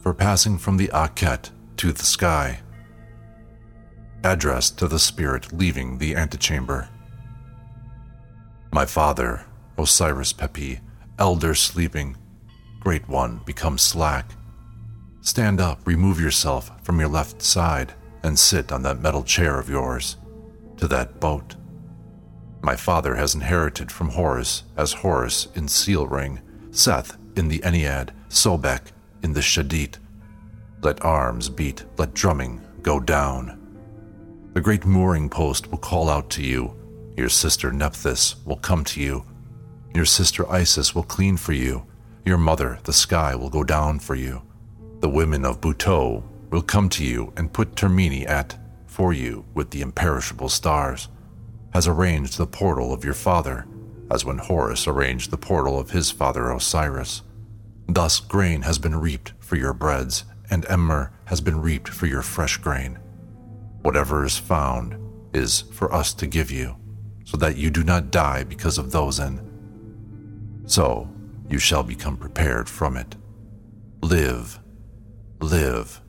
for passing from the Akhet to the sky. Address to the spirit leaving the antechamber. My father, Osiris Pepi, elder sleeping, great one, become slack. Stand up, remove yourself from your left side, and sit on that metal chair of yours, to that boat. My father has inherited from Horus, as Horus in Seal Ring, Seth in the Ennead, Sobek in the Shadit. Let arms beat, let drumming go down. The great mooring post will call out to you. Your sister Nephthys will come to you. Your sister Isis will clean for you. Your mother, the sky, will go down for you. The women of Buto will come to you and put Termini at for you with the imperishable stars, has arranged the portal of your father, as when Horus arranged the portal of his father Osiris. Thus grain has been reaped for your breads, and emmer has been reaped for your fresh grain. Whatever is found is for us to give you, so that you do not die because of those in. So you shall become prepared from it. Live, live.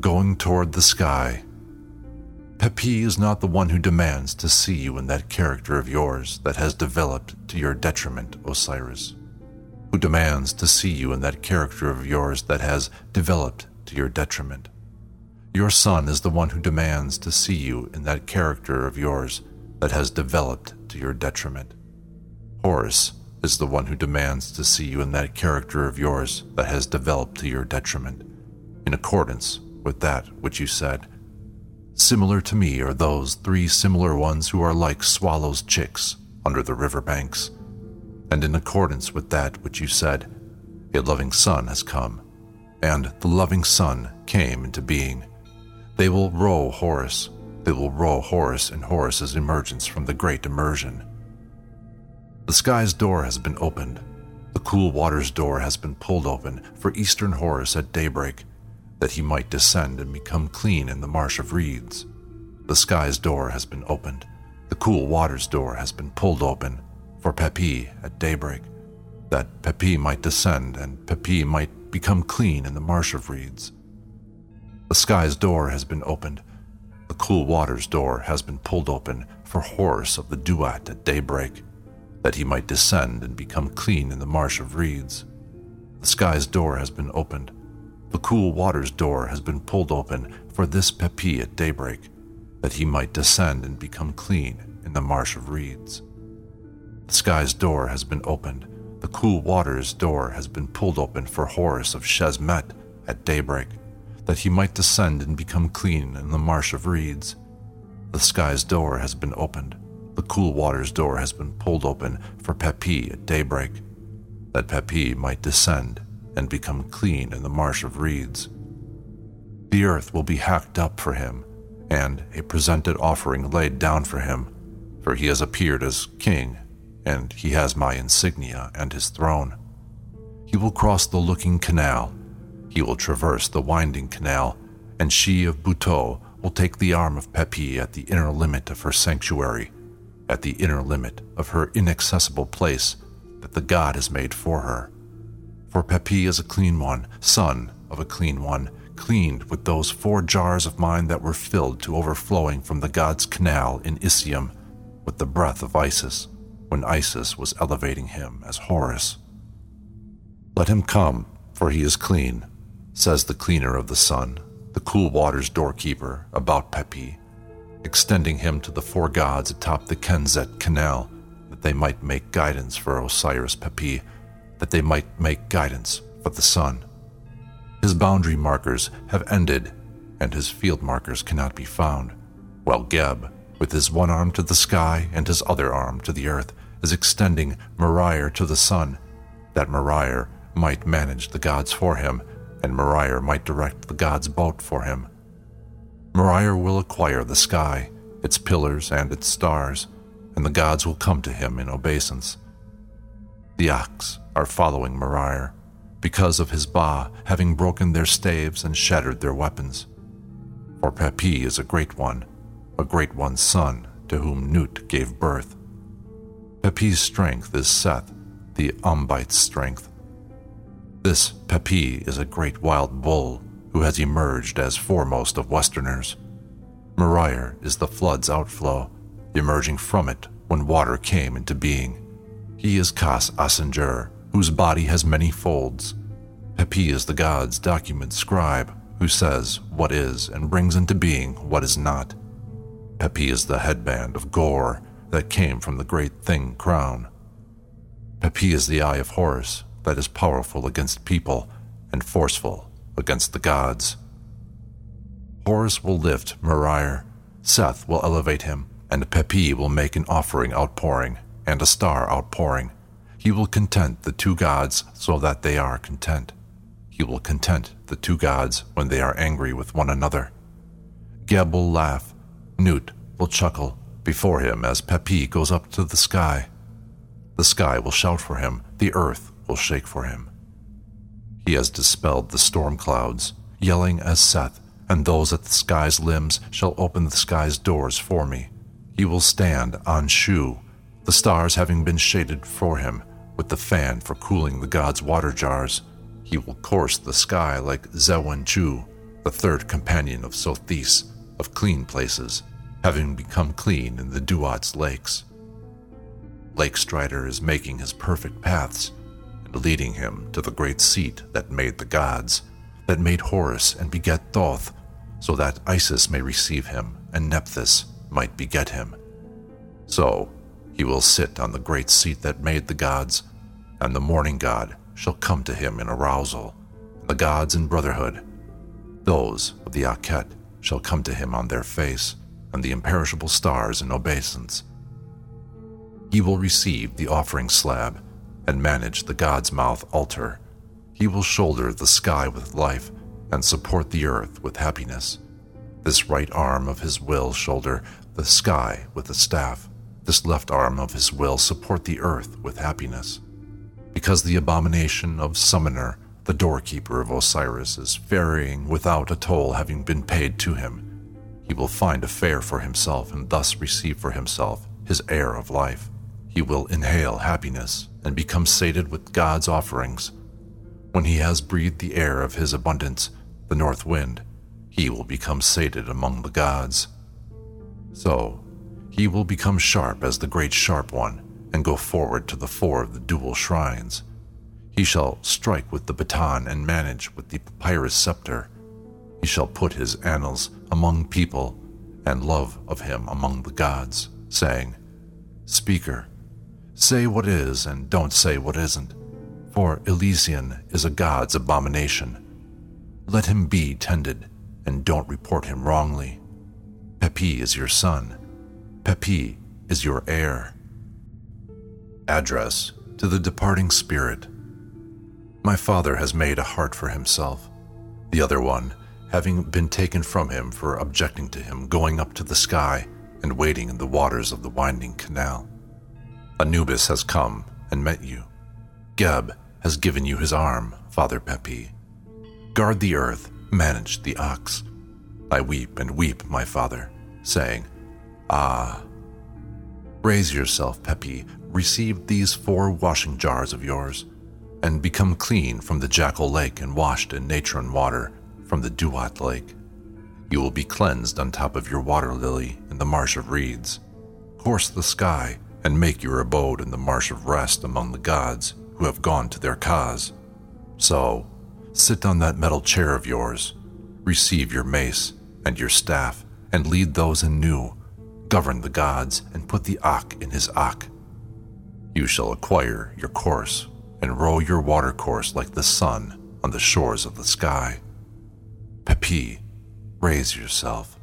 Going toward the sky. Pepi is not the one who demands to see you in that character of yours that has developed to your detriment, Osiris who demands to see you in that character of yours that has developed to your detriment. Your son is the one who demands to see you in that character of yours that has developed to your detriment. Horus is the one who demands to see you in that character of yours that has developed to your detriment, in accordance with that which you said. Similar to me are those three similar ones who are like swallows' chicks under the river banks and in accordance with that which you said, a loving Son has come, and the loving Son came into being. They will row Horus. They will row Horus in Horus's emergence from the great immersion. The sky's door has been opened. The cool water's door has been pulled open for Eastern Horus at daybreak, that he might descend and become clean in the marsh of reeds. The sky's door has been opened. The cool water's door has been pulled open for Pepi at daybreak, that Pepi might descend and Pepi might become clean in the marsh of reeds. The sky's door has been opened. The cool water's door has been pulled open for Horus of the Duat at daybreak, that he might descend and become clean in the marsh of reeds. The sky's door has been opened. The cool water's door has been pulled open for this Pepi at daybreak, that he might descend and become clean in the marsh of reeds. The sky's door has been opened. The cool water's door has been pulled open for Horus of Shesmet at daybreak, that he might descend and become clean in the marsh of reeds. The sky's door has been opened. The cool water's door has been pulled open for Pepi at daybreak, that Pepi might descend and become clean in the marsh of reeds. The earth will be hacked up for him, and a presented offering laid down for him, for he has appeared as king and he has my insignia and his throne. He will cross the looking canal, he will traverse the winding canal, and she of Buto will take the arm of Pepi at the inner limit of her sanctuary, at the inner limit of her inaccessible place that the god has made for her. For Pepi is a clean one, son of a clean one, cleaned with those four jars of mine that were filled to overflowing from the god's canal in Isium with the breath of Isis when Isis was elevating him as Horus. Let him come, for he is clean, says the cleaner of the sun, the cool waters doorkeeper, about Pepi, extending him to the four gods atop the Kenzet Canal, that they might make guidance for Osiris Pepi, that they might make guidance for the sun. His boundary markers have ended, and his field markers cannot be found, while Geb, with his one arm to the sky and his other arm to the earth, is extending Merir to the sun, that Merir might manage the gods for him, and Merir might direct the gods' boat for him. Merir will acquire the sky, its pillars and its stars, and the gods will come to him in obeisance. The Ox are following Merir, because of his Ba having broken their staves and shattered their weapons. For Pepi is a great one, a great one's son, to whom Nut gave birth. Pepi's strength is Seth, the Ombite's strength. This Pepi is a great wild bull who has emerged as foremost of Westerners. Merir is the flood's outflow, emerging from it when water came into being. He is Kas Asenjur, whose body has many folds. Pepi is the god's document scribe, who says what is and brings into being what is not. Pepi is the headband of Gore that came from the great thing crown. Pepi is the eye of Horus that is powerful against people and forceful against the gods. Horus will lift Merir, Seth will elevate him, and Pepi will make an offering outpouring and a star outpouring. He will content the two gods so that they are content. He will content the two gods when they are angry with one another. Geb will laugh, Nut will chuckle before him as Pepi goes up to the sky. The sky will shout for him, the earth will shake for him. He has dispelled the storm clouds, yelling as Seth, and those at the sky's limbs shall open the sky's doors for me. He will stand on Shu, the stars having been shaded for him, with the fan for cooling the gods' water jars. He will course the sky like Zewen-Chu, the third companion of Sothis, of clean places, having become clean in the Duat's lakes. Lake Strider is making his perfect paths, and leading him to the great seat that made the gods, that made Horus and beget Thoth, so that Isis may receive him and Nephthys might beget him. So he will sit on the great seat that made the gods, and the morning god shall come to him in arousal, and the gods in brotherhood. Those of the Akhet shall come to him on their face, and the imperishable stars in obeisance. He will receive the offering slab and manage the God's mouth altar. He will shoulder the sky with life and support the earth with happiness. This right arm of his will shoulder the sky with a staff. This left arm of his will support the earth with happiness. Because the abomination of Summoner, the doorkeeper of Osiris, is ferrying without a toll having been paid to him, he will find a fare for himself and thus receive for himself his air of life. He will inhale happiness and become sated with God's offerings. When he has breathed the air of his abundance, the north wind, he will become sated among the gods. So, he will become sharp as the great sharp one and go forward to the four of the dual shrines. He shall strike with the baton and manage with the papyrus scepter. He shall put his annals among people and love of him among the gods, saying, Speaker, Say what is and don't say what isn't, for Elysian is a god's abomination. Let him be tended, and don't report him wrongly. Pepi is your son. Pepi is your heir. Address to the departing spirit. My father has made a heart for himself, the other one having been taken from him for objecting to him going up to the sky and wading in the waters of the winding canal. Anubis has come and met you. Geb has given you his arm, Father Pepi. Guard the earth, manage the ox. I weep and weep, my father, saying, Ah. Raise yourself, Pepi, receive these four washing jars of yours, and become clean from the Jackal Lake and washed in Natron water from the Duat Lake. You will be cleansed on top of your water lily in the marsh of reeds. Course the sky and make your abode in the marsh of rest among the gods who have gone to their cause. So, sit on that metal chair of yours, receive your mace and your staff, and lead those Nu, govern the gods, and put the Ak in his Ak. You shall acquire your course, and row your watercourse like the sun on the shores of the sky. Pepi, raise yourself,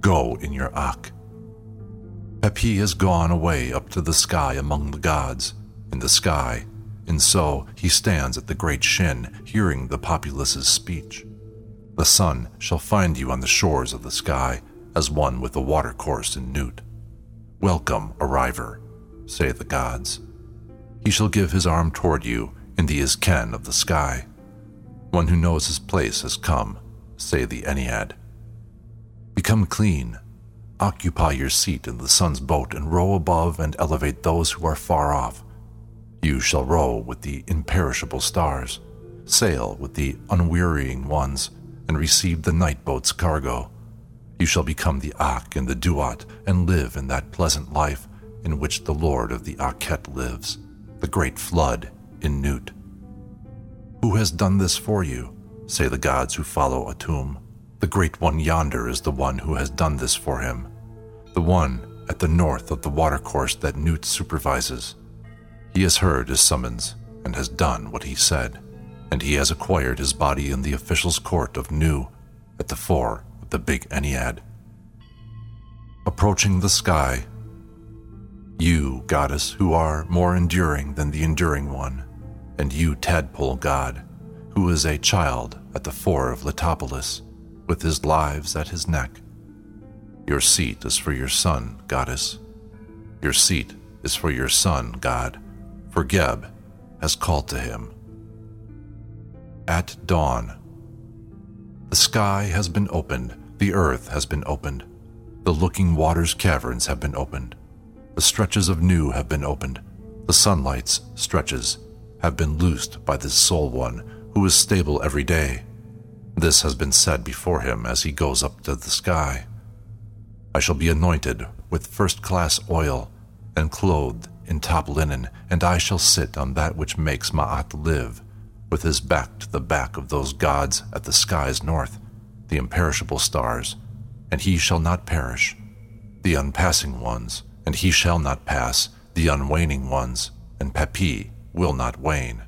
go in your Ak. Pepi has gone away up to the sky among the gods, in the sky, and so he stands at the great Shin, hearing the populace's speech. The sun shall find you on the shores of the sky, as one with a watercourse in Nut. Welcome, arriver, say the gods. He shall give his arm toward you in the Isken of the sky. One who knows his place has come, say the Ennead. Become clean, occupy your seat in the sun's boat and row above and elevate those who are far off. You shall row with the imperishable stars, sail with the unwearying ones, and receive the night boat's cargo. You shall become the Ak and the Duat and live in that pleasant life in which the Lord of the Akhet lives the great flood in Nut. Who has done this for you? Say the gods who follow Atum. The great one yonder is the one who has done this for him, the one at the north of the watercourse that Nut supervises. He has heard his summons and has done what he said, and he has acquired his body in the official's court of Nu at the fore of the big Ennead. Approaching the sky, you, goddess, who are more enduring than the enduring one, and you, tadpole god, who is a child at the fore of Letopolis, with his lives at his neck. Your seat is for your son, goddess. Your seat is for your son, god, for Geb has called to him. At dawn, the sky has been opened, the earth has been opened, the looking waters caverns have been opened the stretches of new have been opened. The sunlight's stretches have been loosed by this Soul One who is stable every day. This has been said before him as he goes up to the sky. I shall be anointed with first class oil and clothed in top linen, and I shall sit on that which makes Ma'at live, with his back to the back of those gods at the sky's north, the imperishable stars, and he shall not perish, the unpassing ones, and he shall not pass, the unwaning ones, and Pepi will not wane.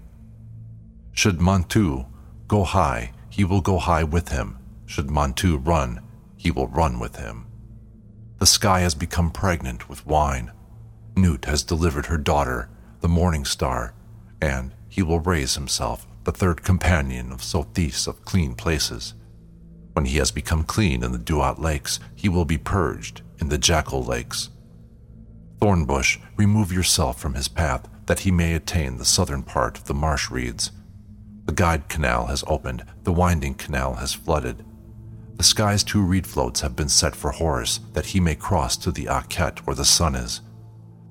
Should Mantu go high, he will go high with him. Should Mantu run, he will run with him. The sky has become pregnant with wine. Nut has delivered her daughter, the morning star, and he will raise himself, the third companion of Sothis of clean places. When he has become clean in the Duat lakes, he will be purged in the Jackal lakes. Thornbush, remove yourself from his path that he may attain the southern part of the marsh reeds. The guide canal has opened, the winding canal has flooded. The sky's two reed floats have been set for Horus that he may cross to the Akhet where the sun is.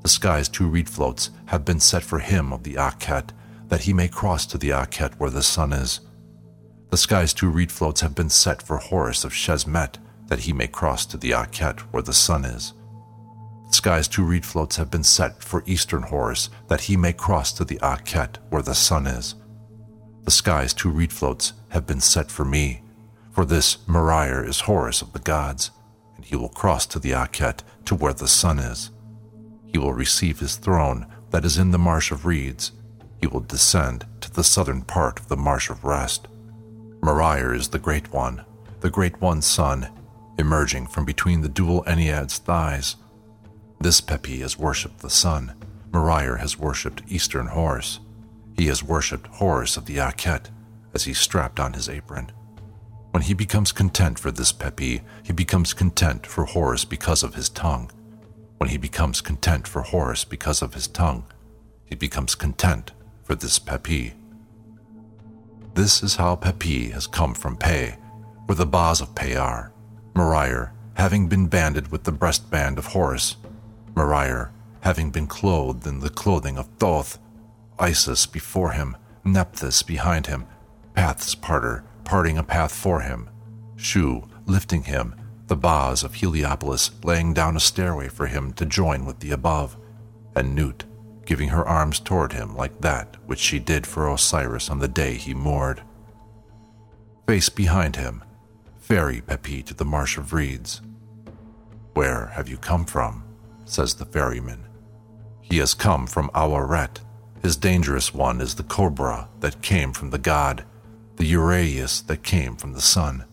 The sky's two reed floats have been set for him of the Akhet that he may cross to the Akhet where the sun is. The sky's two reed floats have been set for Horus of Shesmet that he may cross to the Akhet where the sun is. The sky's two reed floats have been set for eastern Horus, that he may cross to the Akhet where the sun is. The sky's two reed floats have been set for me, for this Merir is Horus of the gods, and he will cross to the Akhet to where the sun is. He will receive his throne that is in the marsh of reeds. He will descend to the southern part of the marsh of rest. Merir is the great one, the great one's son, emerging from between the dual Ennead's thighs this Pepi has worshipped the sun. Merir has worshipped Eastern Horus. He has worshipped Horus of the Akhet as he strapped on his apron. When he becomes content for this Pepi, he becomes content for Horus because of his tongue. When he becomes content for Horus because of his tongue, he becomes content for this Pepi. This is how Pepi has come from Pe, where the Baz of Pe are. Merir, having been banded with the breastband of Horus, Merir, having been clothed in the clothing of Thoth, Isis before him, Nephthys behind him, Path's parter parting a path for him, Shu lifting him, the Baz of Heliopolis laying down a stairway for him to join with the above, and Nut giving her arms toward him like that which she did for Osiris on the day he moored. Face behind him, Ferry Pepi to the marsh of reeds. Where have you come from? says the ferryman. He has come from Awaret. His dangerous one is the cobra that came from the god, the Uraeus that came from the sun.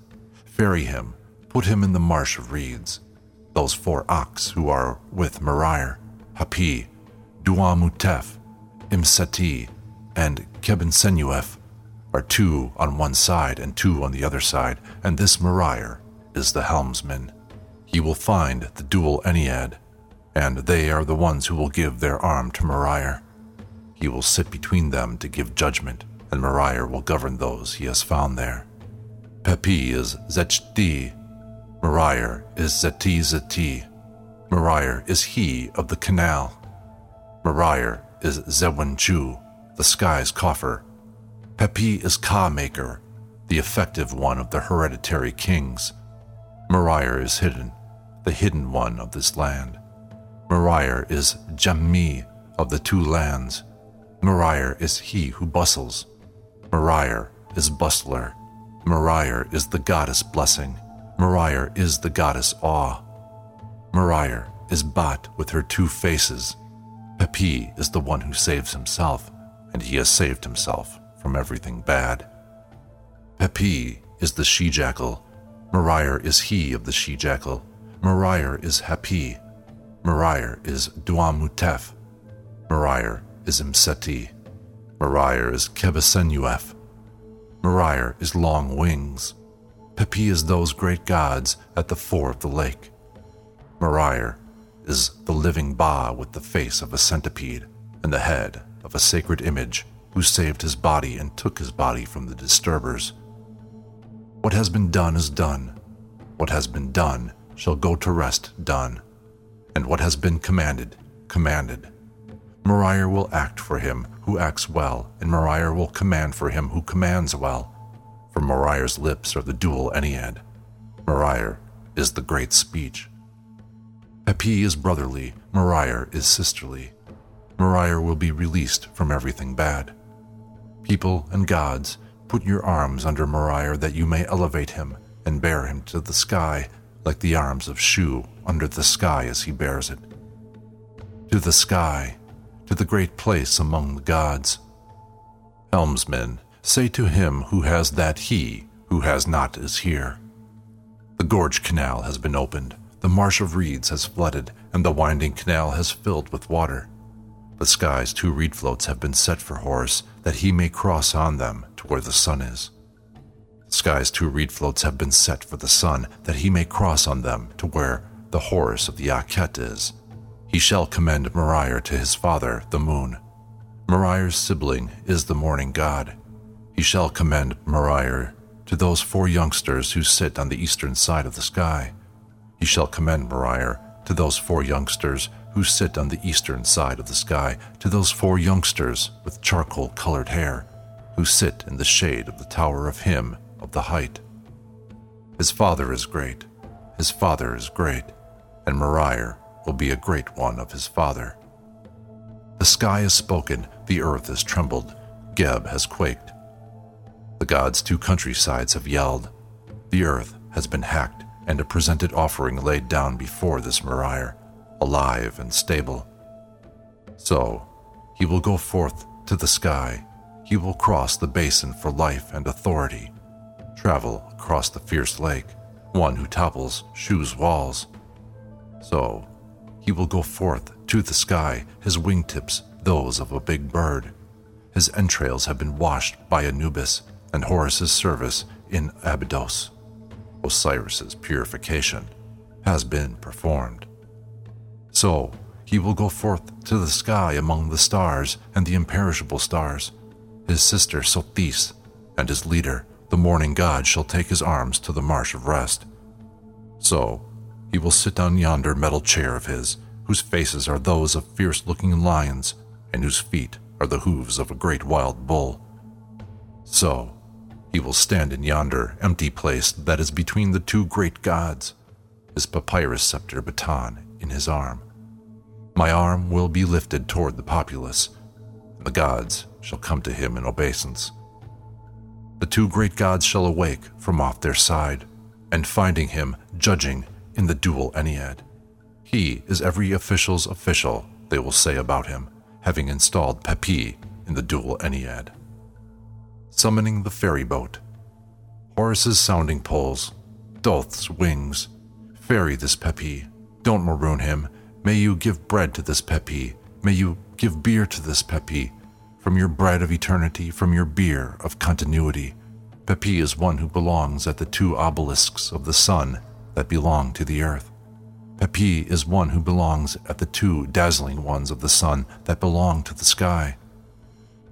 Ferry him, put him in the marsh of reeds. Those four ox who are with Merir, Hapi, Duamutef, Imseti, and Qebehsenuef are two on one side and two on the other side, and this Merir is the helmsman. He will find the dual Ennead, and they are the ones who will give their arm to Merir. He will sit between them to give judgment, and Merir will govern those he has found there. Pepi is Zechti, Merir is Zeti Zeti. Merir is he of the canal. Merir is Zewenchu, the sky's coffer. Pepi is Ka Maker, the effective one of the hereditary kings. Merir is hidden, the hidden one of this land. Merir is Jammi of the two lands. Merir is he who bustles. Merir is bustler. Merir is the goddess blessing. Merir is the goddess awe. Merir is Bat with her two faces. Pepi is the one who saves himself, and he has saved himself from everything bad. Pepi is the she jackal. Merir is he of the she jackal. Merir is Hapi. Merir is Duamutef. Merir is Imseti. Merir is Qebehsenuef. Merir is Long Wings. Pepi is those great gods at the fore of the lake. Merir is the living Ba with the face of a centipede and the head of a sacred image who saved his body and took his body from the disturbers. What has been done is done. What has been done shall go to rest done. And what has been commanded, commanded. Merir will act for him who acts well, and Merir will command for him who commands well. For Merir's lips are the dual Ennead. Merir is the great speech. Pepi is brotherly, Merir is sisterly. Merir will be released from everything bad. People and gods, put your arms under Merir that you may elevate him and bear him to the sky like the arms of Shu under the sky as he bears it. To the sky, to the great place among the gods. Helmsman, say to him who has that he who has not is here. The gorge canal has been opened, the marsh of reeds has flooded, and the winding canal has filled with water. The sky's two reed floats have been set for Horus, that he may cross on them to where the sun is. The sky's two reed floats have been set for the sun, that he may cross on them to where the Horus of the Akhet is. He shall commend Merir to his father, the moon. Merir's sibling is the morning god. He shall commend Merir to those four youngsters who sit on the eastern side of the sky. He shall commend Merir to those four youngsters who sit on the eastern side of the sky, to those four youngsters with charcoal colored hair, who sit in the shade of the tower of him of the height. His father is great, his father is great, and Merir will be a great one of his father. The sky has spoken, the earth has trembled, Geb has quaked. The gods' two countrysides have yelled, the earth has been hacked, and a presented offering laid down before this Merir alive and stable. So, he will go forth to the sky. He will cross the basin for life and authority, travel across the fierce lake, one who topples Shu's walls. So, he will go forth to the sky, his wingtips those of a big bird. His entrails have been washed by Anubis and Horus's service in Abydos. Osiris's purification has been performed. So he will go forth to the sky among the stars and the imperishable stars. His sister Sothis and his leader, the morning god, shall take his arms to the marsh of rest. So he will sit on yonder metal chair of his, whose faces are those of fierce looking lions, and whose feet are the hooves of a great wild bull. So he will stand in yonder empty place that is between the two great gods, his papyrus scepter baton in his arm. My arm will be lifted toward the populace, and the gods shall come to him in obeisance. The two great gods shall awake from off their side, and finding him judging in the dual Ennead. He is every official's official, they will say about him, having installed Pepi in the dual Ennead. Summoning the ferry boat. Horus's sounding poles, Thoth's wings. Ferry this Pepi. Don't maroon him. May you give bread to this Pepi. May you give beer to this Pepi. From your bread of eternity, from your beer of continuity. Pepi is one who belongs at the two obelisks of the sun that belong to the earth. Pepi is one who belongs at the two dazzling ones of the sun that belong to the sky.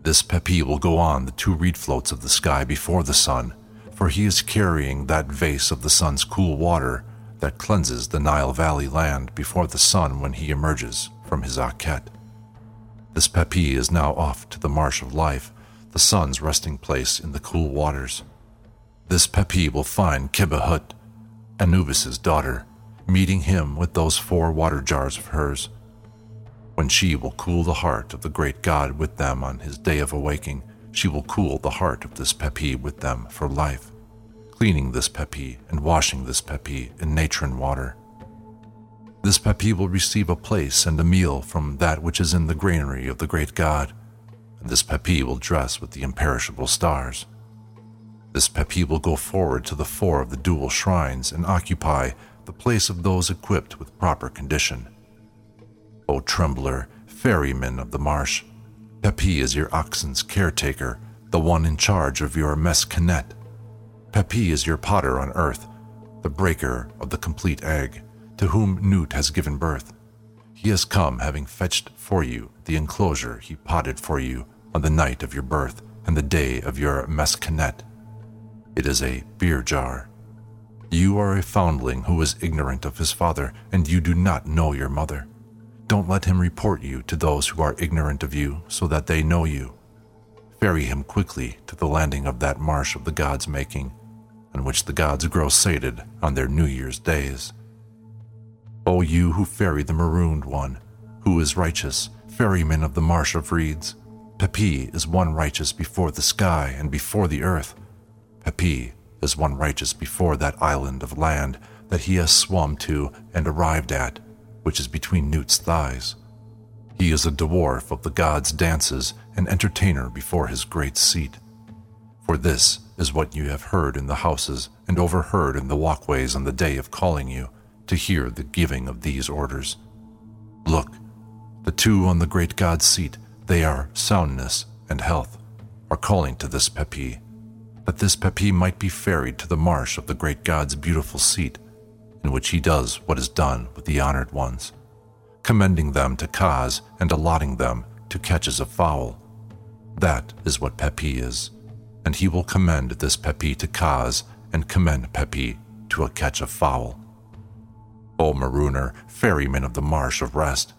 This Pepi will go on the two reed floats of the sky before the sun, for he is carrying that vase of the sun's cool water that cleanses the Nile Valley land before the sun when he emerges from his Akhet. This Pepi is now off to the marsh of life, the sun's resting place in the cool waters. This Pepi will find Kebehut, Anubis's daughter, meeting him with those four water jars of hers. When she will cool the heart of the great god with them on his day of awaking, she will cool the heart of this Pepi with them for life, cleaning this Pepi and washing this Pepi in natron water. This Pepi will receive a place and a meal from that which is in the granary of the great god, and this Pepi will dress with the imperishable stars. This Pepi will go forward to the four of the dual shrines and occupy the place of those equipped with proper condition. O trembler, ferryman of the marsh, Pepi is your oxen's caretaker, the one in charge of your meskenet. Pepi is your potter on earth, the breaker of the complete egg to whom Nut has given birth. He has come having fetched for you the enclosure he potted for you on the night of your birth and the day of your meskenet. It is a beer jar. You are a foundling who is ignorant of his father, and you do not know your mother. Don't let him report you to those who are ignorant of you, so that they know you. Ferry him quickly to the landing of that marsh of the gods' making, on which the gods grow sated on their New Year's days. O you who ferry the marooned one, who is righteous, ferryman of the marsh of reeds, Pepi is one righteous before the sky and before the earth. Pepi is one righteous before that island of land that he has swum to and arrived at, which is between Nut's thighs. He is a dwarf of the gods' dances, and entertainer before his great seat. For this is what you have heard in the houses and overheard in the walkways on the day of calling you to hear the giving of these orders. Look, the two on the great God's seat, they are soundness and health, are calling to this Pepi, that this Pepi might be ferried to the marsh of the great God's beautiful seat, in which he does what is done with the honored ones, commending them to Kaz and allotting them to catches of fowl. That is what Pepi is, and he will commend this Pepi to Kaz and commend Pepi to a catch of fowl. O marooner, ferryman of the marsh of rest,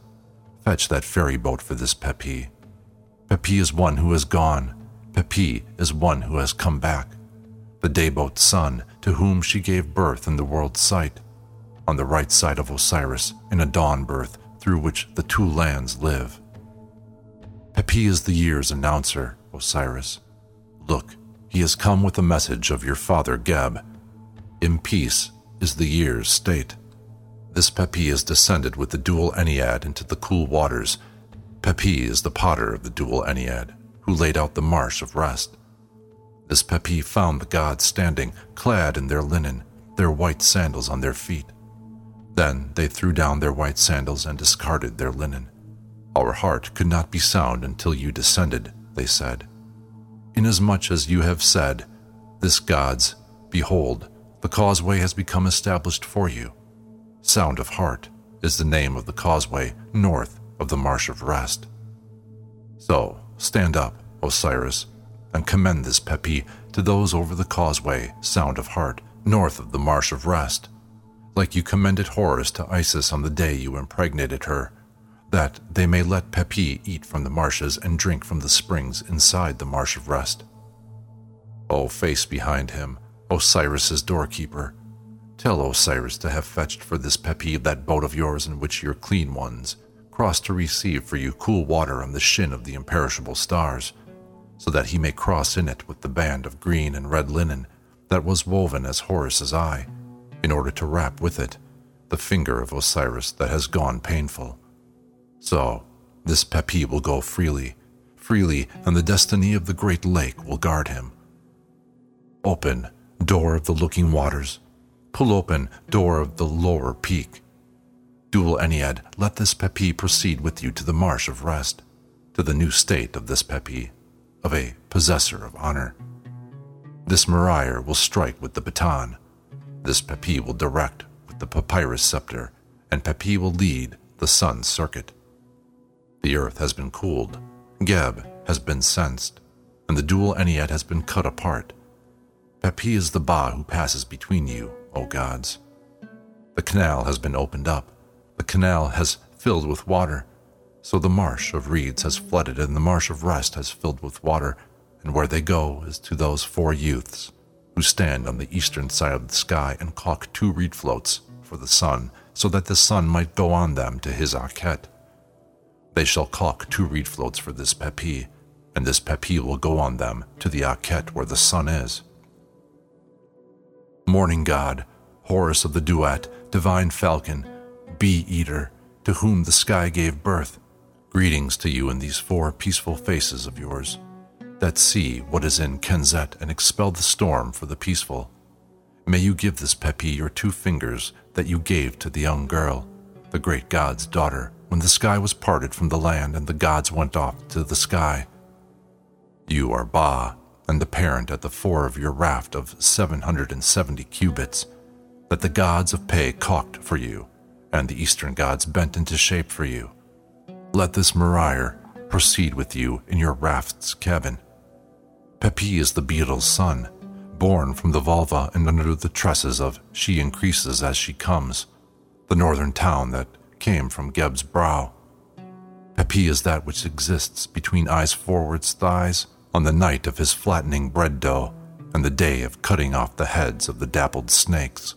fetch that ferry boat for this Pepi. Pepi is one who has gone. Pepi is one who has come back. The dayboat's son, to whom she gave birth in the world's sight, on the right side of Osiris, in a dawn birth through which the two lands live. Pepi is the year's announcer, Osiris. Look, he has come with a message of your father Geb. In peace is the year's state. This Pepi is descended with the dual Ennead into the cool waters. Pepi is the potter of the dual Ennead, who laid out the marsh of rest. This Pepi found the gods standing, clad in their linen, their white sandals on their feet. Then they threw down their white sandals and discarded their linen. Our heart could not be sound until you descended, they said. Inasmuch as you have said, This gods, behold, the causeway has become established for you. Sound of Heart is the name of the causeway north of the Marsh of Rest. So, stand up, Osiris, and commend this Pepi to those over the causeway, Sound of Heart, north of the Marsh of Rest, like you commended Horus to Isis on the day you impregnated her, that they may let Pepi eat from the marshes and drink from the springs inside the Marsh of Rest. O face behind him, Osiris's doorkeeper, Tell Osiris to have fetched for this Pepi that boat of yours in which your clean ones cross to receive for you cool water on the shin of the imperishable stars, so that he may cross in it with the band of green and red linen that was woven as Horus's eye, in order to wrap with it the finger of Osiris that has gone painful. So, this Pepi will go freely, freely, and the destiny of the great lake will guard him. Open, door of the looking waters. Pull open, door of the lower peak. Dual Ennead, let this Pepi proceed with you to the marsh of rest, to the new state of this Pepi, of a possessor of honor. This Meria will strike with the baton. This Pepi will direct with the papyrus scepter, and Pepi will lead the sun's circuit. The earth has been cooled, Geb has been sensed, and the dual Ennead has been cut apart. Pepi is the Ba who passes between you, O gods. The canal has been opened up. The canal has filled with water. So the marsh of reeds has flooded, and the marsh of rest has filled with water, and where they go is to those four youths who stand on the eastern side of the sky and caulk two reed floats for the sun, so that the sun might go on them to his Akhet. They shall caulk two reed floats for this Pepi, and this Pepi will go on them to the Akhet where the sun is. Morning God, Horus of the Duat, divine falcon, bee eater, to whom the sky gave birth, greetings to you in these four peaceful faces of yours, that see what is in Kenzet and expel the storm for the peaceful. May you give this Pepi your two fingers that you gave to the young girl, the great god's daughter, when the sky was parted from the land and the gods went off to the sky. You are Ba, and the parent at the fore of your raft of 770 cubits, that the gods of Pe caulked for you, and the eastern gods bent into shape for you. Let this Meria proceed with you in your raft's cabin. Pepi is the beetle's son, born from the vulva and under the tresses of She increases as she comes, the northern town that came from Geb's brow. Pepi is that which exists between eyes forward's thighs on the night of his flattening bread dough and the day of cutting off the heads of the dappled snakes.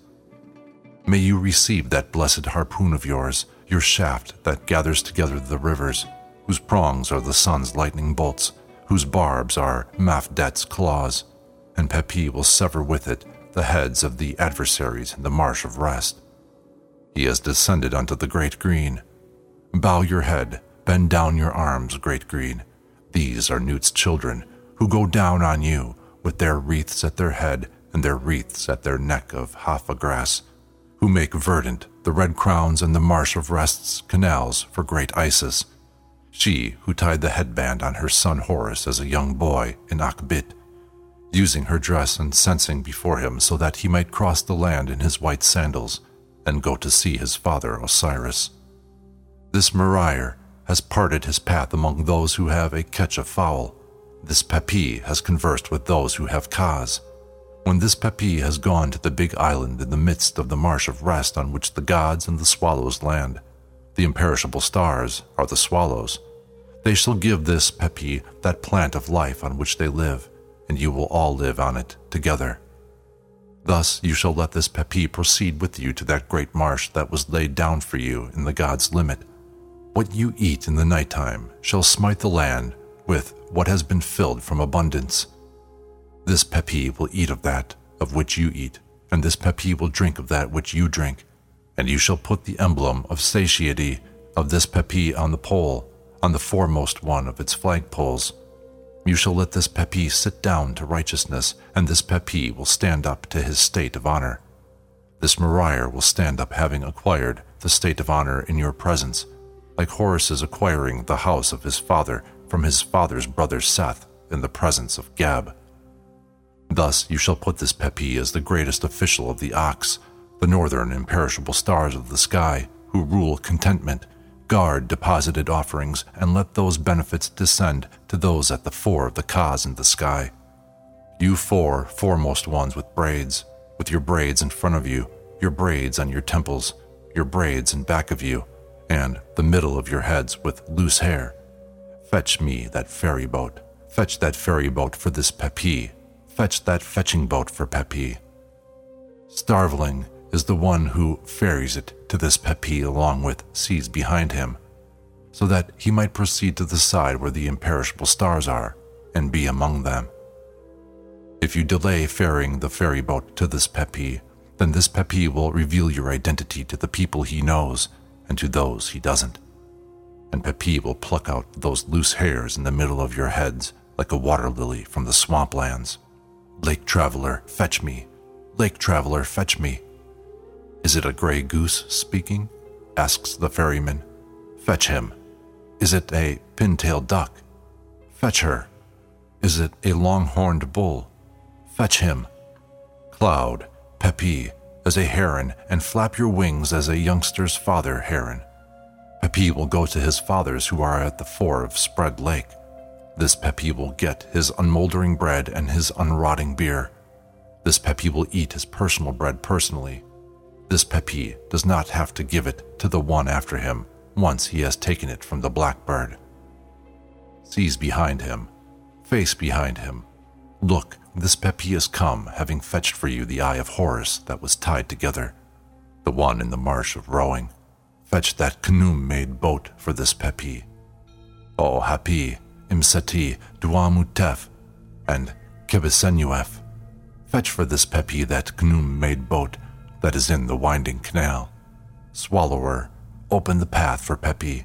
May you receive that blessed harpoon of yours, your shaft that gathers together the rivers, whose prongs are the sun's lightning bolts, whose barbs are Mafdet's claws, and Pepi will sever with it the heads of the adversaries in the marsh of rest. He has descended unto the great green. Bow your head, bend down your arms, great green. These are Nut's children, who go down on you with their wreaths at their head and their wreaths at their neck of hafa grass, who make verdant the red crowns and the marsh of rest's canals for great Isis, she who tied the headband on her son Horus as a young boy in Akhbit, using her dress and sensing before him so that he might cross the land in his white sandals and go to see his father Osiris. This Meria has parted his path among those who have a catch of fowl. This Pepi has conversed with those who have Kaz. When this Pepi has gone to the big island in the midst of the marsh of rest on which the gods and the swallows land, the imperishable stars are the swallows. They shall give this Pepi that plant of life on which they live, and you will all live on it together. Thus you shall let this Pepi proceed with you to that great marsh that was laid down for you in the god's limit. What you eat in the night time shall smite the land with what has been filled from abundance. This Pepi will eat of that of which you eat, and this Pepi will drink of that which you drink, and you shall put the emblem of satiety of this Pepi on the pole, on the foremost one of its flagpoles you shall let this Pepi sit down to righteousness, and this Pepi will stand up to his state of honor. This Meria will stand up having acquired the state of honor in your presence, like Horus is acquiring the house of his father from his father's brother Seth in the presence of Geb. Thus you shall put this Pepi as the greatest official of the Ox, the northern imperishable stars of the sky, who rule contentment guard deposited offerings, and let those benefits descend to those at the fore of the Kaz in the sky. You four foremost ones with braids, with your braids in front of you, your braids on your temples, your braids in back of you, and the middle of your heads with loose hair. Fetch me that ferry boat. Fetch that ferry boat for this Pepi. Fetch that fetching boat for Pepi. Starveling is the one who ferries it to this Pepi along with seas behind him, so that he might proceed to the side where the imperishable stars are and be among them. If you delay ferrying the ferry boat to this Pepi, then this Pepi will reveal your identity to the people he knows and to those he doesn't. And Pepi will pluck out those loose hairs in the middle of your heads like a water lily from the swamplands. Lake traveler, fetch me. Lake traveler, fetch me. Is it a gray goose speaking? asks the ferryman. Fetch him. Is it a pin-tailed duck? Fetch her. Is it a long-horned bull? Fetch him. Cloud, Pepi, as a heron, and flap your wings as a youngster's father heron. Pepi will go to his fathers who are at the fore of Spread Lake. This Pepi will get his unmoldering bread and his unrotting beer. This Pepi will eat his personal bread personally. This Pepi does not have to give it to the one after him once he has taken it from the blackbird. Sees behind him, face behind him. Look, this Pepi has come, having fetched for you the eye of Horus that was tied together, the one in the marsh of rowing. Fetch that canoe made boat for this Pepi. O Hapi, Imseti, Duamutef, and Qebehsenuef. Fetch for this Pepi that Khnum made boat that is in the winding canal. Swallower, open the path for Pepi.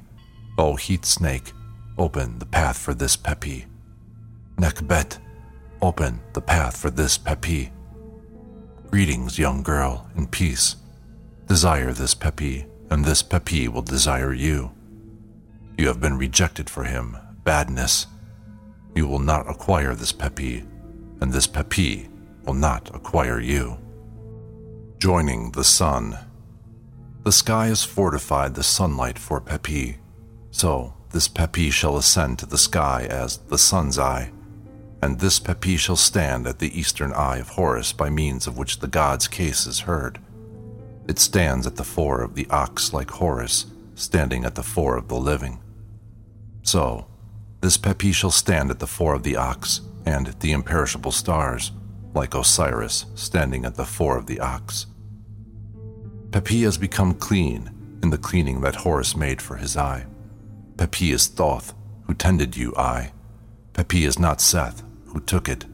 O heat snake, open the path for this Pepi. Nekhbet, open the path for this Pepi. Greetings, young girl, in peace. Desire this Pepi, and this Pepi will desire you. You have been rejected for him, badness. You will not acquire this Pepi, and this Pepi will not acquire you. Joining the sun. The sky has fortified the sunlight for Pepi, so this Pepi shall ascend to the sky as the sun's eye, and this Pepi shall stand at the eastern eye of Horus by means of which the god's case is heard. It stands at the fore of the ox like Horus, standing at the fore of the living. So, this Pepi shall stand at the fore of the ox and the imperishable stars, like Osiris standing at the fore of the ox. Pepi has become clean in the cleaning that Horus made for his eye. Pepi is Thoth, who tended you, eye. Pepi is not Seth, who took it.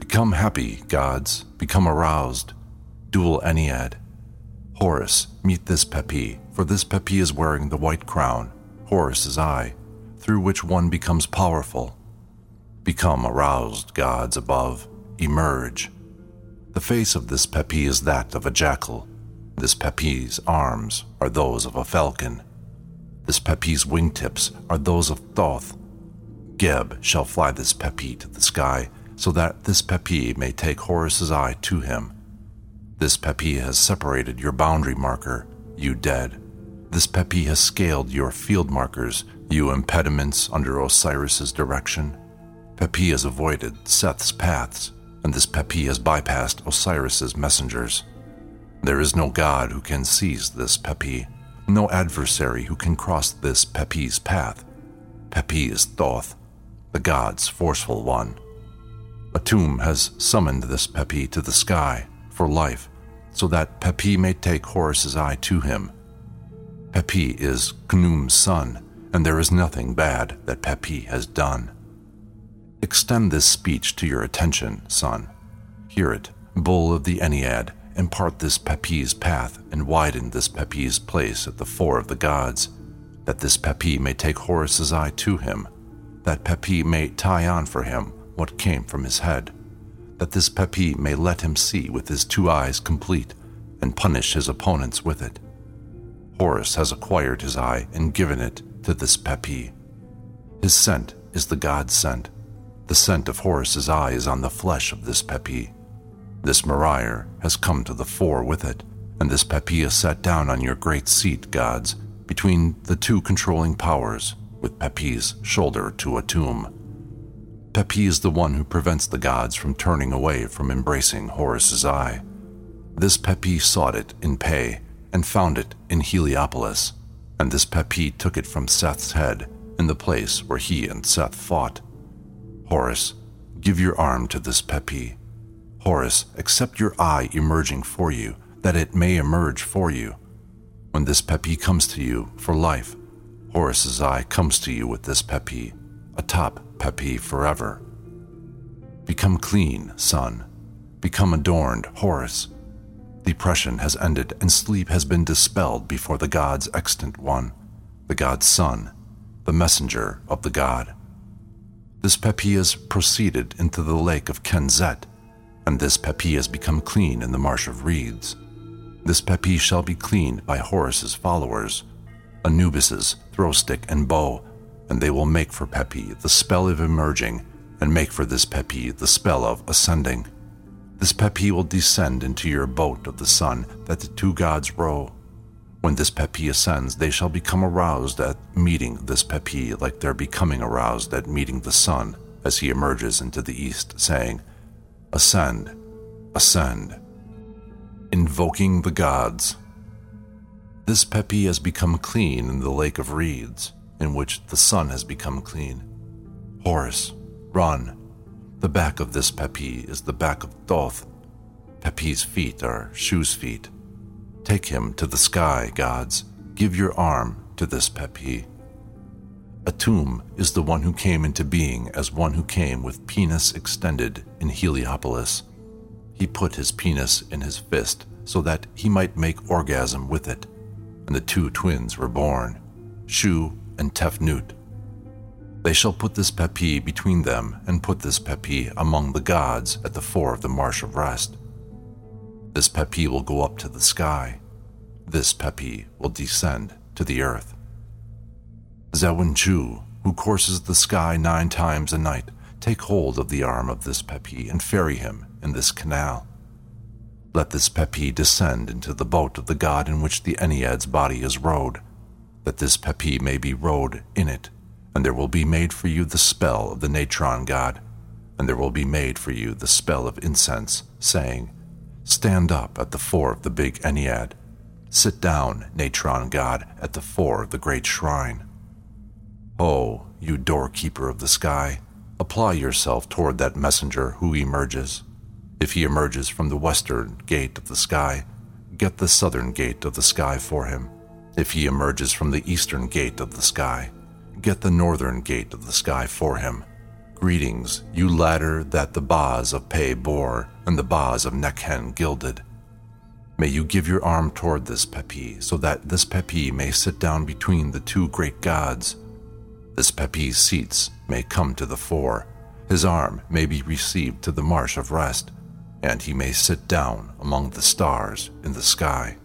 Become happy, gods, become aroused. Dual Ennead. Horus, meet this Pepi, for this Pepi is wearing the white crown, Horus's eye, through which one becomes powerful. Become aroused, gods above, emerge. The face of this Pepi is that of a jackal. This Pepi's arms are those of a falcon. This Pepi's wingtips are those of Thoth. Geb shall fly this Pepi to the sky, so that this Pepi may take Horus's eye to him. This Pepi has separated your boundary marker, you dead. This Pepi has scaled your field markers, you impediments under Osiris's direction. Pepi has avoided Seth's paths, and this Pepi has bypassed Osiris's messengers. There is no god who can seize this Pepi, no adversary who can cross this Pepi's path. Pepi is Thoth, the god's forceful one. Atum has summoned this Pepi to the sky for life, so that Pepi may take Horus's eye to him. Pepi is Khnum's son, and there is nothing bad that Pepi has done. Extend this speech to your attention, son. Hear it, bull of the Ennead, impart this Pepi's path and widen this Pepi's place at the fore of the gods, that this Pepi may take Horus's eye to him, that Pepi may tie on for him what came from his head, that this Pepi may let him see with his two eyes complete and punish his opponents with it. Horus has acquired his eye and given it to this Pepi. His scent is the god's scent. The scent of Horus's eye is on the flesh of this Pepi. This Meryre has come to the fore with it, and this Pepi has sat down on your great seat, gods, between the two controlling powers, with Pepi's shoulder to a tomb. Pepi is the one who prevents the gods from turning away from embracing Horus's eye. This Pepi sought it in Pe and found it in Heliopolis, and this Pepi took it from Seth's head in the place where he and Seth fought. Horus, give your arm to this Pepi. Horus, accept your eye emerging for you, that it may emerge for you. When this Pepi comes to you for life, Horus's eye comes to you with this Pepi, atop Pepi forever. Become clean, son. Become adorned, Horus. Depression has ended and sleep has been dispelled before the God's extant one, the God's Son, the messenger of the God. This Pepi has proceeded into the lake of Kenzet, and this Pepi has become clean in the marsh of reeds. This Pepi shall be cleaned by Horus's followers, Anubis's throw stick and bow, and they will make for Pepi the spell of emerging, and make for this Pepi the spell of ascending. This Pepi will descend into your boat of the sun that the two gods row. When this Pepi ascends, they shall become aroused at meeting this Pepi like they're becoming aroused at meeting the sun as he emerges into the east, saying, Ascend, ascend. Invoking the gods. This Pepi has become clean in the lake of reeds, in which the sun has become clean. Horus, run. The back of this Pepi is the back of Thoth. Pepi's feet are Shu's feet. Take him to the sky, gods. Give your arm to this Pepi. Atum is the one who came into being as one who came with penis extended in Heliopolis. He put his penis in his fist so that he might make orgasm with it, and the two twins were born, Shu and Tefnut. They shall put this Pepi between them and put this Pepi among the gods at the fore of the Marsh of Rest. This Pepi will go up to the sky. This Pepi will descend to the earth. Chu, who courses the sky nine times a night, take hold of the arm of this Pepi and ferry him in this canal. Let this Pepi descend into the boat of the god in which the Ennead's body is rowed, that this Pepi may be rowed in it and there will be made for you the spell of the Natron god, and there will be made for you the spell of incense, saying, Stand up at the fore of the big Ennead. Sit down, Natron god, at the fore of the great shrine. Oh, you doorkeeper of the sky, apply yourself toward that messenger who emerges. If he emerges from the western gate of the sky, get the southern gate of the sky for him. If he emerges from the eastern gate of the sky, get the northern gate of the sky for him. Greetings, you ladder that the Bas of Pe bore and the Bas of Nekhen gilded. May you give your arm toward this Pepi, so that this Pepi may sit down between the two great gods. This Pepi's seats may come to the fore, his arm may be received to the marsh of rest, and he may sit down among the stars in the sky.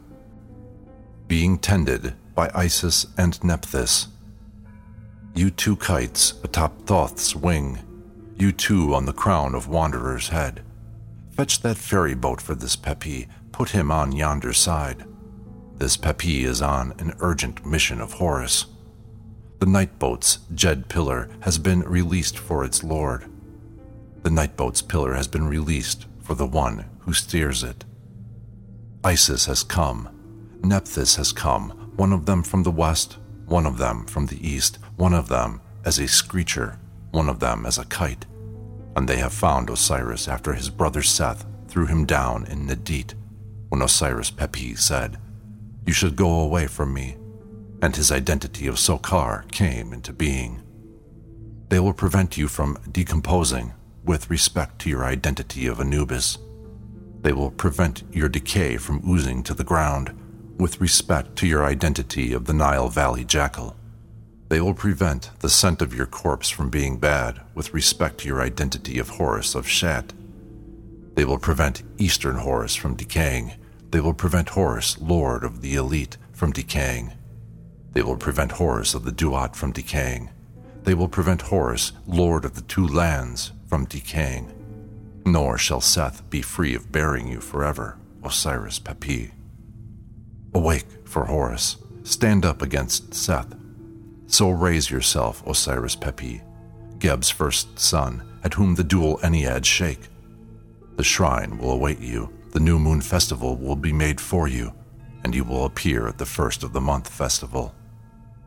Being tended by Isis and Nephthys, you two kites atop Thoth's wing, you two on the crown of Wanderer's head. Fetch that ferry boat for this Pepi, put him on yonder side. This Pepi is on an urgent mission of Horus. The night boat's Djed pillar has been released for its lord. The night boat's pillar has been released for the one who steers it. Isis has come. Nephthys has come, one of them from the west, one of them from the east, one of them as a screecher, one of them as a kite. And they have found Osiris after his brother Seth threw him down in Nadit, when Osiris Pepi said, You should go away from me, and his identity of Sokar came into being. They will prevent you from decomposing with respect to your identity of Anubis. They will prevent your decay from oozing to the ground with respect to your identity of the Nile Valley Jackal. They will prevent the scent of your corpse from being bad with respect to your identity of Horus of Shat. They will prevent Eastern Horus from decaying. They will prevent Horus, Lord of the Elite, from decaying. They will prevent Horus of the Duat from decaying. They will prevent Horus, Lord of the Two Lands, from decaying. Nor shall Seth be free of bearing you forever, Osiris Pepi. Awake for Horus. Stand up against Seth. So raise yourself, Osiris Pepi, Geb's first son, at whom the dual Enneads shake. The shrine will await you, the new moon festival will be made for you, and you will appear at the first of the month festival.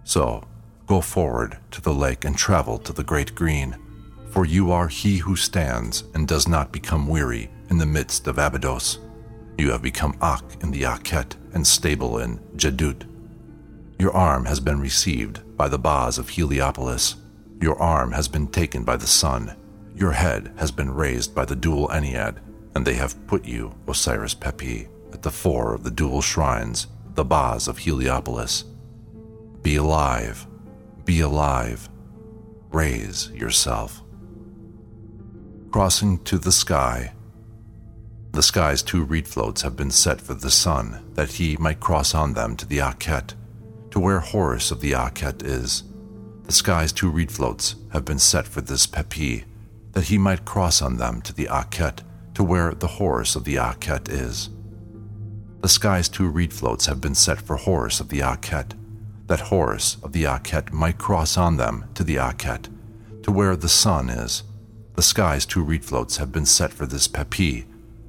So, go forward to the lake and travel to the great green, for you are he who stands and does not become weary in the midst of Abydos. You have become Akh in the Akhet and stable in Jedut. Your arm has been received by the Bas of Heliopolis. Your arm has been taken by the sun. Your head has been raised by the dual Ennead, and they have put you, Osiris Pepi, at the fore of the dual shrines, the Bas of Heliopolis. Be alive, be alive, raise yourself. Crossing to the sky. The sky's two reed floats have been set for the sun, that he might cross on them to the Akhet, to where Horus of the Akhet is. The sky's two reed floats have been set for this Pepi, that he might cross on them to the Akhet, to where the Horus of the Akhet is. The sky's two reed floats have been set for Horus of the Akhet, that Horus of the Akhet might cross on them to the Akhet, to where the sun is. The sky's two reed floats have been set for this Pepi,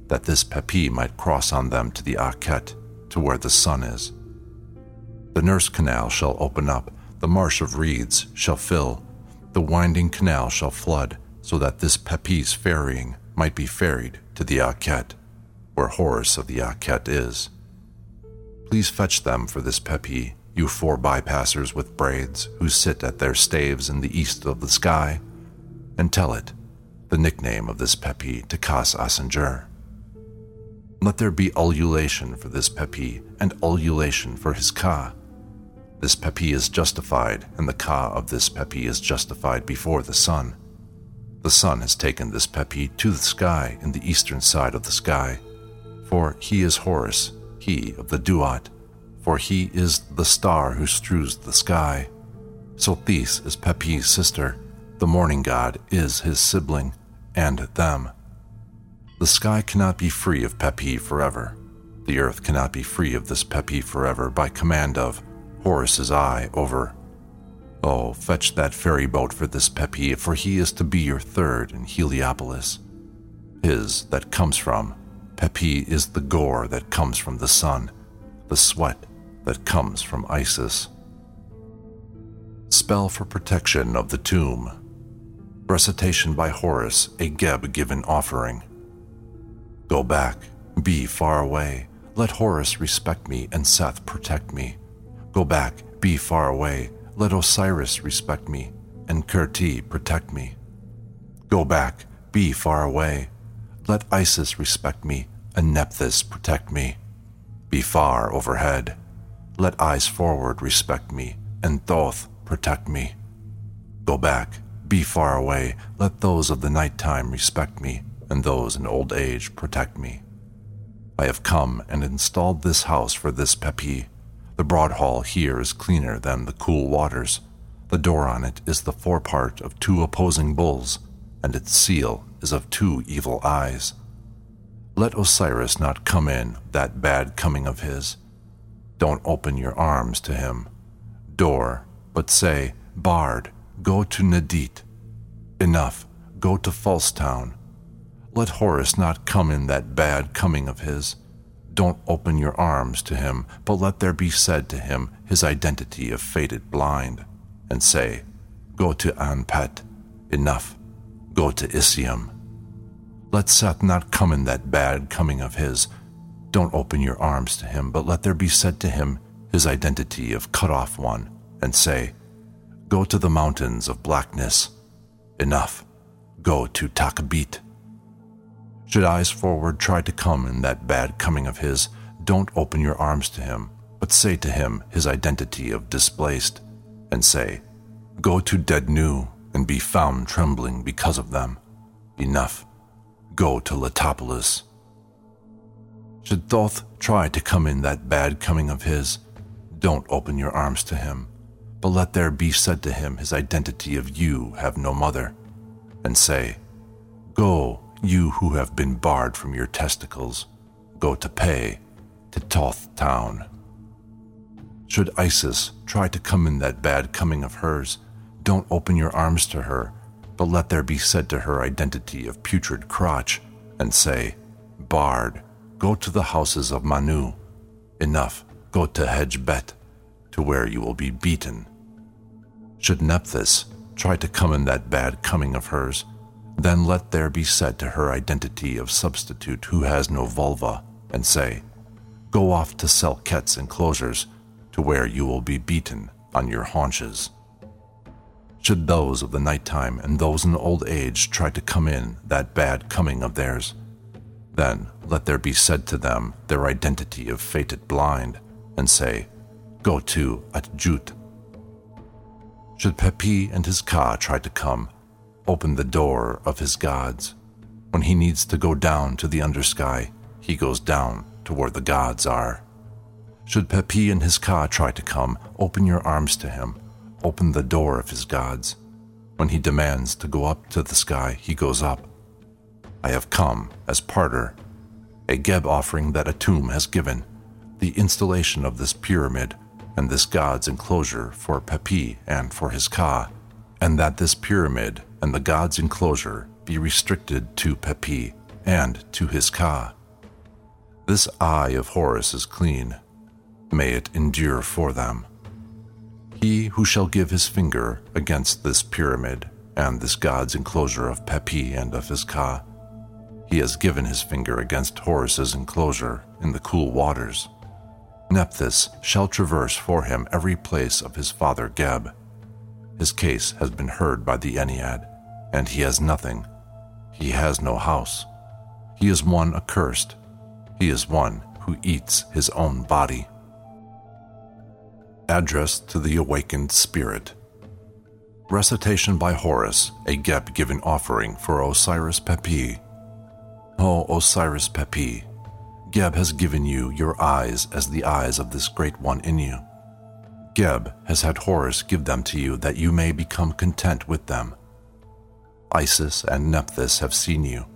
that this Pepi might cross on them to the Akhet, to where the sun is. The nurse canal shall open up, the marsh of reeds shall fill, the winding canal shall flood, so that this Pepi's ferrying might be ferried to the Akhet, where Horus of the Akhet is. Please fetch them for this Pepi, you four bypassers with braids who sit at their staves in the east of the sky, and tell it, the nickname of this Pepi, to Kas Asenjur. Let there be ululation for this Pepi and ululation for his Ka. This Pepi is justified, and the Ka of this Pepi is justified before the sun. The sun has taken this Pepi to the sky in the eastern side of the sky, for he is Horus, he of the Duat, for he is the star who strews the sky. Sothis is Pepi's sister, the morning god is his sibling, and them. The sky cannot be free of Pepi forever. The earth cannot be free of this Pepi forever by command of Horus's eye over. Oh, fetch that ferry boat for this Pepi, for he is to be your third in Heliopolis. His that comes from Pepi is the gore that comes from the sun, the sweat that comes from Isis. Spell for protection of the tomb. Recitation by Horus, a Geb given offering. Go back, be far away. Let Horus respect me and Seth protect me. Go back, be far away. Let Osiris respect me and Kirti protect me. Go back, be far away. Let Isis respect me and Nephthys protect me. Be far overhead. Let eyes forward respect me, and Thoth protect me. Go back, be far away, let those of the night time respect me, and those in old age protect me. I have come and installed this house for this Pepi. The broad hall here is cleaner than the cool waters. The door on it is the forepart of two opposing bulls, and its seal is of two evil eyes. Let Osiris not come in, that bad coming of his. Don't open your arms to him. Door, but say, Bard, go to Nadit. Enough, go to Falstown. Let Horus not come in that bad coming of his. Don't open your arms to him, but let there be said to him his identity of fated blind, and say, Go to Anpet. Enough, go to Isium. Let Seth not come in that bad coming of his, don't open your arms to him, but let there be said to him his identity of cut off one, and say, Go to the mountains of blackness. Enough. Go to Takabit. Should eyes forward try to come in that bad coming of his, don't open your arms to him, but say to him his identity of displaced, and say, Go to Dead New and be found trembling because of them. Enough. Go to Letopolis. Should Thoth try to come in that bad coming of his, don't open your arms to him, but let there be said to him his identity of you have no mother, and say, Go, you who have been barred from your testicles, go to pay to Thoth town. Should Isis try to come in that bad coming of hers, don't open your arms to her, but let there be said to her identity of putrid crotch, and say, Barred, Go to the houses of Manu. Enough, go to Hedgebet, to where you will be beaten. Should Nephthys try to come in that bad coming of hers, then let there be said to her identity of substitute who has no vulva, and say, Go off to sell Selket's enclosures, to where you will be beaten on your haunches. Should those of the night time and those in old age try to come in that bad coming of theirs, Then let there be said to them their identity of fated blind, and say, Go to at Jut. Should Pepi and his Ka try to come, open the door of his gods. When he needs to go down to the undersky, he goes down to where the gods are. Should Pepi and his Ka try to come, open your arms to him, open the door of his gods. When he demands to go up to the sky, he goes up. I have come as parter, a Geb offering that a tomb has given, the installation of this pyramid and this god's enclosure for Pepi and for his Ka, and that this pyramid and the god's enclosure be restricted to Pepi and to his Ka. This eye of Horus is clean. May it endure for them. He who shall give his finger against this pyramid and this god's enclosure of Pepi and of his Ka, he has given his finger against Horus's enclosure in the cool waters. Nephthys shall traverse for him every place of his father Geb. His case has been heard by the Ennead, and he has nothing. He has no house. He is one accursed. He is one who eats his own body. Address to the Awakened Spirit Recitation by Horus, a Geb given offering for Osiris Pepi. O Osiris Pepi, Geb has given you your eyes as the eyes of this great one in you. Geb has had Horus give them to you that you may become content with them. Isis and Nephthys have seen you,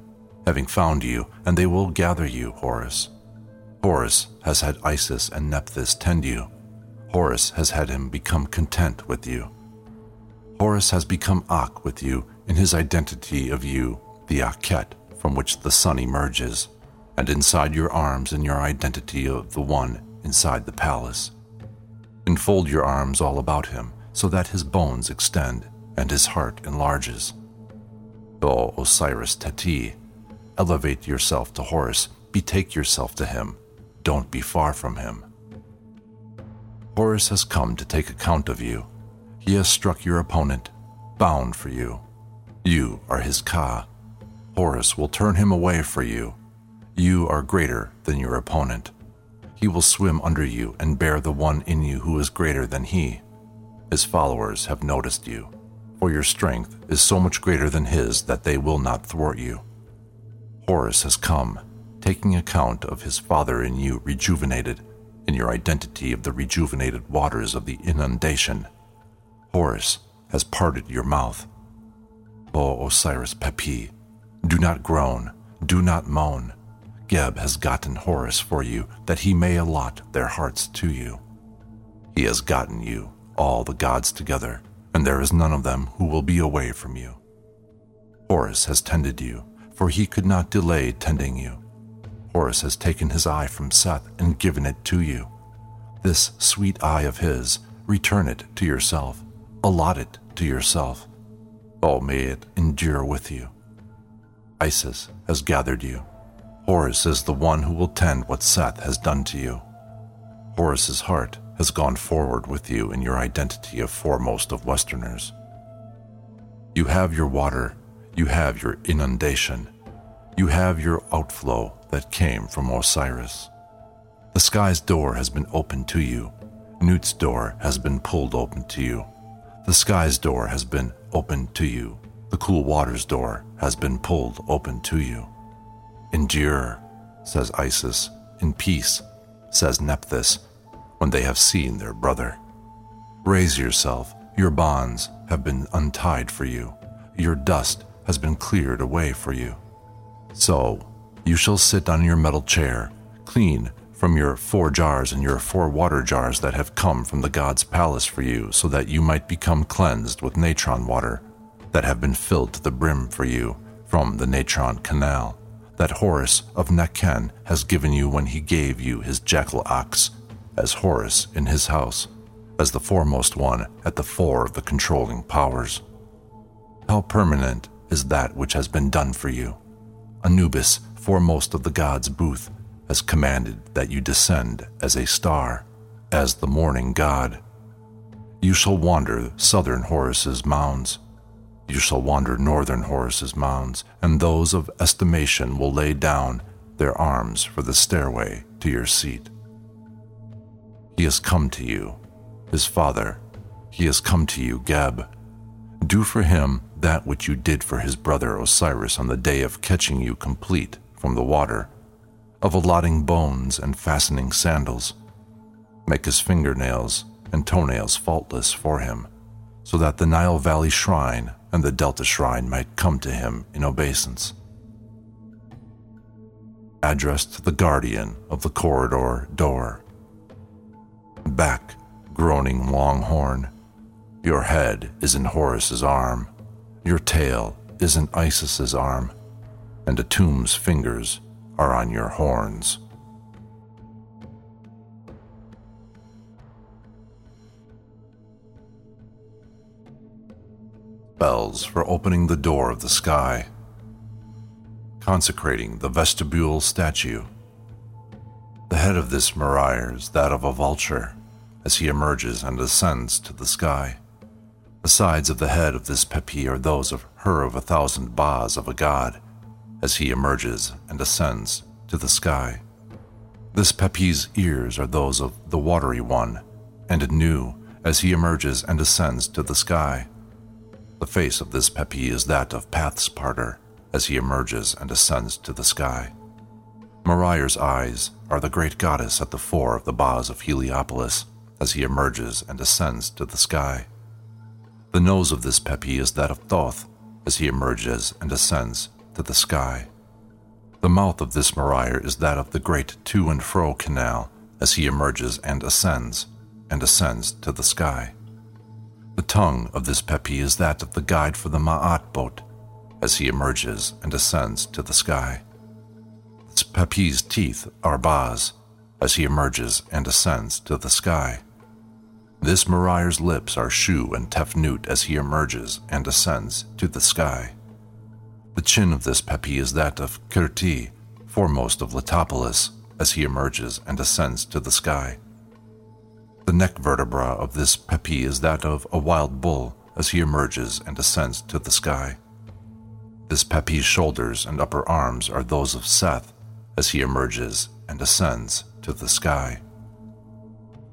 having found you, and they will gather you, Horus. Horus has had Isis and Nephthys tend you. Horus has had him become content with you. Horus has become Akh with you in his identity of you, the Akhet, from which the sun emerges, and inside your arms in your identity of the one inside the palace. Enfold your arms all about him so that his bones extend and his heart enlarges. O Osiris Teti, elevate yourself to Horus, betake yourself to him, don't be far from him. Horus has come to take account of you. He has struck your opponent, bound for you. You are his Ka, Horus will turn him away for you. You are greater than your opponent. He will swim under you and bear the one in you who is greater than he. His followers have noticed you, for your strength is so much greater than his that they will not thwart you. Horus has come, taking account of his father in you rejuvenated, in your identity of the rejuvenated waters of the inundation. Horus has parted your mouth. O Osiris Pepi, do not groan, do not moan. Geb has gotten Horus for you, that he may allot their hearts to you. He has gotten you, all the gods together, and there is none of them who will be away from you. Horus has tended you, for he could not delay tending you. Horus has taken his eye from Seth and given it to you. This sweet eye of his, return it to yourself, allot it to yourself. Oh, may it endure with you. Isis has gathered you. Horus is the one who will tend what Seth has done to you. Horus's heart has gone forward with you in your identity of foremost of Westerners. You have your water, you have your inundation, you have your outflow that came from Osiris. The sky's door has been opened to you. Nut's door has been pulled open to you. The sky's door has been opened to you. The cool waters door has been pulled open to you. Endure, says Isis. In peace, says Nephthys, when they have seen their brother. Raise yourself. Your bonds have been untied for you. Your dust has been cleared away for you. So, you shall sit on your metal chair, clean from your four jars and your four water jars that have come from the god's palace for you, so that you might become cleansed with natron water that have been filled to the brim for you from the Natron Canal that Horus of Nekhen has given you when he gave you his jackal ox, as Horus in his house, as the foremost one at the fore of the controlling powers. How permanent is that which has been done for you? Anubis, foremost of the gods' booth, has commanded that you descend as a star, as the morning god. You shall wander southern Horus's mounds, you shall wander northern Horus's mounds, and those of estimation will lay down their arms for the stairway to your seat. He has come to you, his father. He has come to you, Geb. Do for him that which you did for his brother Osiris on the day of catching you complete from the water, of allotting bones and fastening sandals. Make his fingernails and toenails faultless for him, so that the Nile Valley Shrine and the Delta Shrine might come to him in obeisance. Addressed to the guardian of the corridor door. Back, groaning longhorn, your head is in Horus's arm, your tail is in Isis's arm, and Atum's fingers are on your horns. Bells for opening the door of the sky, consecrating the vestibule statue. The head of this Meryre is that of a vulture as he emerges and ascends to the sky. The sides of the head of this Pepi are those of her of a thousand Bas of a god, as he emerges and ascends to the sky. This Pepi's ears are those of the watery one, and new as he emerges and ascends to the sky. The face of this Pepi is that of Path's parter, as he emerges and ascends to the sky. Meryre's eyes are the great goddess at the fore of the Bas of Heliopolis, as he emerges and ascends to the sky. The nose of this Pepi is that of Thoth as he emerges and ascends to the sky. The mouth of this Meryre is that of the great to and fro canal as he emerges and ascends and ascends to the sky. The tongue of this Pepi is that of the guide for the Ma'at boat as he emerges and ascends to the sky. Pepi's teeth are Bas as he emerges and ascends to the sky. This Meryre's lips are Shu and Tefnut as he emerges and ascends to the sky. The chin of this Pepi is that of Kirti, foremost of Letopolis, as he emerges and ascends to the sky. The neck vertebra of this Pepi is that of a wild bull as he emerges and ascends to the sky. This Pepi's shoulders and upper arms are those of Seth as he emerges and ascends to the sky.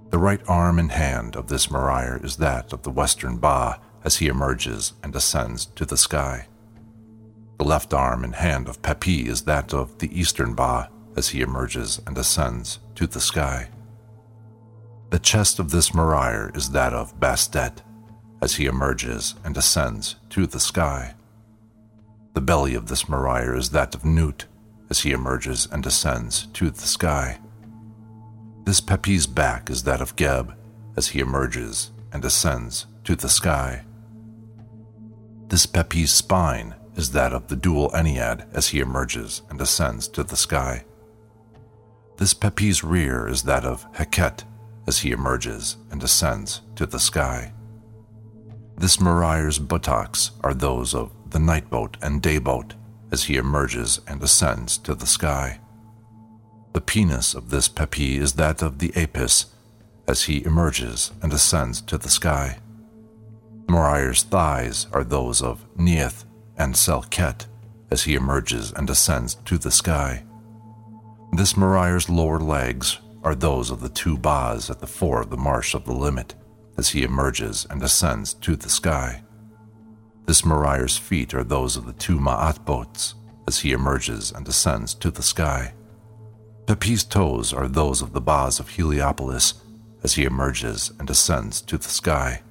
The right arm and hand of this Meryre is that of the western Ba as he emerges and ascends to the sky. The left arm and hand of Pepi is that of the eastern Ba as he emerges and ascends to the sky. The chest of this Meryre is that of Bastet as he emerges and ascends to the sky. The belly of this Meryre is that of Nut as he emerges and descends to the sky. This Pepi's back is that of Geb as he emerges and descends to the sky. This Pepi's spine is that of the dual Ennead as he emerges and descends to the sky. This Pepi's rear is that of Heket as he emerges and descends to the sky. This Meryre's buttocks are those of the night boat and day boat as he emerges and ascends to the sky. The penis of this Pepi is that of the Apis as he emerges and ascends to the sky. Meryre's thighs are those of Neith and Selket as he emerges and ascends to the sky. This Meryre's lower legs are those of the two Bas at the fore of the Marsh of the Limit as he emerges and ascends to the sky. This Meryre's feet are those of the two Ma'at boats as he emerges and ascends to the sky. Pepi's toes are those of the Bas of Heliopolis as he emerges and ascends to the sky.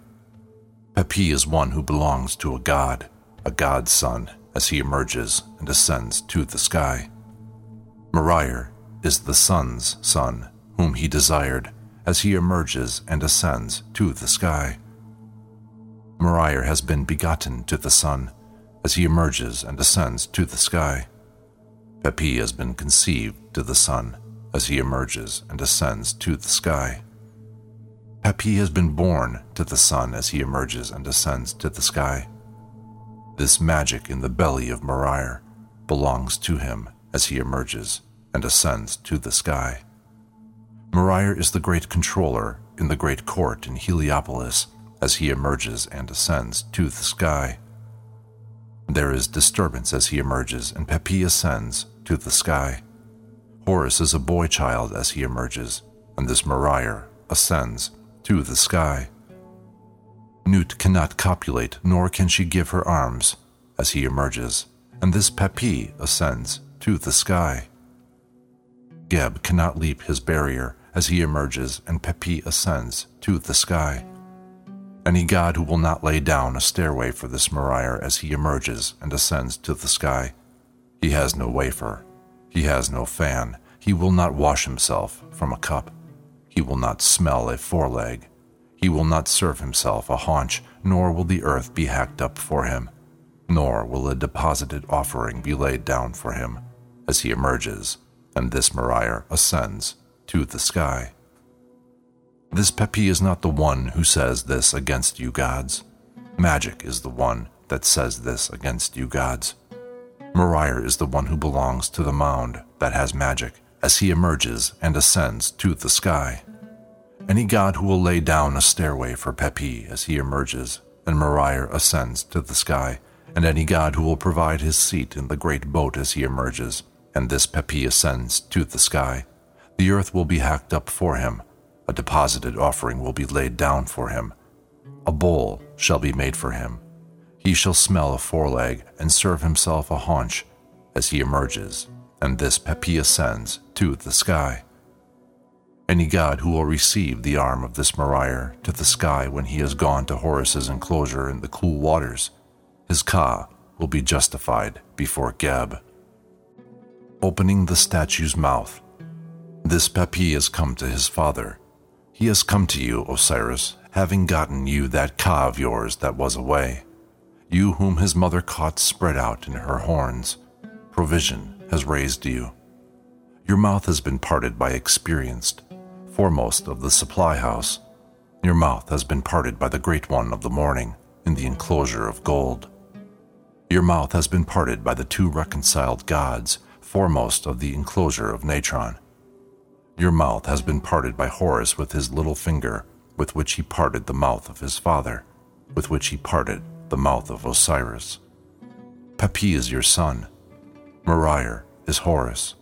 Pepi is one who belongs to a god, a god's son, as he emerges and ascends to the sky. Meryre is the sun's son, whom he desired as he emerges and ascends to the sky. Meryre has been begotten to the sun as he emerges and ascends to the sky. Pepi has been conceived to the sun as he emerges and ascends to the sky. Pepi has been born to the sun as he emerges and ascends to the sky. This magic in the belly of Meryre belongs to him as he emerges and ascends to the sky. Meryre is the great controller in the great court in Heliopolis as he emerges and ascends to the sky. There is disturbance as he emerges, and Pepi ascends to the sky. Horus is a boy child as he emerges, and this Meryre ascends to the sky. Nut cannot copulate, nor can she give her arms as he emerges, and this Pepi ascends to the sky. Geb cannot leap his barrier as he emerges, and Pepi ascends to the sky. Any god who will not lay down a stairway for this Meryre as he emerges and ascends to the sky, he has no wafer, he has no fan, he will not wash himself from a cup, he will not smell a foreleg, he will not serve himself a haunch, nor will the earth be hacked up for him, nor will a deposited offering be laid down for him as he emerges, and this Meryre ascends to the sky. This Pepi is not the one who says this against you gods. Magic is the one that says this against you gods. Meryre is the one who belongs to the mound that has magic as he emerges and ascends to the sky. Any god who will lay down a stairway for Pepi as he emerges and Meryre ascends to the sky, and any god who will provide his seat in the great boat as he emerges, and this Pepi ascends to the sky, the earth will be hacked up for him, a deposited offering will be laid down for him, a bowl shall be made for him. He shall smell a foreleg and serve himself a haunch as he emerges, and this Pepi ascends to the sky. Any god who will receive the arm of this Meryre to the sky when he has gone to Horus's enclosure in the cool waters, his ka will be justified before Geb. Opening the statue's mouth, this Pepi has come to his father. He has come to you, Osiris, having gotten you that ka of yours that was away. You whom his mother caught spread out in her horns. Provision has raised you. Your mouth has been parted by experienced, foremost of the supply house. Your mouth has been parted by the great one of the morning in the enclosure of gold. Your mouth has been parted by the two reconciled gods, foremost of the enclosure of Natron. Your mouth has been parted by Horus with his little finger, with which he parted the mouth of his father, with which he parted the mouth of Osiris. Pepi is your son. Meryre is Horus.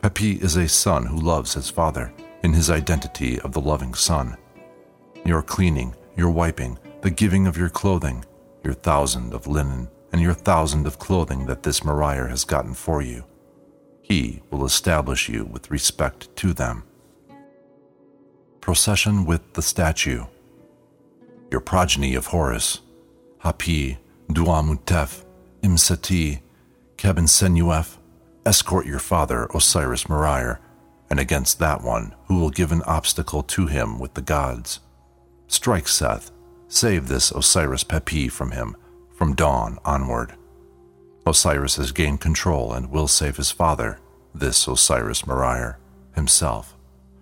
Pepi is a son who loves his father in his identity of the loving son. Your cleaning, your wiping, the giving of your clothing, your thousand of linen, and your thousand of clothing that this Meryre has gotten for you he will establish you with respect to them. Procession with the statue. Your progeny of Horus, Hapi, Duamutef, Imseti, Qebehsenuef, escort your father Osiris Meryre, and against that one who will give an obstacle to him with the gods. Strike Seth, save this Osiris Pepi from him, from dawn onward. Osiris has gained control and will save his father, this Osiris Meryre, himself.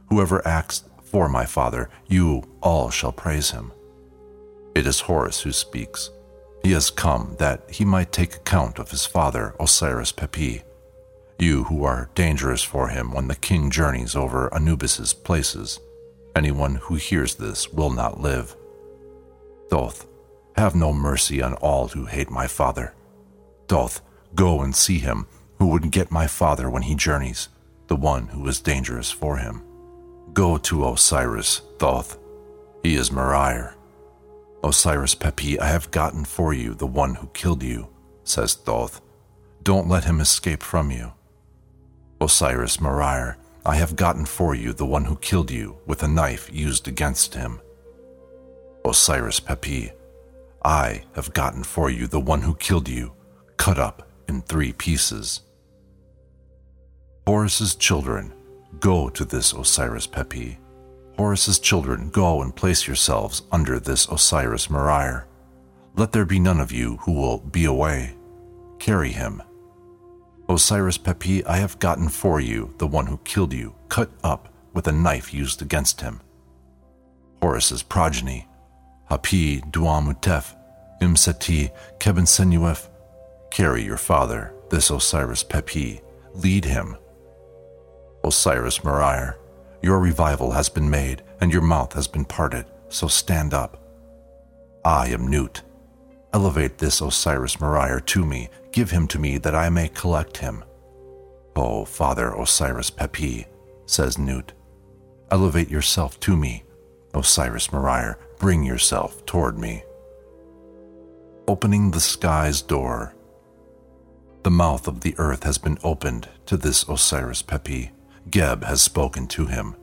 Whoever acts for my father, you all shall praise him. It is Horus who speaks. He has come that he might take account of his father, Osiris Pepi. You who are dangerous for him when the king journeys over Anubis's places. Anyone who hears this will not live. Thoth, have no mercy on all who hate my father. Thoth, go and see him, who would get my father when he journeys, the one who is dangerous for him. Go to Osiris, Thoth. He is Meryre. Osiris Pepi, I have gotten for you the one who killed you, says Thoth. Don't let him escape from you. Osiris Meryre, I have gotten for you the one who killed you with a knife used against him. Osiris Pepi, I have gotten for you the one who killed you, cut up in three pieces. Horus's children, go to this Osiris Pepi. Horus's children, go and place yourselves under this Osiris Meryre. Let there be none of you who will be away. Carry him. Osiris Pepi, I have gotten for you the one who killed you, cut up with a knife used against him. Horus's progeny, Hapi Duamutef, Imseti Qebehsenuef, Carry your father, this Osiris Pepi. Lead him. Osiris Meryre, your revival has been made, and your mouth has been parted, so stand up. I am Nut. Elevate this Osiris Meryre to me, give him to me that I may collect him. Oh, Father Osiris Pepi, says Nut, elevate yourself to me. Osiris Meryre, bring yourself toward me. Opening the sky's door. The mouth of the earth has been opened to this Osiris Pepi. Geb has spoken to him.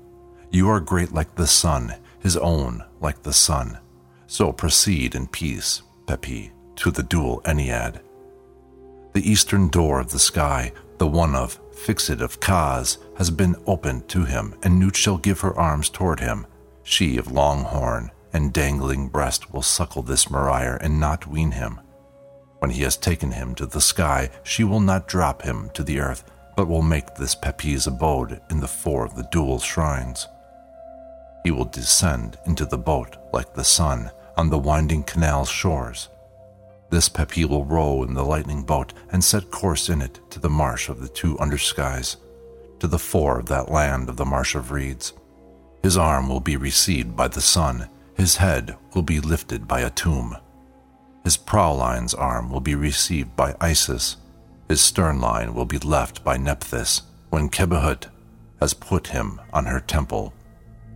You are great like the sun, his own like the sun. So proceed in peace, Pepi, to the dual Ennead. The eastern door of the sky, the one of Fixit of Kaz, has been opened to him, and Nut shall give her arms toward him. She of long horn and dangling breast will suckle this Meryre and not wean him. When he has taken him to the sky, she will not drop him to the earth, but will make this Pepi's abode in the four of the dual shrines. He will descend into the boat like the sun on the winding canal's shores. This Pepi will row in the lightning boat and set course in it to the marsh of the two underskies, to the four of that land of the marsh of reeds. His arm will be received by the sun, his head will be lifted by Atum. His prowline's arm will be received by Isis, his stern line will be left by Nephthys when Qebehut has put him on her temple.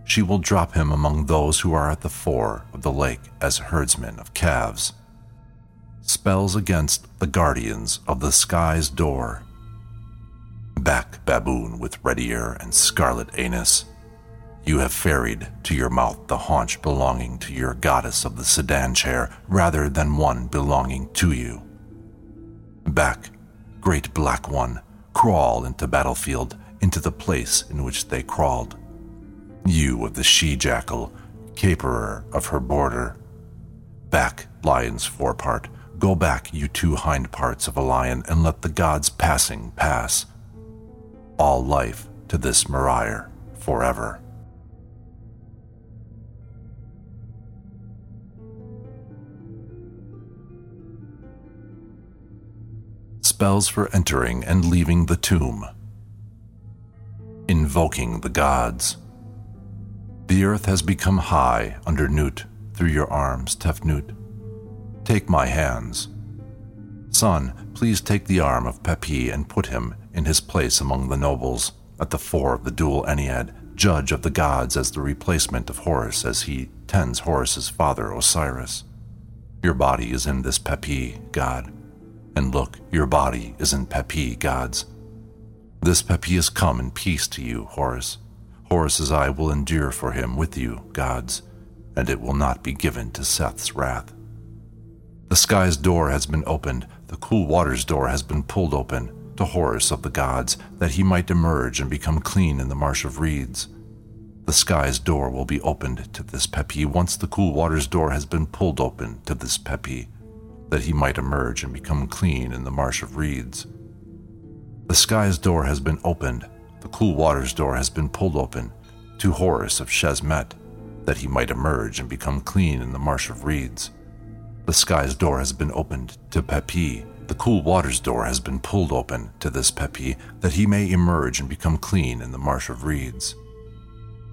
She will drop him among those who are at the fore of the lake as herdsmen of calves. Spells against the guardians of the sky's door. Back, baboon with red ear and scarlet anus. You have ferried to your mouth the haunch belonging to your goddess of the sedan chair rather than one belonging to you. Back, great black one, crawl into battlefield, into the place in which they crawled. You of the she jackal, caperer of her border. Back, lion's forepart, go back, you two hind parts of a lion, and let the gods passing pass. All life to this Merir forever. Spells for entering and leaving the tomb. Invoking the gods. The earth has become high under Nut through your arms, Tefnut. Take my hands. Son, please take the arm of Pepi and put him in his place among the nobles, at the fore of the dual Ennead, judge of the gods as the replacement of Horus as he tends Horus's father Osiris. Your body is in this Pepi, God and look, your body is in Pepi, gods. This Pepi has come in peace to you, Horus. Horus's eye will endure for him with you, gods, and it will not be given to Seth's wrath. The sky's door has been opened, the cool water's door has been pulled open to Horus of the gods, that he might emerge and become clean in the marsh of reeds. The sky's door will be opened to this Pepi once the cool water's door has been pulled open to this Pepi that he might emerge and become clean in the marsh of reeds. The sky's door has been opened, the cool water's door has been pulled open to Horus of Shesmet, that he might emerge and become clean in the marsh of reeds. The sky's door has been opened to Pepi, the cool water's door has been pulled open to this Pepi, that he may emerge and become clean in the marsh of reeds.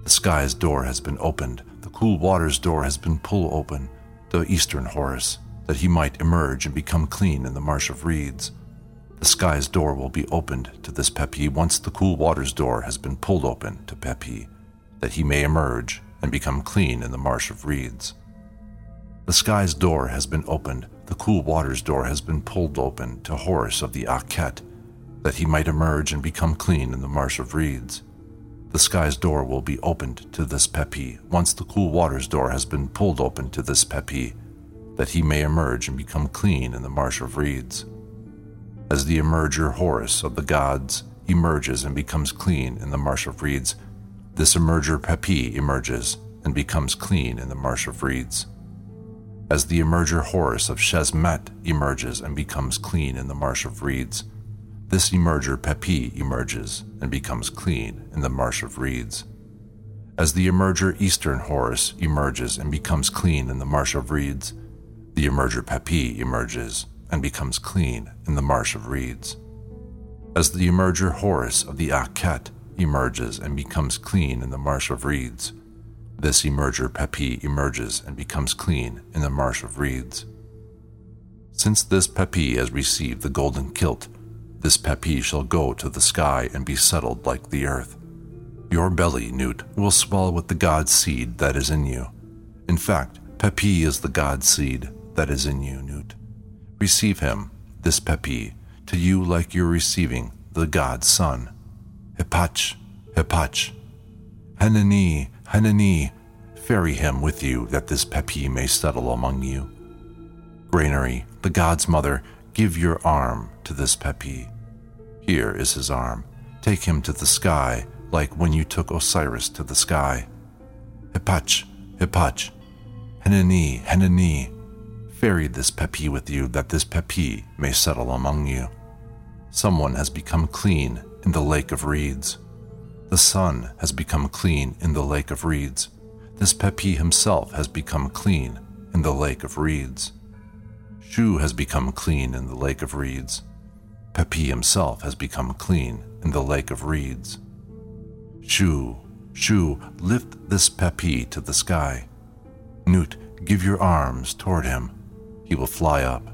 The sky's door has been opened, the cool water's door has been pulled open to eastern Horus, that he might emerge and become clean in the marsh of reeds. The sky's door will be opened to this Pepi once the cool water's door has been pulled open to Pepi, that he may emerge and become clean in the marsh of reeds. The sky's door has been opened, the cool water's door has been pulled open to Horus of the Akhet, that he might emerge and become clean in the marsh of reeds. The sky's door will be opened to this Pepi once the cool water's door has been pulled open to this Pepi, that he may emerge and become clean in the marsh of reeds. As the emerger Horus of the gods emerges and becomes clean in the marsh of reeds, this emerger Pepi emerges and becomes clean in the marsh of reeds. As the emerger Horus of Shesmet emerges and becomes clean in the marsh of reeds, this emerger Pepi emerges and becomes clean in the marsh of reeds. As the emerger Eastern Horus emerges and becomes clean in the marsh of reeds, the emerger Pepi emerges and becomes clean in the marsh of reeds. As the emerger Horus of the Akhet emerges and becomes clean in the marsh of reeds, this emerger Pepi emerges and becomes clean in the marsh of reeds. Since this Pepi has received the golden kilt, this Pepi shall go to the sky and be settled like the earth. Your belly, Nut, will swell with the god seed that is in you. In fact, Pepi is the god seed that is in you, Nut. Receive him, this Pepi, to you like you're receiving the god's son. Hipach, Hipach. Hanani, Hanani, ferry him with you that this Pepi may settle among you. Granary, the god's mother, give your arm to this Pepi. Here is his arm. Take him to the sky, like when you took Osiris to the sky. Hipach, Hipach, Henani, Henani, ferry this Pepi with you that this Pepi may settle among you. Someone has become clean in the lake of reeds. The sun has become clean in the lake of reeds. This Pepi himself has become clean in the lake of reeds. Shu has become clean in the lake of reeds. Pepi himself has become clean in the lake of reeds. Shu, Shu, lift this Pepi to the sky. Nut, give your arms toward him. He will fly up.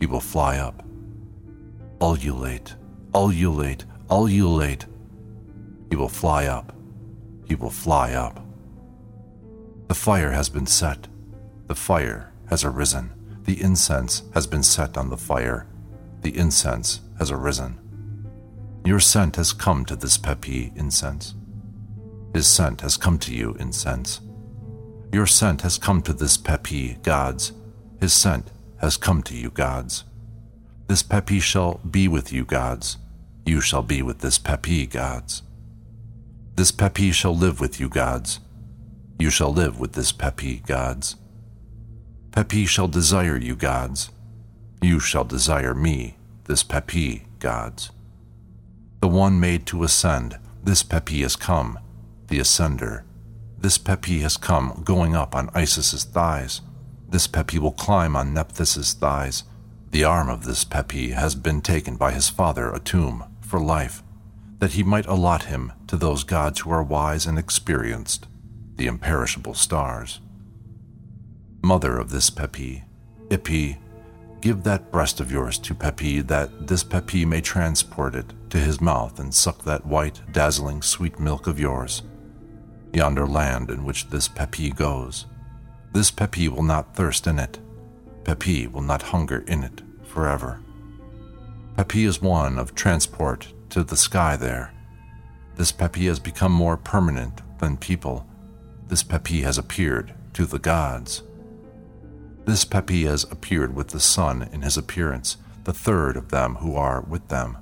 He will fly up. Ululate, ululate, ululate. He will fly up. He will fly up. The fire has been set. The fire has arisen. The incense has been set on the fire. The incense has arisen. Your scent has come to this Pepi incense. His scent has come to you, incense. Your scent has come to this Pepi, gods. His scent has come to you, gods. This Pepi shall be with you, gods. You shall be with this Pepi, gods. This Pepi shall live with you, gods. You shall live with this Pepi, gods. Pepi shall desire you, gods. You shall desire me, this Pepi, gods. The one made to ascend, this Pepi has come, the ascender. This Pepi has come, going up on Isis's thighs. This Pepi will climb on Nephthys's thighs. The arm of this Pepi has been taken by his father, Atum, for life, that he might allot him to those gods who are wise and experienced, the imperishable stars. Mother of this Pepi, Ipi, Give that breast of yours to Pepi, that this Pepi may transport it to his mouth and suck that white, dazzling, sweet milk of yours. Yonder land in which this Pepi goes, this Pepi will not thirst in it. Pepi will not hunger in it forever. Pepi is one of transport to the sky there. This Pepi has become more permanent than people. This Pepi has appeared to the gods. This Pepi has appeared with the sun in his appearance, the third of them who are with them.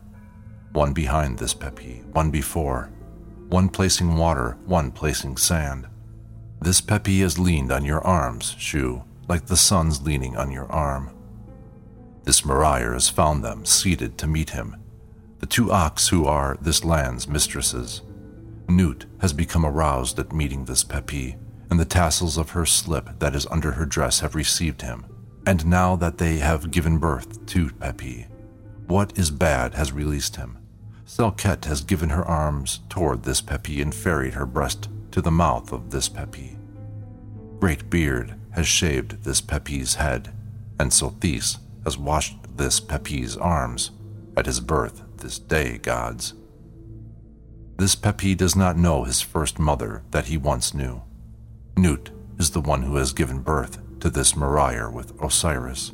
One behind this Pepi, one before, one placing water, one placing sand. This Pepi has leaned on your arms, Shu, like the sun's leaning on your arm. This Meryre has found them seated to meet him, the two ox who are this land's mistresses. Nut has become aroused at meeting this Pepi, and the tassels of her slip that is under her dress have received him. And now that they have given birth to Pepi, what is bad has released him. Selket has given her arms toward this Pepi and ferried her breast to the mouth of this Pepi. Great Beard has shaved this Pepi's head, and Sothis has washed this Pepi's arms at his birth this day, gods. This Pepi does not know his first mother that he once knew. Nut is the one who has given birth to this Meryre with Osiris.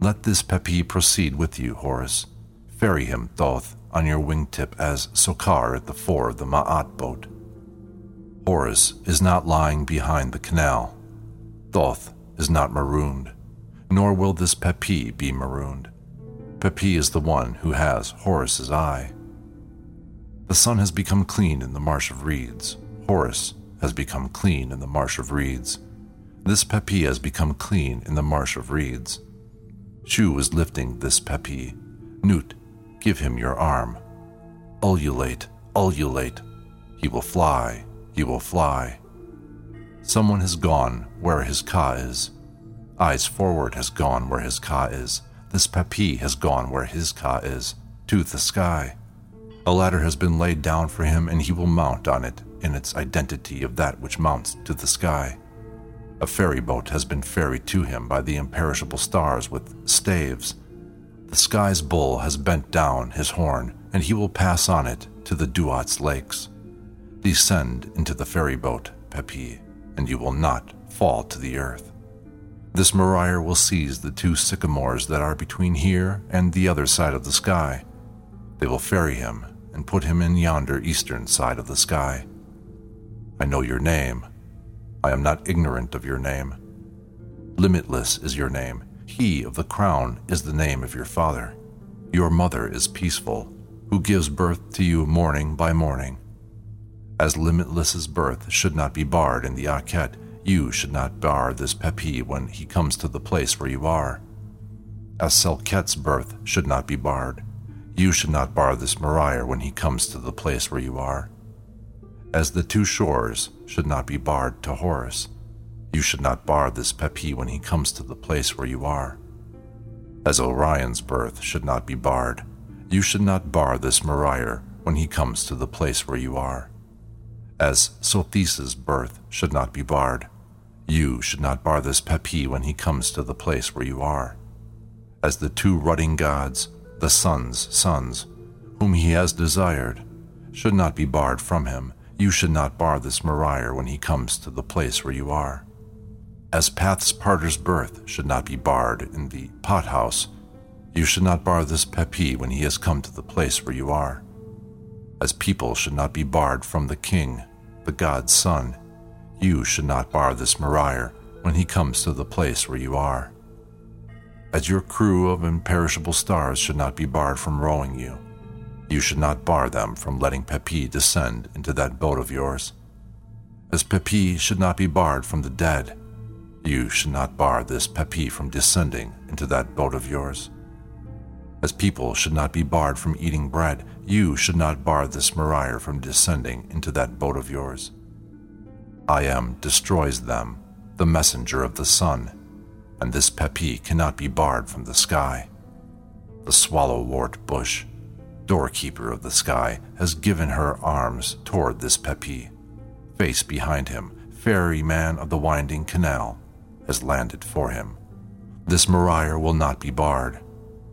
Let this Pepi proceed with you, Horus. Ferry him, Thoth, on your wingtip as Sokar at the fore of the Ma'at boat. Horus is not lying behind the canal. Thoth is not marooned, nor will this Pepi be marooned. Pepi is the one who has Horus's eye. The sun has become clean in the marsh of reeds. Horus has become clean in the marsh of reeds. This Pepi has become clean in the marsh of reeds. Shu is lifting this Pepi. Nut, give him your arm. Ululate, ululate. He will fly, he will fly. Someone has gone where his ka is. Eyes forward has gone where his ka is. This Pepi has gone where his ka is, to the sky. A ladder has been laid down for him, and he will mount on it in its identity of that which mounts to the sky. A ferry boat has been ferried to him by the imperishable stars with staves. The sky's bull has bent down his horn, and he will pass on it to the Duat's lakes. Descend into the ferry boat, Pepi, and you will not fall to the earth. This Meryre will seize the two sycamores that are between here and the other side of the sky. They will ferry him and put him in yonder eastern side of the sky. I know your name. I am not ignorant of your name. Limitless is your name. He of the crown is the name of your father. Your mother is peaceful, who gives birth to you morning by morning. As Limitless's birth should not be barred in the Akhet, you should not bar this Pepi when he comes to the place where you are. As Selket's birth should not be barred, you should not bar this Meryre when he comes to the place where you are. As the two shores should not be barred to Horus, you should not bar this Pepi when he comes to the place where you are. As Orion's birth should not be barred, you should not bar this Meryre when he comes to the place where you are. As Sothis' birth should not be barred, you should not bar this Pepi when he comes to the place where you are. As the two rutting gods, the sun's sons, whom he has desired, should not be barred from him, you should not bar this Meryre when he comes to the place where you are. As Path's parter's birth should not be barred in the pothouse, you should not bar this Pepi when he has come to the place where you are. As people should not be barred from the king, the god's son, you should not bar this Meryre when he comes to the place where you are. As your crew of imperishable stars should not be barred from rowing you, you should not bar them from letting Pepi descend into that boat of yours. As Pepi should not be barred from the dead, you should not bar this Pepi from descending into that boat of yours. As people should not be barred from eating bread, you should not bar this Meryre from descending into that boat of yours. I am destroys them, the messenger of the sun, and this Pepi cannot be barred from the sky. The swallowwort bush doorkeeper of the sky, has given her arms toward this Pepi. Face behind him, ferryman of the winding canal, has landed for him. This Meryre will not be barred.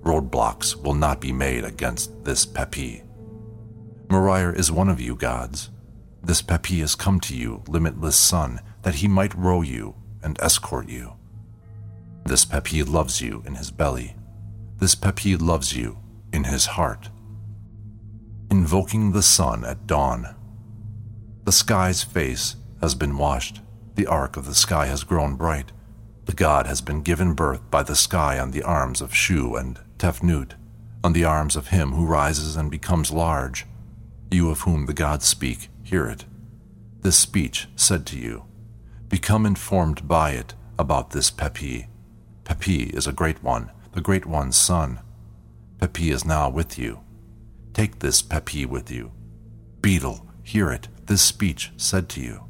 Roadblocks will not be made against this Pepi. Meryre is one of you gods. This Pepi has come to you, limitless sun, that he might row you and escort you. This Pepi loves you in his belly. This Pepi loves you in his heart invoking the sun at dawn. The sky's face has been washed, the arc of the sky has grown bright. The god has been given birth by the sky on the arms of Shu and Tefnut, on the arms of him who rises and becomes large. You of whom the gods speak, hear it. This speech said to you, Become informed by it about this Pepi. Pepi is a great one, the great one's son. Pepi is now with you. Take this Pepi with you. Beetle, hear it, this speech said to you.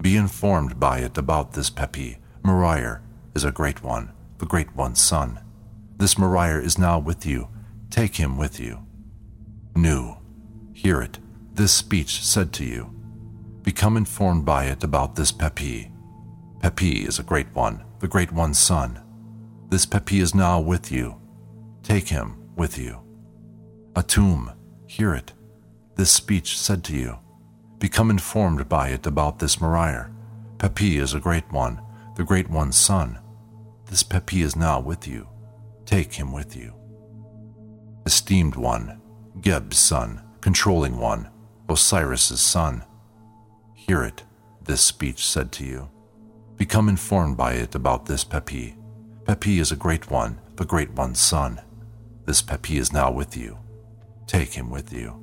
Be informed by it about this Pepi. Meryre is a great one, the great one's son. This Meryre is now with you. Take him with you. Nu, hear it, this speech said to you. Become informed by it about this Pepi. Pepi is a great one, the great one's son. This Pepi is now with you. Take him with you. Atum, hear it. This speech said to you. Become informed by it about this Meryre. Pepi is a great one, the great one's son. This Pepi is now with you. Take him with you. Esteemed one, Geb's son, controlling one, Osiris's son. Hear it, this speech said to you. Become informed by it about this Pepi. Pepi is a great one, the great one's son. This Pepi is now with you. Take him with you.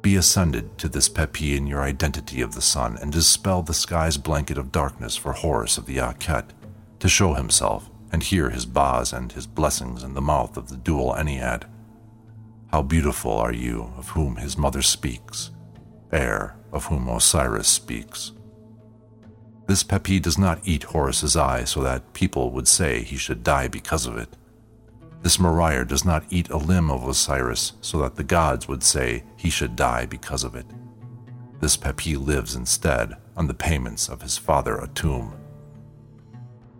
Be ascended to this Pepi in your identity of the sun and dispel the sky's blanket of darkness for Horus of the Akhet, to show himself and hear his bas and his blessings in the mouth of the dual Ennead. How beautiful are you of whom his mother speaks, heir of whom Osiris speaks. This Pepi does not eat Horus's eye so that people would say he should die because of it. This Meryre does not eat a limb of Osiris so that the gods would say he should die because of it. This Pepi lives instead on the payments of his father Atum.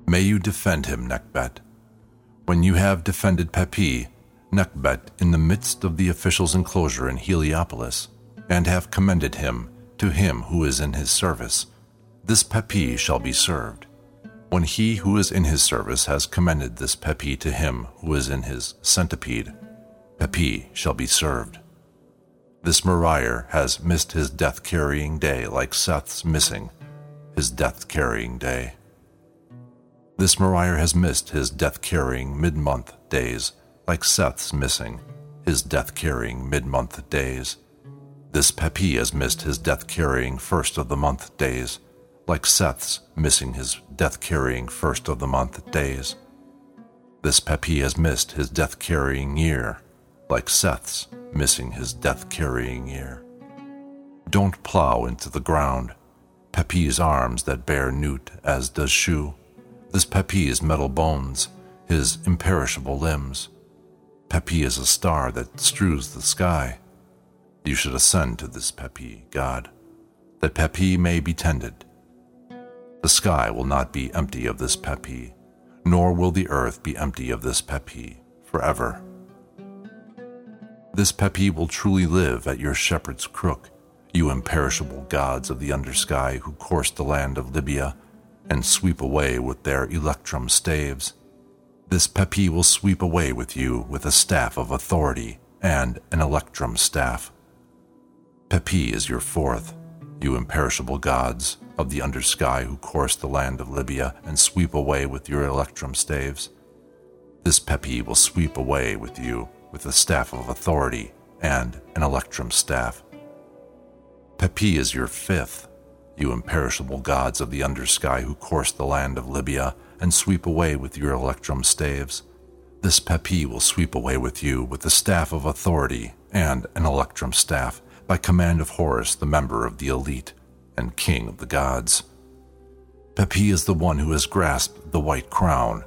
May you defend him, Nekhbet. When you have defended Pepi, Nekhbet in the midst of the officials' enclosure in Heliopolis, and have commended him to him who is in his service, this Pepi shall be served. When he who is in his service has commended this Pepi to him who is in his centipede, Pepi shall be served. This Meryre has missed his death carrying day like Seth's missing his death carrying day. This Meryre has missed his death carrying mid month days like Seth's missing his death carrying mid month days. This Pepi has missed his death carrying first of the month days like Seth's missing his death carrying first of the month days. This Pepi has missed his death carrying year like Seth's missing his death carrying year. Don't plow into the ground Pepi's arms that bear Nut as does Shu, this Pepi's metal bones, his imperishable limbs. Pepi is a star that strews the sky. You should ascend to this Pepi, God, that Pepi may be tended. The sky will not be empty of this Pepi, nor will the earth be empty of this Pepi forever. This Pepi will truly live at your shepherd's crook, you imperishable gods of the undersky who course the land of Libya and sweep away with their electrum staves. This Pepi will sweep away with you with a staff of authority and an electrum staff. Pepi is your fourth, you imperishable gods of the undersky who course the land of Libya and sweep away with your electrum staves. This Pepi will sweep away with you with a staff of authority and an electrum staff. Pepi is your fifth, you imperishable gods of the undersky who course the land of Libya and sweep away with your electrum staves. This Pepi will sweep away with you with the staff of authority and an electrum staff by command of Horus, the member of the elite and king of the gods. Pepi is the one who has grasped the white crown,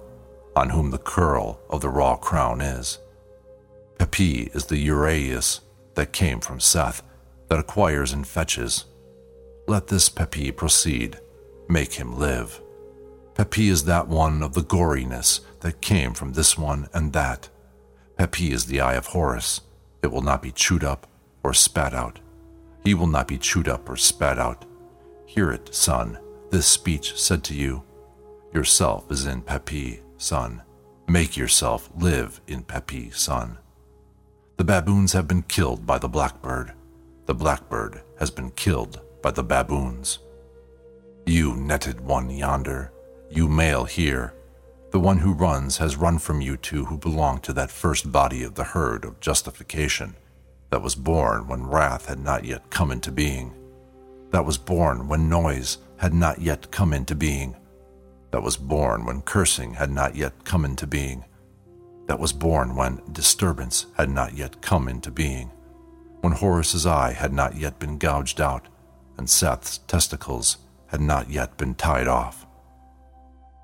on whom the curl of the raw crown is. Pepi is the Uraeus that came from Seth that acquires and fetches. Let this Pepi proceed, make him live. Pepi is that one of the goriness that came from this one and that. Pepi is the eye of Horus. It will not be chewed up or spat out. He will not be chewed up or spat out. Hear it, son. This speech said to you, Yourself is in Pepi, son. Make yourself live in Pepi, son. The baboons have been killed by the blackbird. The blackbird has been killed by the baboons. You netted one yonder, you male here, the one who runs has run from you two who belong to that first body of the herd of justification that was born when wrath had not yet come into being, that was born when noise had not yet come into being, that was born when cursing had not yet come into being, that was born when disturbance had not yet come into being when Horus's eye had not yet been gouged out and Seth's testicles had not yet been tied off.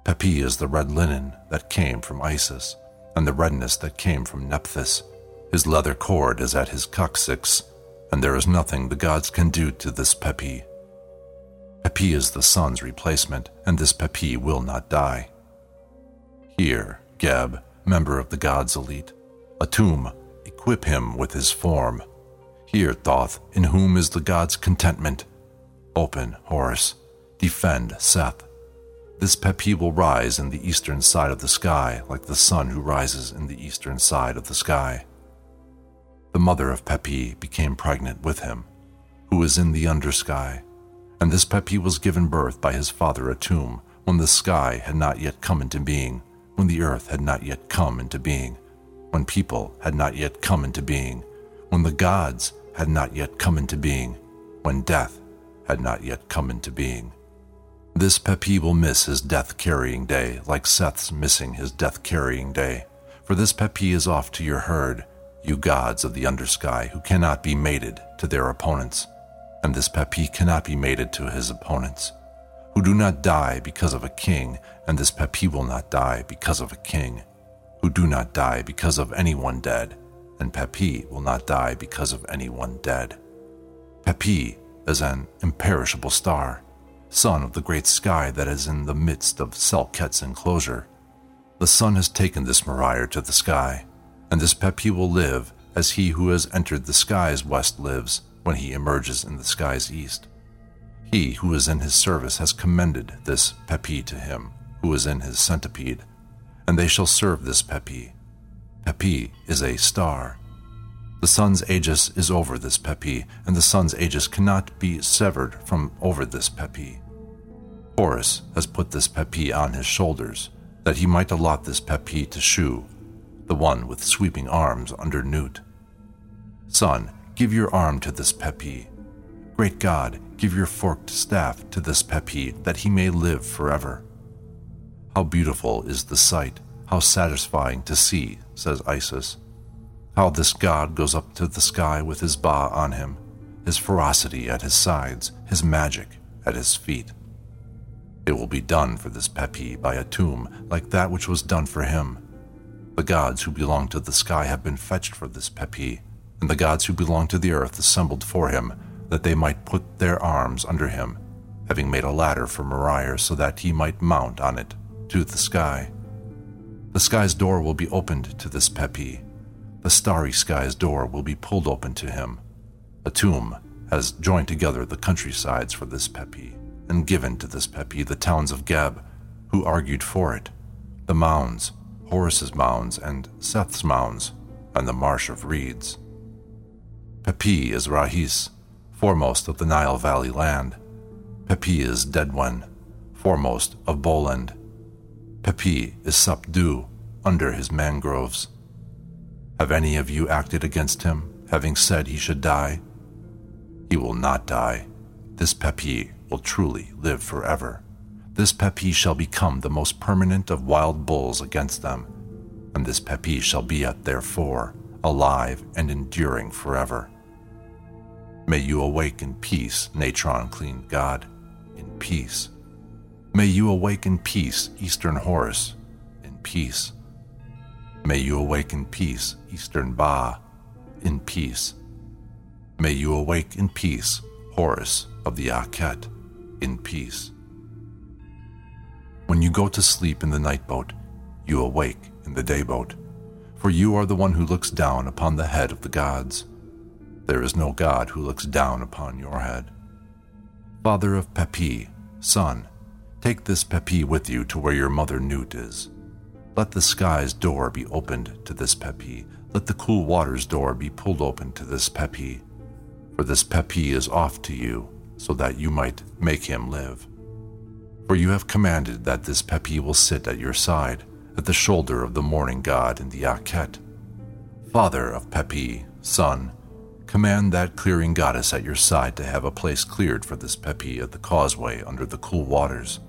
Pepi is the red linen that came from Isis, and the redness that came from Nephthys. His leather cord is at his coccyx, and there is nothing the gods can do to this Pepi. Pepi is the sun's replacement, and this Pepi will not die. Here, Geb, member of the gods' elite, Atum, equip him with his form, here, Thoth, in whom is the god's contentment. Open, Horus. Defend, Seth. This Pepi will rise in the eastern side of the sky, like the sun who rises in the eastern side of the sky. The mother of Pepi became pregnant with him, who is in the undersky, and this Pepi was given birth by his father Atum when the sky had not yet come into being, when the earth had not yet come into being, when people had not yet come into being, when the gods had not yet come into being, when death had not yet come into being. This Pepi will miss his death carrying day, like Seth's missing his death carrying day. For this Pepi is off to your herd, you gods of the undersky who cannot be mated to their opponents. And this Pepi cannot be mated to his opponents, who do not die because of a king, and this Pepi will not die because of a king, who do not die because of anyone dead, and Pepi will not die because of anyone dead. Pepi is an imperishable star, son of the great sky that is in the midst of Selket's enclosure. The sun has taken this Meryre to the sky, and this Pepi will live as he who has entered the sky's west lives when he emerges in the sky's east. He who is in his service has commended this Pepi to him who is in his centipede, and they shall serve this Pepi. Pepi is a star. The sun's aegis is over this Pepi, and the sun's aegis cannot be severed from over this Pepi. Horus has put this Pepi on his shoulders, that he might allot this Pepi to Shu, the one with sweeping arms under Nut. Son, give your arm to this Pepi. Great God, give your forked staff to this Pepi, that he may live forever. How beautiful is the sight, how satisfying to see, says Isis. How this god goes up to the sky with his ba on him, his ferocity at his sides, his magic at his feet. It will be done for this Pepi by a tomb like that which was done for him. The gods who belong to the sky have been fetched for this Pepi, and the gods who belong to the earth assembled for him, that they might put their arms under him, having made a ladder for Meryre so that he might mount on it to the sky. The sky's door will be opened to this Pepi. The starry sky's door will be pulled open to him. A tomb has joined together the countrysides for this Pepi and given to this Pepi the towns of Geb, who argued for it, the mounds, Horus's mounds and Seth's mounds, and the marsh of reeds. Pepi is Rahis, foremost of the Nile Valley land. Pepi is Dedwen, foremost of Boland. Pepi is Sapdu, under his mangroves. Have any of you acted against him, having said he should die? He will not die. This Pepi will truly live forever. This Pepi shall become the most permanent of wild bulls against them, and this Pepi shall be at their fore, alive and enduring forever. May you awake in peace, Natron clean God, in peace. May you awake in peace, Eastern Horus, in peace. May you awake in peace, Eastern Ba, in peace. May you awake in peace, Horus of the Akhet, in peace. When you go to sleep in the night boat, you awake in the day boat, for you are the one who looks down upon the head of the gods. There is no god who looks down upon your head. Father of Pepi, son, take this Pepi with you to where your mother Nut is. Let the sky's door be opened to this Pepi. Let the cool water's door be pulled open to this Pepi. For this Pepi is off to you, so that you might make him live. For you have commanded that this Pepi will sit at your side, at the shoulder of the morning god in the Akhet. Father of Pepi, son, command that clearing goddess at your side to have a place cleared for this Pepi at the causeway under the cool waters.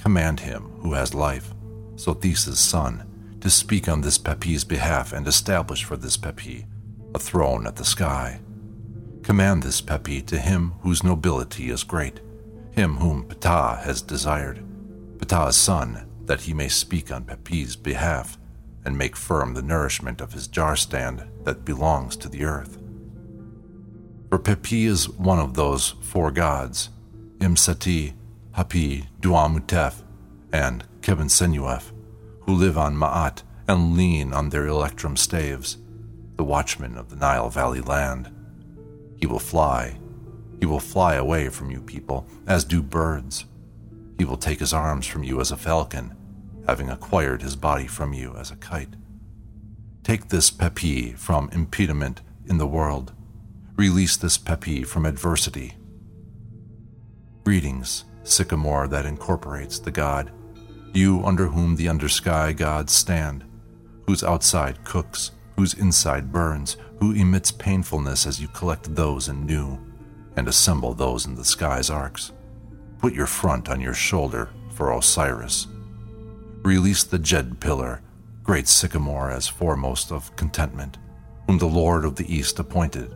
Command him who has life, Sothis' son, to speak on this Pepi's behalf and establish for this Pepi a throne at the sky. Command this Pepi to him whose nobility is great, him whom Ptah has desired, Ptah's son, that he may speak on Pepi's behalf and make firm the nourishment of his jar stand that belongs to the earth. For Pepi is one of those four gods, Imseti, Hapi, Duamutef, and Qebehsenuef, who live on Ma'at and lean on their electrum staves, the watchmen of the Nile Valley land. He will fly. He will fly away from you people, as do birds. He will take his arms from you as a falcon, having acquired his body from you as a kite. Take this Pepi from impediment in the world. Release this Pepi from adversity. Greetings, sycamore that incorporates the god, you under whom the undersky gods stand, whose outside cooks, whose inside burns, who emits painfulness as you collect those in new and assemble those in the sky's arcs. Put your front on your shoulder for Osiris. Release the Djed pillar, great sycamore as foremost of contentment, whom the Lord of the East appointed.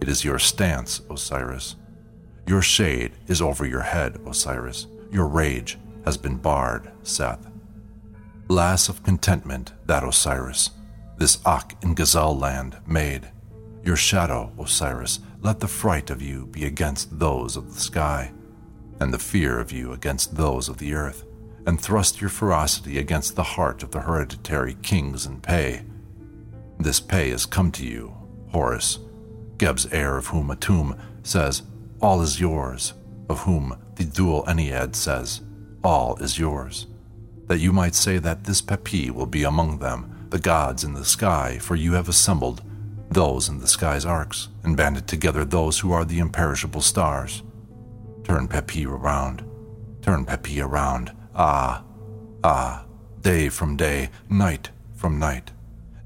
It is your stance, Osiris. Your shade is over your head, Osiris. Your rage has been barred, Seth. Lass of contentment, that Osiris this Akh in Gazal land made. Your shadow, Osiris, let the fright of you be against those of the sky, and the fear of you against those of the earth, and thrust your ferocity against the heart of the hereditary kings in Pe. This pay has come to you, Horus, Geb's heir of whom Atum says, All is yours, of whom the dual Ennead says, All is yours. That you might say that this Pepi will be among them, the gods in the sky, for you have assembled those in the sky's arcs, and banded together those who are the imperishable stars. Turn Pepi around, turn Pepi around, ah, ah, day from day, night from night.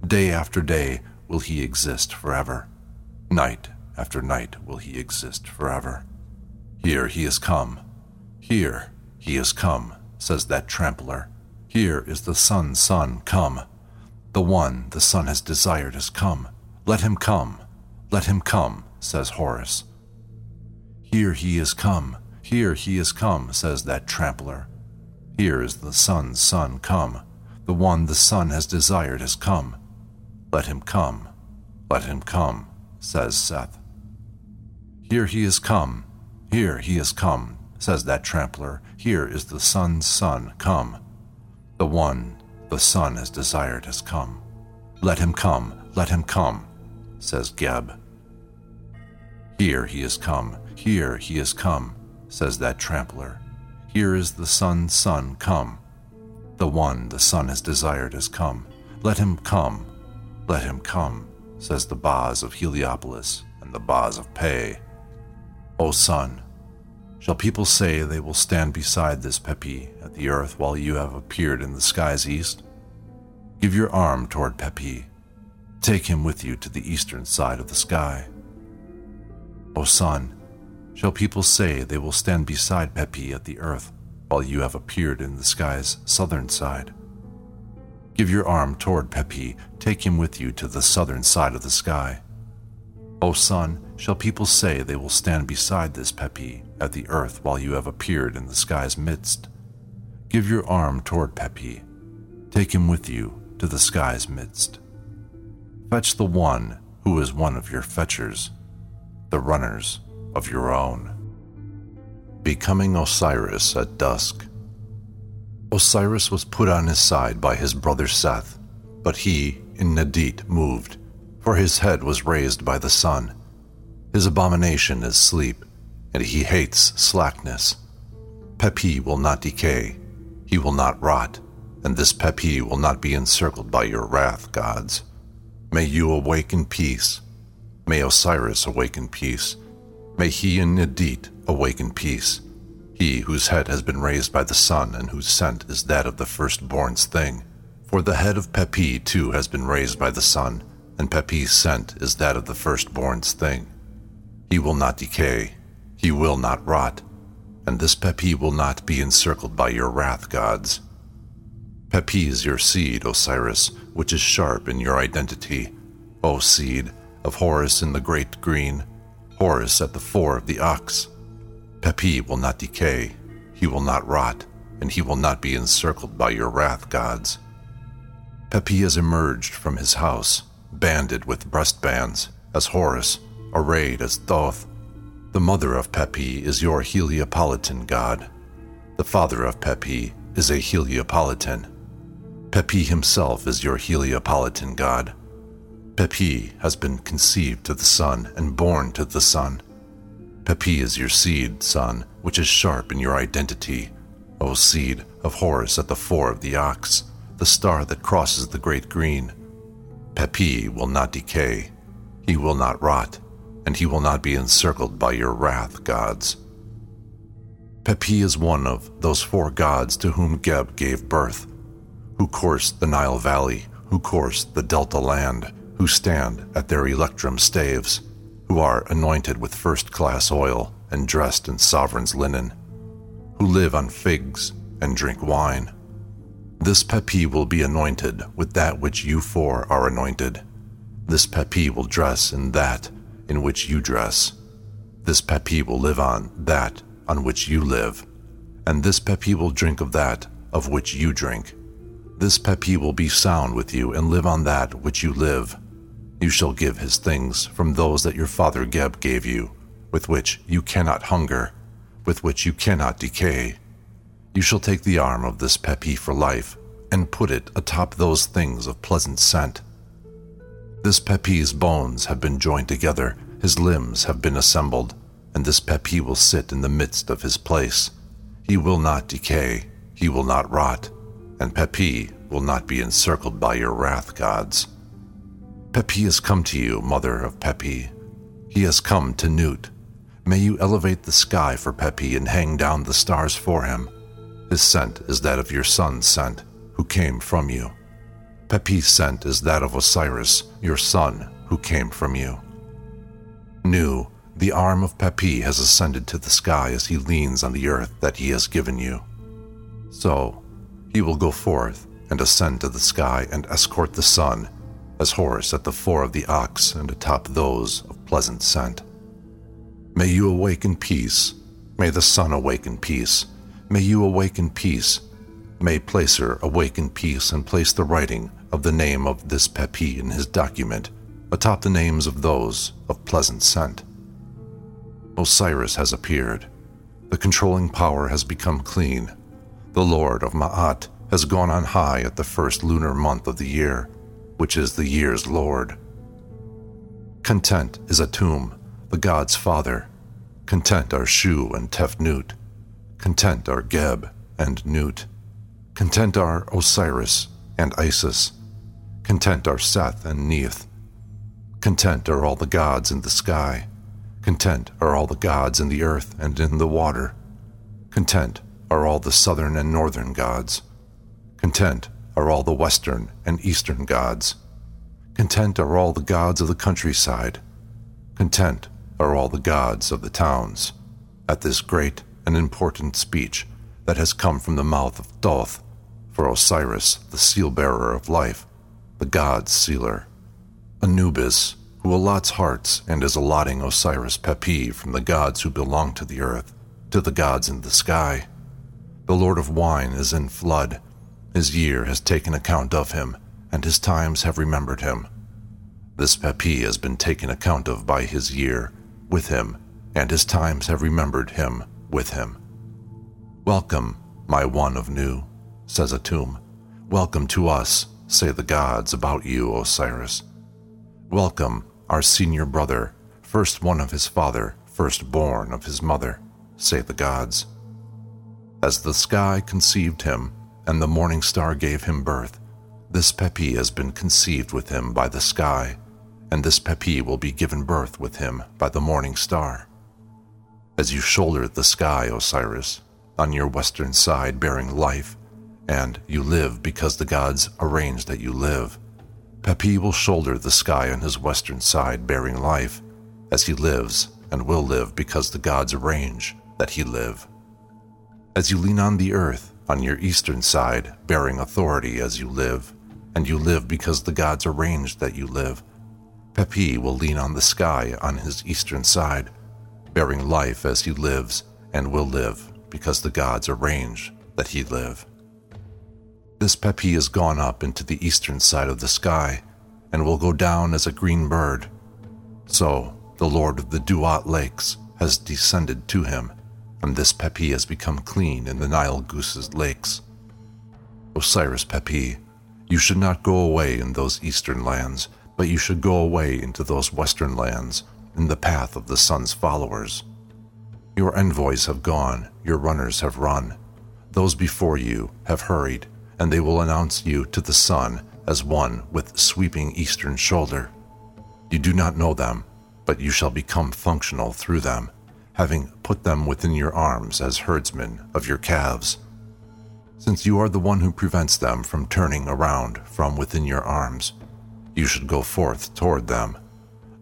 Day after day will he exist forever. Night after night will he exist forever. Here he has come. Here he has come, says that trampler. Here is the sun's son come. The one the sun has desired has come. Let him come. Let him come, says Horus. Here he is come. Here he is come, says that trampler. Here is the sun's son come. The one the sun has desired has come. Let him come. Let him come, says Seth. Here he is come. Here he is come, says that trampler. Here is the sun's son come. The one the sun has desired has come. Let him come. Let him come, says Geb. Here he is come. Here he is come, says that trampler. Here is the sun's son come. The one the sun has desired has come. Let him come. Let him come, says the Bas of Heliopolis and the Bas of Pe. O sun, shall people say they will stand beside this Pepi at the earth while you have appeared in the skies east? Give your arm toward Pepi. Take him with you to the eastern side of the sky. O sun, shall people say they will stand beside Pepi at the earth while you have appeared in the sky's southern side? Give your arm toward Pepi, take him with you to the southern side of the sky. O sun, shall people say they will stand beside this Pepi at the earth while you have appeared in the sky's midst? Give your arm toward Pepi, take him with you to the sky's midst. Fetch the one who is one of your fetchers, the runners of your own. Becoming Osiris at dusk. Osiris was put on his side by his brother Seth, but he, in Nadit, moved, for his head was raised by the sun. His abomination is sleep, and he hates slackness. Pepi will not decay, he will not rot, and this Pepi will not be encircled by your wrath, gods. May you awake in peace. May Osiris awake in peace. May he and Nadit awake in peace. He whose head has been raised by the sun and whose scent is that of the firstborn's thing. For the head of Pepi too has been raised by the sun, and Pepi's scent is that of the firstborn's thing. He will not decay, he will not rot, and this Pepi will not be encircled by your wrath, gods. Pepi is your seed, Osiris, which is sharp in your identity, O seed of Horus in the great green, Horus at the fore of the ox. Pepi will not decay, he will not rot, and he will not be encircled by your wrath, gods. Pepi has emerged from his house, banded with breastbands, as Horus, arrayed as Thoth. The mother of Pepi is your Heliopolitan god. The father of Pepi is a Heliopolitan. Pepi himself is your Heliopolitan god. Pepi has been conceived to the sun and born to the sun. Pepi is your seed, son, which is sharp in your identity, O seed of Horus at the fore of the ox, the star that crosses the great green. Pepi will not decay, he will not rot, and he will not be encircled by your wrath, gods. Pepi is one of those four gods to whom Geb gave birth, who course the Nile Valley, who course the Delta land, who stand at their electrum staves who are anointed with first class oil and dressed in sovereign's linen, who live on figs and drink wine. This Pepi will be anointed with that which you four are anointed. This Pepi will dress in that in which you dress. This Pepi will live on that on which you live. And this Pepi will drink of that of which you drink. This Pepi will be sound with you and live on that which you live you shall give his things from those that your father Geb gave you, with which you cannot hunger, with which you cannot decay. You shall take the arm of this Pepi for life and put it atop those things of pleasant scent. This Pepi's bones have been joined together, his limbs have been assembled, and this Pepi will sit in the midst of his place. He will not decay, he will not rot, and Pepi will not be encircled by your wrath, gods. Pepi has come to you, mother of Pepi. He has come to Nut. May you elevate the sky for Pepi and hang down the stars for him. His scent is that of your son's scent, who came from you. Pepi's scent is that of Osiris, your son, who came from you. Nu, the arm of Pepi has ascended to the sky as he leans on the earth that he has given you. So, he will go forth and ascend to the sky and escort the sun, as Horus at the fore of the ox and atop those of pleasant scent. May you awake in peace. May the sun awake in peace. May you awake in peace. May Placer awake in peace and place the writing of the name of this Pepi in his document atop the names of those of pleasant scent. Osiris has appeared. The controlling power has become clean. The Lord of Ma'at has gone on high at the first lunar month of the year, which is the year's Lord. Content is Atum, the god's father. Content are Shu and Tefnut. Content are Geb and Nut. Content are Osiris and Isis. Content are Seth and Neith. Content are all the gods in the sky. Content are all the gods in the earth and in the water. Content are all the southern and northern gods. Content are all the western and eastern gods. Content are all the gods of the countryside. Content are all the gods of the towns. At this great and important speech that has come from the mouth of Thoth, for Osiris, the seal bearer of life, the god's sealer. Anubis, who allots hearts and is allotting Osiris Pepi from the gods who belong to the earth to the gods in the sky. The Lord of Wine is in flood. His year has taken account of him, and his times have remembered him. This Pepi has been taken account of by his year, with him, and his times have remembered him, with him. Welcome, my one of new, says Atum. Welcome to us, say the gods about you, Osiris. Welcome, our senior brother, first one of his father, firstborn of his mother, say the gods. As the sky conceived him, and the morning star gave him birth, this Pepi has been conceived with him by the sky, and this Pepi will be given birth with him by the morning star. As you shoulder the sky, Osiris, on your western side bearing life, and you live because the gods arrange that you live, Pepi will shoulder the sky on his western side bearing life, as he lives and will live because the gods arrange that he live. As you lean on the earth on your eastern side bearing authority as you live, and you live because the gods arranged that you live, Pepi will lean on the sky on his eastern side, bearing life as he lives and will live because the gods arrange that he live. This Pepi has gone up into the eastern side of the sky and will go down as a green bird. So the Lord of the Duat Lakes has descended to him, and this Pepi has become clean in the Nile Goose's lakes. Osiris Pepi, you should not go away in those eastern lands, but you should go away into those western lands in the path of the sun's followers. Your envoys have gone, your runners have run. Those before you have hurried, and they will announce you to the sun as one with sweeping eastern shoulder. You do not know them, but you shall become functional through them, having put them within your arms as herdsmen of your calves. Since you are the one who prevents them from turning around from within your arms, you should go forth toward them.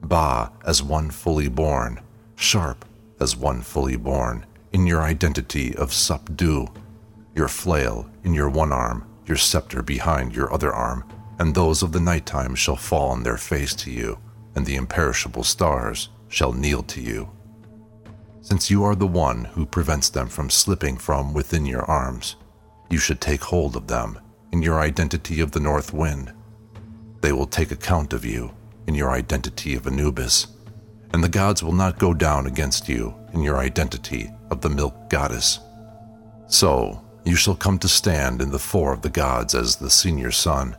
Ba as one fully born, sharp as one fully born, in your identity of subdue your flail in your one arm, your scepter behind your other arm, and those of the nighttime shall fall on their face to you, and the imperishable stars shall kneel to you. Since you are the one who prevents them from slipping from within your arms, you should take hold of them in your identity of the north wind. They will take account of you in your identity of Anubis, and the gods will not go down against you in your identity of the milk goddess. So, you shall come to stand in the fore of the gods as the senior son,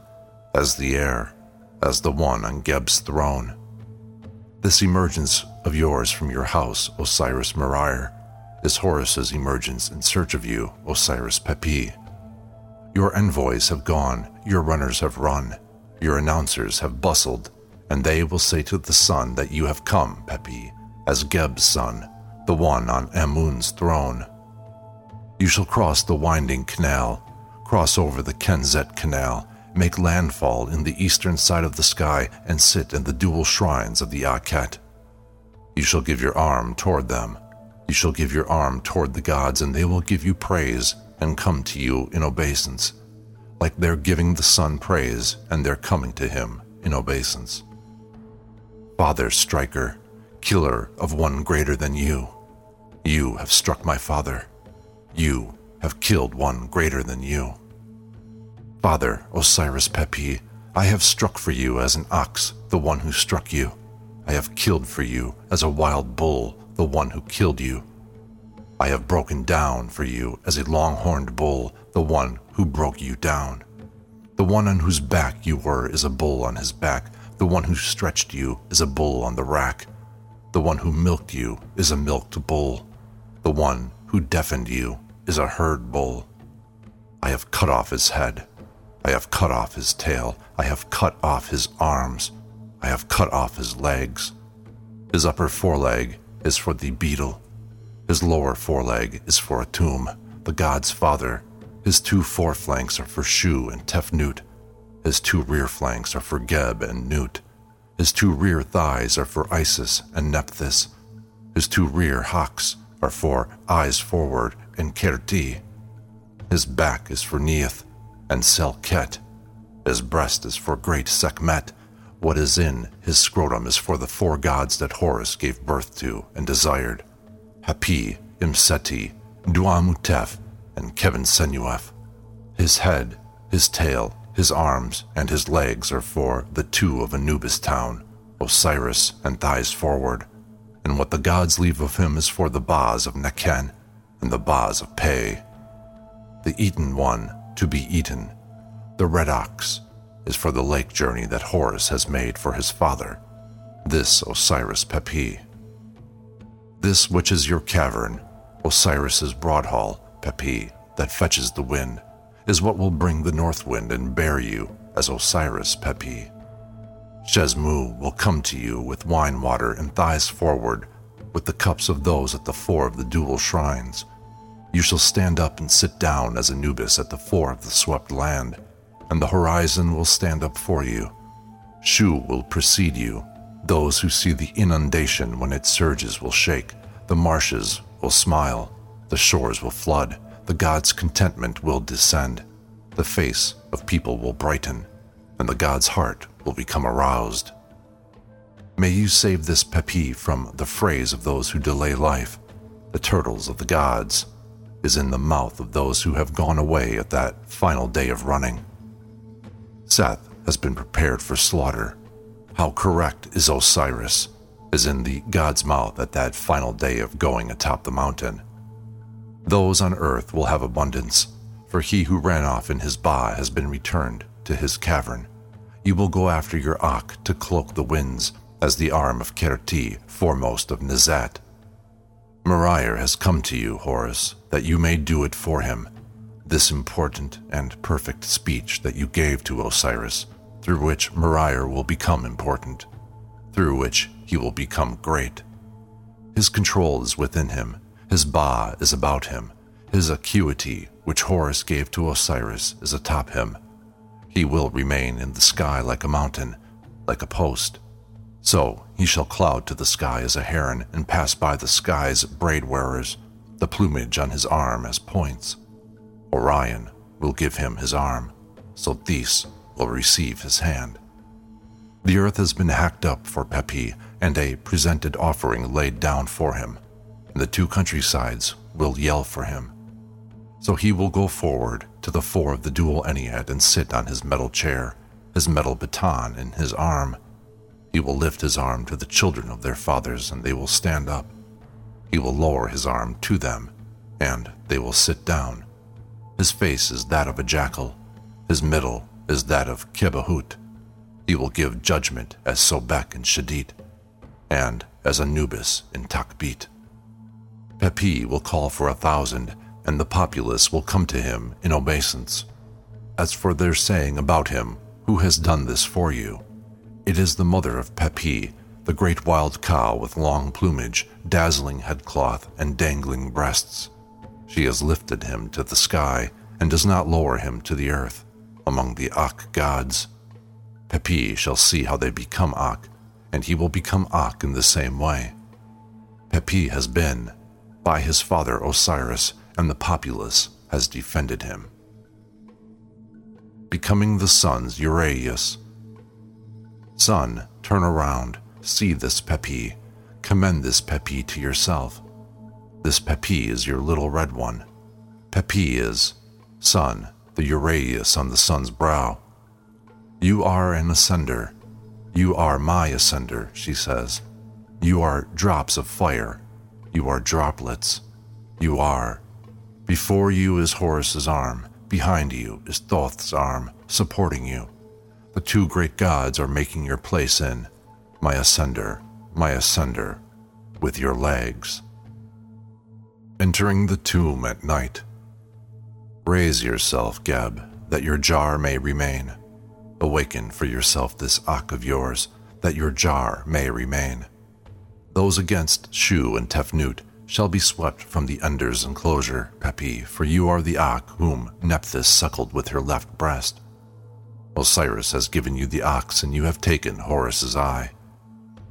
as the heir, as the one on Geb's throne. This emergence of yours from your house, Osiris Meryre, is Horus's emergence in search of you, Osiris Pepi. Your envoys have gone, your runners have run, your announcers have bustled, and they will say to the sun that you have come, Pepi, as Geb's son, the one on Amun's throne. You shall cross the winding canal, cross over the Kenzet Canal, make landfall in the eastern side of the sky, and sit in the dual shrines of the Akhet. You shall give your arm toward them. You shall give your arm toward the gods, and they will give you praise and come to you in obeisance, like they're giving the sun praise and they're coming to him in obeisance. Father striker, killer of one greater than you, you have struck my father. You have killed one greater than you. Father, Osiris Pepi, I have struck for you as an ox, the one who struck you. I have killed for you as a wild bull, the one who killed you. I have broken down for you as a long-horned bull, the one who broke you down. The one on whose back you were is a bull on his back. The one who stretched you is a bull on the rack. The one who milked you is a milked bull. The one who deafened you is a herd bull. I have cut off his head. I have cut off his tail. I have cut off his arms. I have cut off his legs. His upper foreleg is for the beetle. His lower foreleg is for Atum, the god's father. His two foreflanks are for Shu and Tefnut. His two rear flanks are for Geb and Nut. His two rear thighs are for Isis and Nephthys. His two rear hocks are for Eyes Forward and Kerti. His back is for Neith and Selket. His breast is for Great Sekhmet. What is in his scrotum is for the four gods that Horus gave birth to and desired Hapi, Imseti, Duamutef, and Qebehsenuef. His head, his tail, his arms, and his legs are for the two of Anubis town, Osiris and Thighs Forward. And what the gods leave of him is for the Bas of Nekhen and the Bas of Pe. The eaten one to be eaten, the red ox, is for the lake journey that Horus has made for his father, this Osiris Pepi. This which is your cavern, Osiris's broad hall, Pepi, that fetches the wind, is what will bring the north wind and bear you as Osiris Pepi. Shesmu will come to you with wine water and thighs forward, with the cups of those at the fore of the dual shrines. You shall stand up and sit down as Anubis at the fore of the swept land, and the horizon will stand up for you. Shu will precede you. Those who see the inundation when it surges will shake, the marshes will smile, the shores will flood, the god's contentment will descend, the face of people will brighten, and the god's heart will become aroused. May you save this Pepi from the phrase of those who delay life. The turtles of the gods is in the mouth of those who have gone away at that final day of running. Seth has been prepared for slaughter. How correct is Osiris, is in the god's mouth at that final day of going atop the mountain. Those on earth will have abundance, for he who ran off in his ba has been returned to his cavern. You will go after your Akh to cloak the winds, as the arm of Kerti, foremost of Nizat. Meryre has come to you, Horus, that you may do it for him. This important and perfect speech that you gave to Osiris, through which Meryre will become important, through which he will become great. His control is within him, his Ba is about him, his acuity, which Horus gave to Osiris, is atop him. He will remain in the sky like a mountain, like a post. So he shall cloud to the sky as a heron and pass by the sky's braid wearers, the plumage on his arm as points. Orion will give him his arm, Sothis will receive his hand. The earth has been hacked up for Pepi and a presented offering laid down for him, and the two countrysides will yell for him. So he will go forward to the fore of the dual Ennead and sit on his metal chair, his metal baton in his arm. He will lift his arm to the children of their fathers, and they will stand up. He will lower his arm to them, and they will sit down. His face is that of a jackal. His middle is that of Kebahut. He will give judgment as Sobek and Shadid, and as Anubis in Takbit. Pepi will call for a thousand, and the populace will come to him in obeisance. As for their saying about him, Who has done this for you? It is the mother of Pepi, the great wild cow with long plumage, dazzling headcloth, and dangling breasts. She has lifted him to the sky and does not lower him to the earth among the Akh gods. Pepi shall see how they become Akh, and he will become Akh in the same way. Pepi has been, by his father Osiris, and the populace has defended him. Becoming the sun's Uraeus. Sun, turn around, see this Pepi, commend this Pepi to yourself. This Pepi is your little red one. Pepi is, sun, the Uraeus on the sun's brow. You are an ascender. You are my ascender, she says. You are drops of fire. You are droplets. You are. Before you is Horus's arm. Behind you is Thoth's arm, supporting you. The two great gods are making your place in. My ascender, my ascender, with your legs. Entering the tomb at night. Raise yourself, Geb, that your jar may remain. Awaken for yourself this Akh of yours, that your jar may remain. Those against Shu and Tefnut shall be swept from the Ender's enclosure, Pepi, for you are the Akh whom Nephthys suckled with her left breast. Osiris has given you the ox, and you have taken Horus's eye.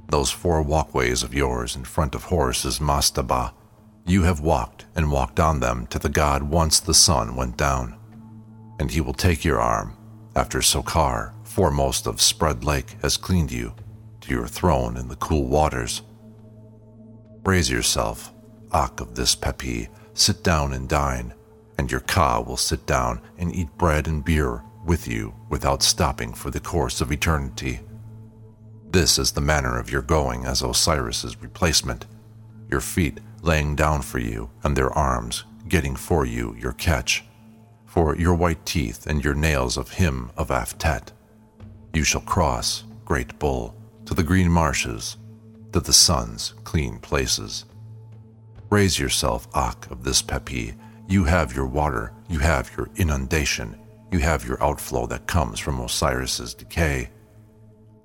Those four walkways of yours in front of Horus's mastaba you have walked and walked on them to the god once the sun went down. And he will take your arm, after Sokar, foremost of Spread Lake, has cleaned you, to your throne in the cool waters. Raise yourself, Akh of this Pepi, sit down and dine, and your Ka will sit down and eat bread and beer with you without stopping for the course of eternity. This is the manner of your going as Osiris's replacement. Your feet laying down for you, and their arms getting for you your catch, for your white teeth and your nails of him of Aftet. You shall cross, great bull, to the green marshes, to the sun's clean places. Raise yourself, Akh of this Pepi. You have your water, you have your inundation, you have your outflow that comes from Osiris's decay.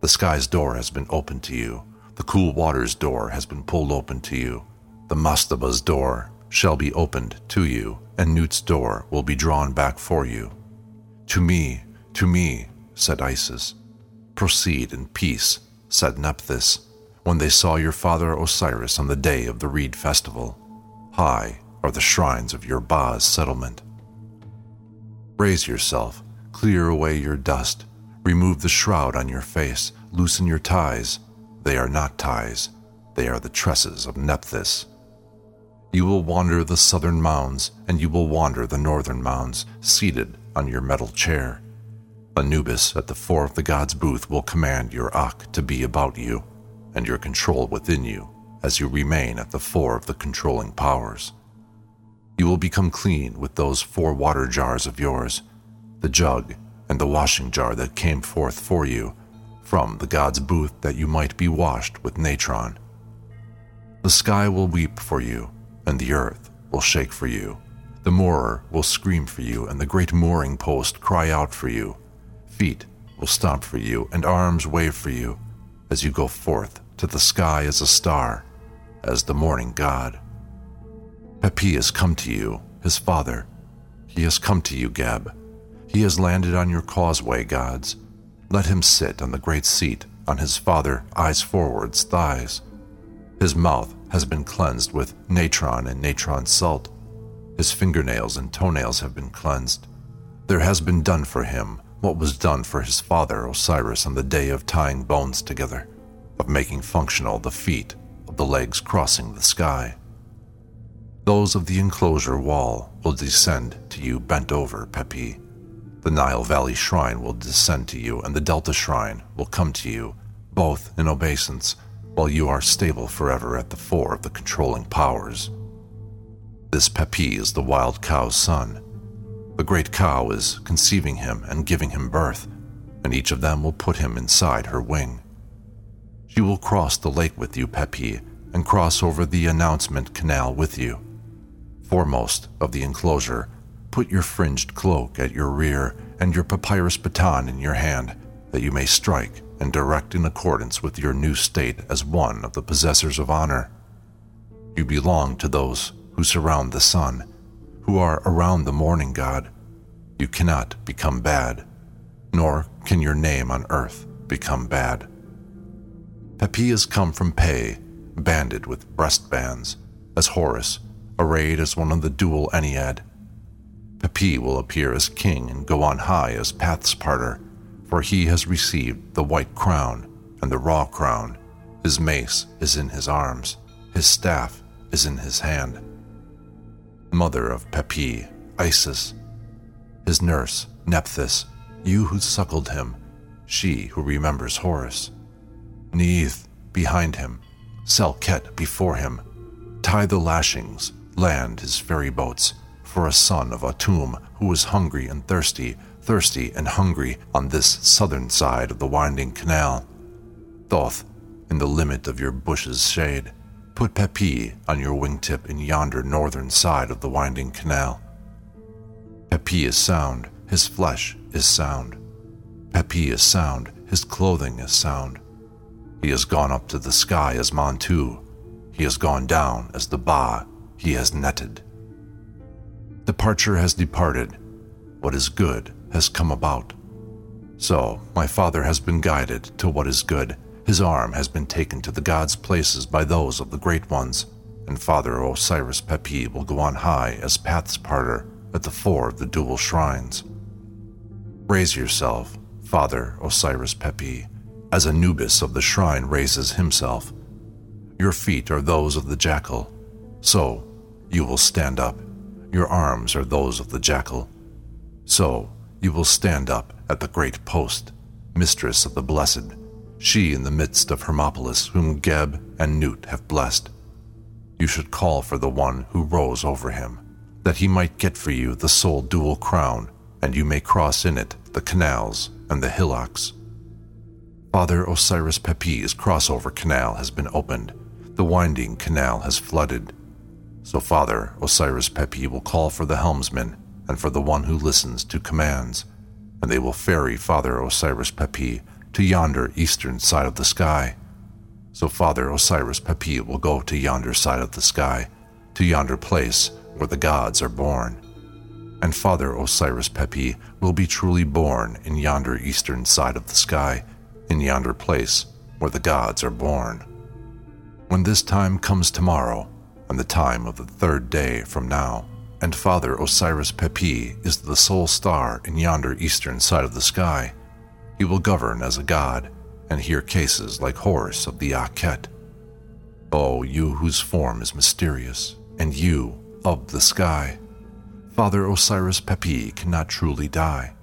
The sky's door has been opened to you, the cool water's door has been pulled open to you, the mastaba's door shall be opened to you, and Nut's door will be drawn back for you. To me, to me, said Isis. Proceed in peace, said Nephthys, when they saw your father Osiris on the day of the reed festival. High are the shrines of your Ba's settlement. Raise yourself, clear away your dust, remove the shroud on your face, loosen your ties. They are not ties, they are the tresses of Nephthys. You will wander the southern mounds, and you will wander the northern mounds, seated on your metal chair. Anubis at the fore of the god's booth will command your Akh to be about you, and your control within you, as you remain at the fore of the controlling powers. You will become clean with those four water jars of yours, the jug and the washing jar that came forth for you from the god's booth that you might be washed with natron. The sky will weep for you, and the earth will shake for you. The moorer will scream for you, and the great mooring post cry out for you. Feet will stomp for you, and arms wave for you, as you go forth to the sky as a star, as the morning god. Pepi has come to you, his father. He has come to you, Geb. He has landed on your causeway, gods. Let him sit on the great seat on his father, eyes forwards, thighs. His mouth has been cleansed with natron and natron salt. His fingernails and toenails have been cleansed. There has been done for him what was done for his father Osiris on the day of tying bones together, of making functional the feet of the legs crossing the sky. Those of the enclosure wall will descend to you bent over, Pepi. The Nile Valley Shrine will descend to you, and the Delta Shrine will come to you, both in obeisance while you are stable forever at the fore of the controlling powers. This Pepi is the wild cow's son. The great cow is conceiving him and giving him birth, and each of them will put him inside her wing. She will cross the lake with you, Pepi, and cross over the announcement canal with you. Foremost of the enclosure, put your fringed cloak at your rear and your papyrus baton in your hand, that you may strike and direct in accordance with your new state as one of the possessors of honor. You belong to those who surround the sun, who are around the morning god. You cannot become bad, nor can your name on earth become bad. Pepi has come from Pe, banded with breastbands, as Horus, arrayed as one of the dual Ennead. Pepi will appear as king and go on high as Path's parter, for he has received the white crown and the raw crown. His mace is in his arms, his staff is in his hand. Mother of Pepi, Isis, his nurse, Nephthys, you who suckled him, she who remembers Horus. Neith behind him, Selket before him. Tie the lashings, land his ferry boats, for a son of Atum who is hungry and thirsty, thirsty and hungry on this southern side of the winding canal. Thoth, in the limit of your bush's shade, put Pepi on your wingtip in yonder northern side of the winding canal. Pepi is sound, his flesh is sound. Pepi is sound, his clothing is sound. He has gone up to the sky as Montu. He has gone down as the Ba he has netted. Departure has departed. What is good has come about. So, my father has been guided to what is good. His arm has been taken to the gods' places by those of the great ones, and Father Osiris Pepi will go on high as paths parter at the fore of the dual shrines. Raise yourself, Father Osiris Pepi, as Anubis of the shrine raises himself. Your feet are those of the jackal, so you will stand up. Your arms are those of the jackal, so you will stand up at the great post, mistress of the blessed, she in the midst of Hermopolis, whom Geb and Nut have blessed. You should call for the one who rose over him, that he might get for you the sole dual crown, and you may cross in it the canals and the hillocks. Father Osiris Pepi's crossover canal has been opened. The winding canal has flooded. So Father Osiris Pepi will call for the helmsman and for the one who listens to commands, and they will ferry Father Osiris Pepi to yonder eastern side of the sky. So Father Osiris Pepi will go to yonder side of the sky, to yonder place where the gods are born. And Father Osiris Pepi will be truly born in yonder eastern side of the sky in yonder place where the gods are born. When this time comes tomorrow, and the time of the third day from now, and Father Osiris Pepi is the sole star in yonder eastern side of the sky, he will govern as a god and hear cases like Horus of the Akhet. Oh, you whose form is mysterious, and you of the sky, Father Osiris Pepi cannot truly die.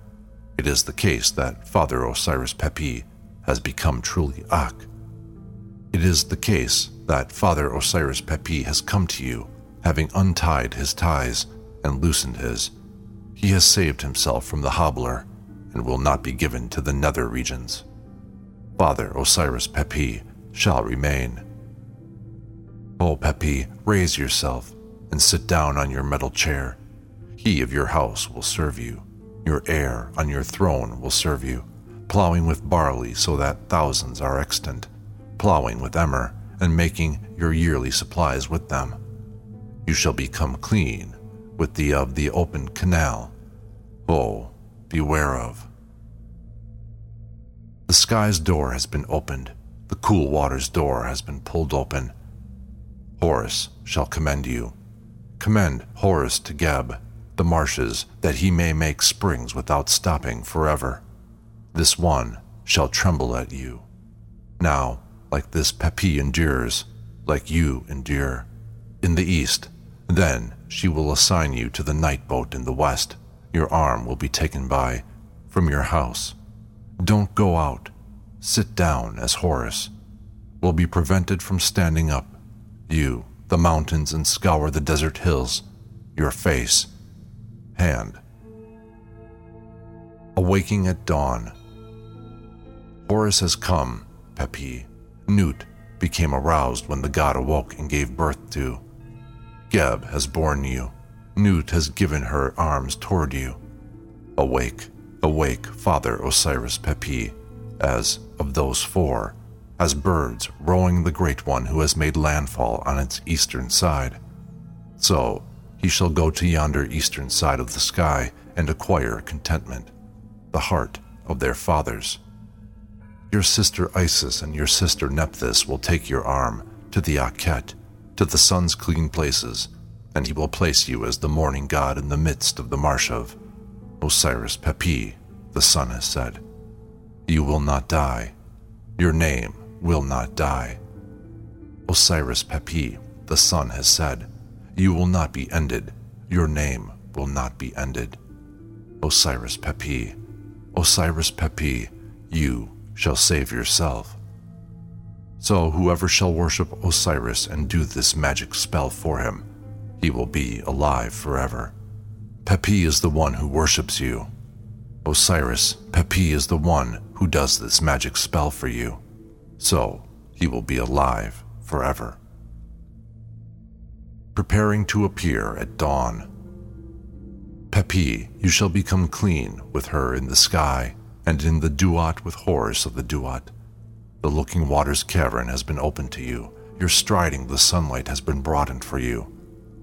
It is the case that Father Osiris Pepi has become truly Akh. It is the case that Father Osiris Pepi has come to you, having untied his ties and loosened his. He has saved himself from the hobbler and will not be given to the nether regions. Father Osiris Pepi shall remain. O Pepi, raise yourself and sit down on your metal chair. He of your house will serve you. Your heir on your throne will serve you plowing with barley so that thousands are extant, plowing with emmer, and making your yearly supplies with them. You shall become clean with the of the open canal. Oh, beware of. The sky's door has been opened, the cool water's door has been pulled open. Horus shall commend you. Commend Horus to Geb, the marshes, that he may make springs without stopping forever. This one shall tremble at you. Now, like this Pepi endures, like you endure. In the east, then she will assign you to the night boat in the west. Your arm will be taken by from your house. Don't go out. Sit down as Horus. Will be prevented from standing up. You, the mountains, and scour the desert hills. Your face, hand, Awaking at dawn. Horus has come, Pepi. Nut became aroused when the god awoke and gave birth to. Geb has borne you. Nut has given her arms toward you. Awake, awake, Father Osiris Pepi, as of those four, as birds rowing the great one who has made landfall on its eastern side. So he shall go to yonder eastern side of the sky and acquire contentment the heart of their fathers. Your sister Isis and your sister Nephthys will take your arm to the Akhet, to the sun's clean places, and he will place you as the morning god in the midst of the marsh of Osiris Pepi, the sun has said. You will not die. Your name will not die. Osiris Pepi, the sun has said, You will not be ended. Your name will not be ended. Osiris Pepi, Osiris Pepi, you shall save yourself. So whoever shall worship Osiris and do this magic spell for him, he will be alive forever. Pepi is the one who worships you. Osiris, Pepi is the one who does this magic spell for you. So he will be alive forever. Preparing to appear at dawn. Pepi, you shall become clean with her in the sky, and in the Duat with Horus of the Duat. The Looking Waters cavern has been opened to you. Your striding the sunlight has been broadened for you.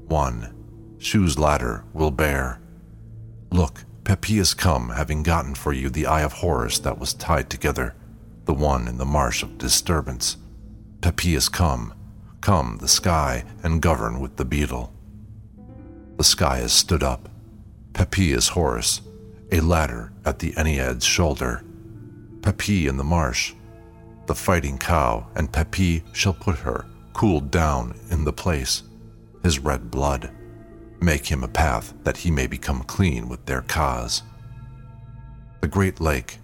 One, Shu's ladder will bear. Look, Pepi has come, having gotten for you the eye of Horus that was tied together, the one in the marsh of disturbance. Pepi has come, come the sky and govern with the beetle. The sky has stood up, Pepi is Horus, a ladder at the Ennead's shoulder. Pepi in the marsh, the fighting cow, and Pepi shall put her, cooled down in the place, his red blood. Make him a path that he may become clean with their cause. The Great Lake,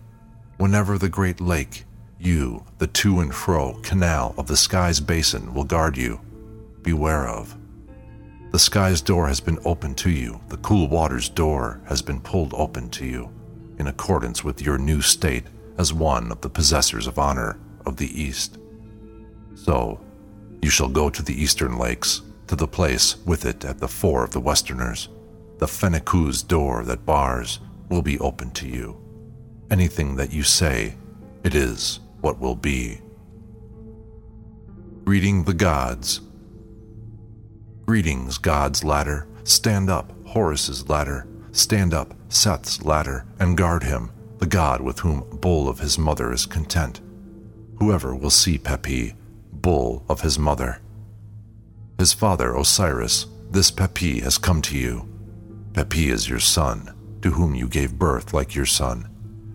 whenever the Great Lake, you, the to and fro canal of the sky's basin, will guard you. Beware of. The sky's door has been opened to you, the cool water's door has been pulled open to you, in accordance with your new state as one of the possessors of honor of the East. So, you shall go to the eastern lakes, to the place with it at the fore of the westerners. The Feniku's door that bars will be open to you. Anything that you say, it is what will be. Greeting the gods Greetings, God's ladder. Stand up, Horus's ladder. Stand up, Seth's ladder, and guard him, the god with whom Bull of his mother is content. Whoever will see Pepi, Bull of his mother. His father, Osiris, this Pepi has come to you. Pepi is your son, to whom you gave birth like your son,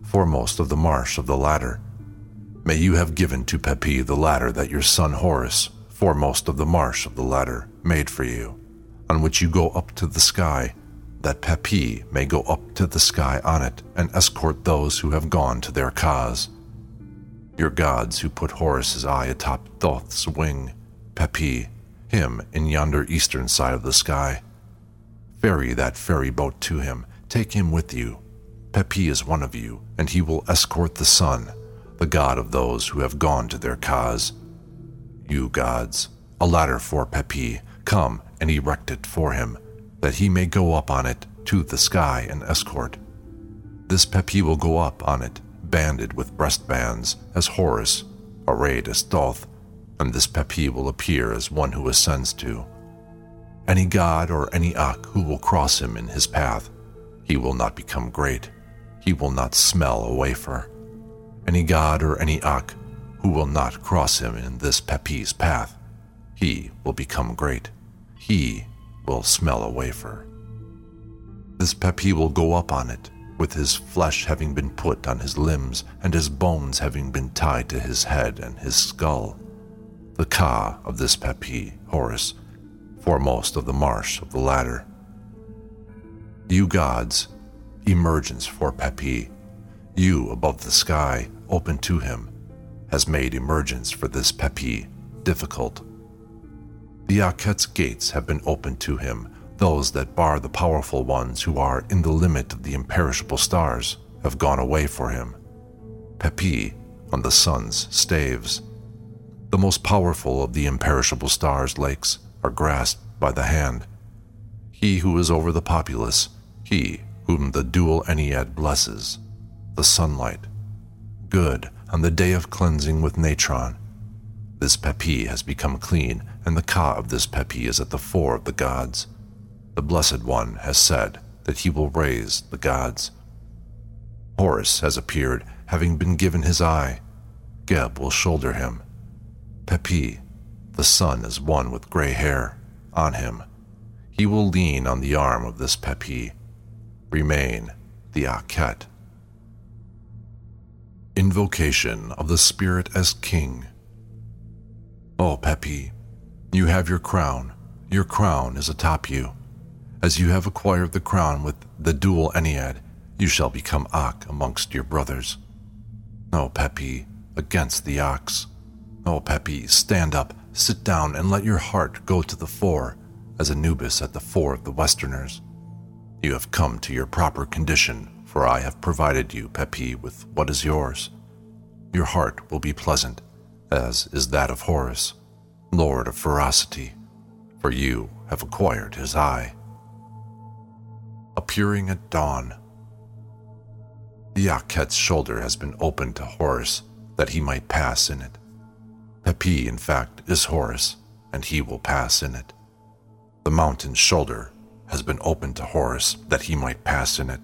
foremost of the marsh of the ladder. May you have given to Pepi the ladder that your son Horus, foremost of the marsh of the ladder, made for you, on which you go up to the sky, that Pepi may go up to the sky on it and escort those who have gone to their cause. Your gods who put Horus's eye atop Thoth's wing, Pepi, him in yonder eastern side of the sky. Ferry that ferry boat to him, take him with you. Pepi is one of you, and he will escort the sun, the god of those who have gone to their cause. You gods, a ladder for Pepi, Come and erect it for him, that he may go up on it to the sky and escort. This Pepi will go up on it, banded with breastbands, as Horus, arrayed as Thoth, and this Pepi will appear as one who ascends to. Any god or any Akh who will cross him in his path, he will not become great, he will not smell a wafer. Any god or any Akh who will not cross him in this Pepi's path, he will become great. He will smell a wafer. This Pepi will go up on it, with his flesh having been put on his limbs and his bones having been tied to his head and his skull. The Ka of this Pepi, Horus, foremost of the marsh of the latter. You gods, emergence for Pepi, you above the sky, open to him, has made emergence for this Pepi difficult the Akhet's gates have been opened to him, those that bar the powerful ones who are in the limit of the imperishable stars, have gone away for him. Pepi on the sun's staves. The most powerful of the imperishable stars' lakes are grasped by the hand. He who is over the populace, he whom the dual Ennead blesses, the sunlight, good on the day of cleansing with natron. This Pepi has become clean, and the Ka of this Pepi is at the fore of the gods. The Blessed One has said that he will raise the gods. Horus has appeared, having been given his eye. Geb will shoulder him. Pepi, the sun is one with gray hair, on him. He will lean on the arm of this Pepi. Remain the Akhet. Invocation of the Spirit as King. O Pepi, you have your crown. Your crown is atop you. As you have acquired the crown with the dual Ennead, you shall become Akh amongst your brothers. O Pepi, against the ox. O Pepi, stand up, sit down, and let your heart go to the fore, as Anubis at the fore of the Westerners. You have come to your proper condition for I have provided you, Pepi, with what is yours. Your heart will be pleasant, as is that of Horus, Lord of ferocity, for you have acquired his eye. Appearing at dawn. The shoulder has been opened to Horus that he might pass in it. Pepi, in fact, is Horus, and he will pass in it. The mountain's shoulder has been opened to Horus that he might pass in it.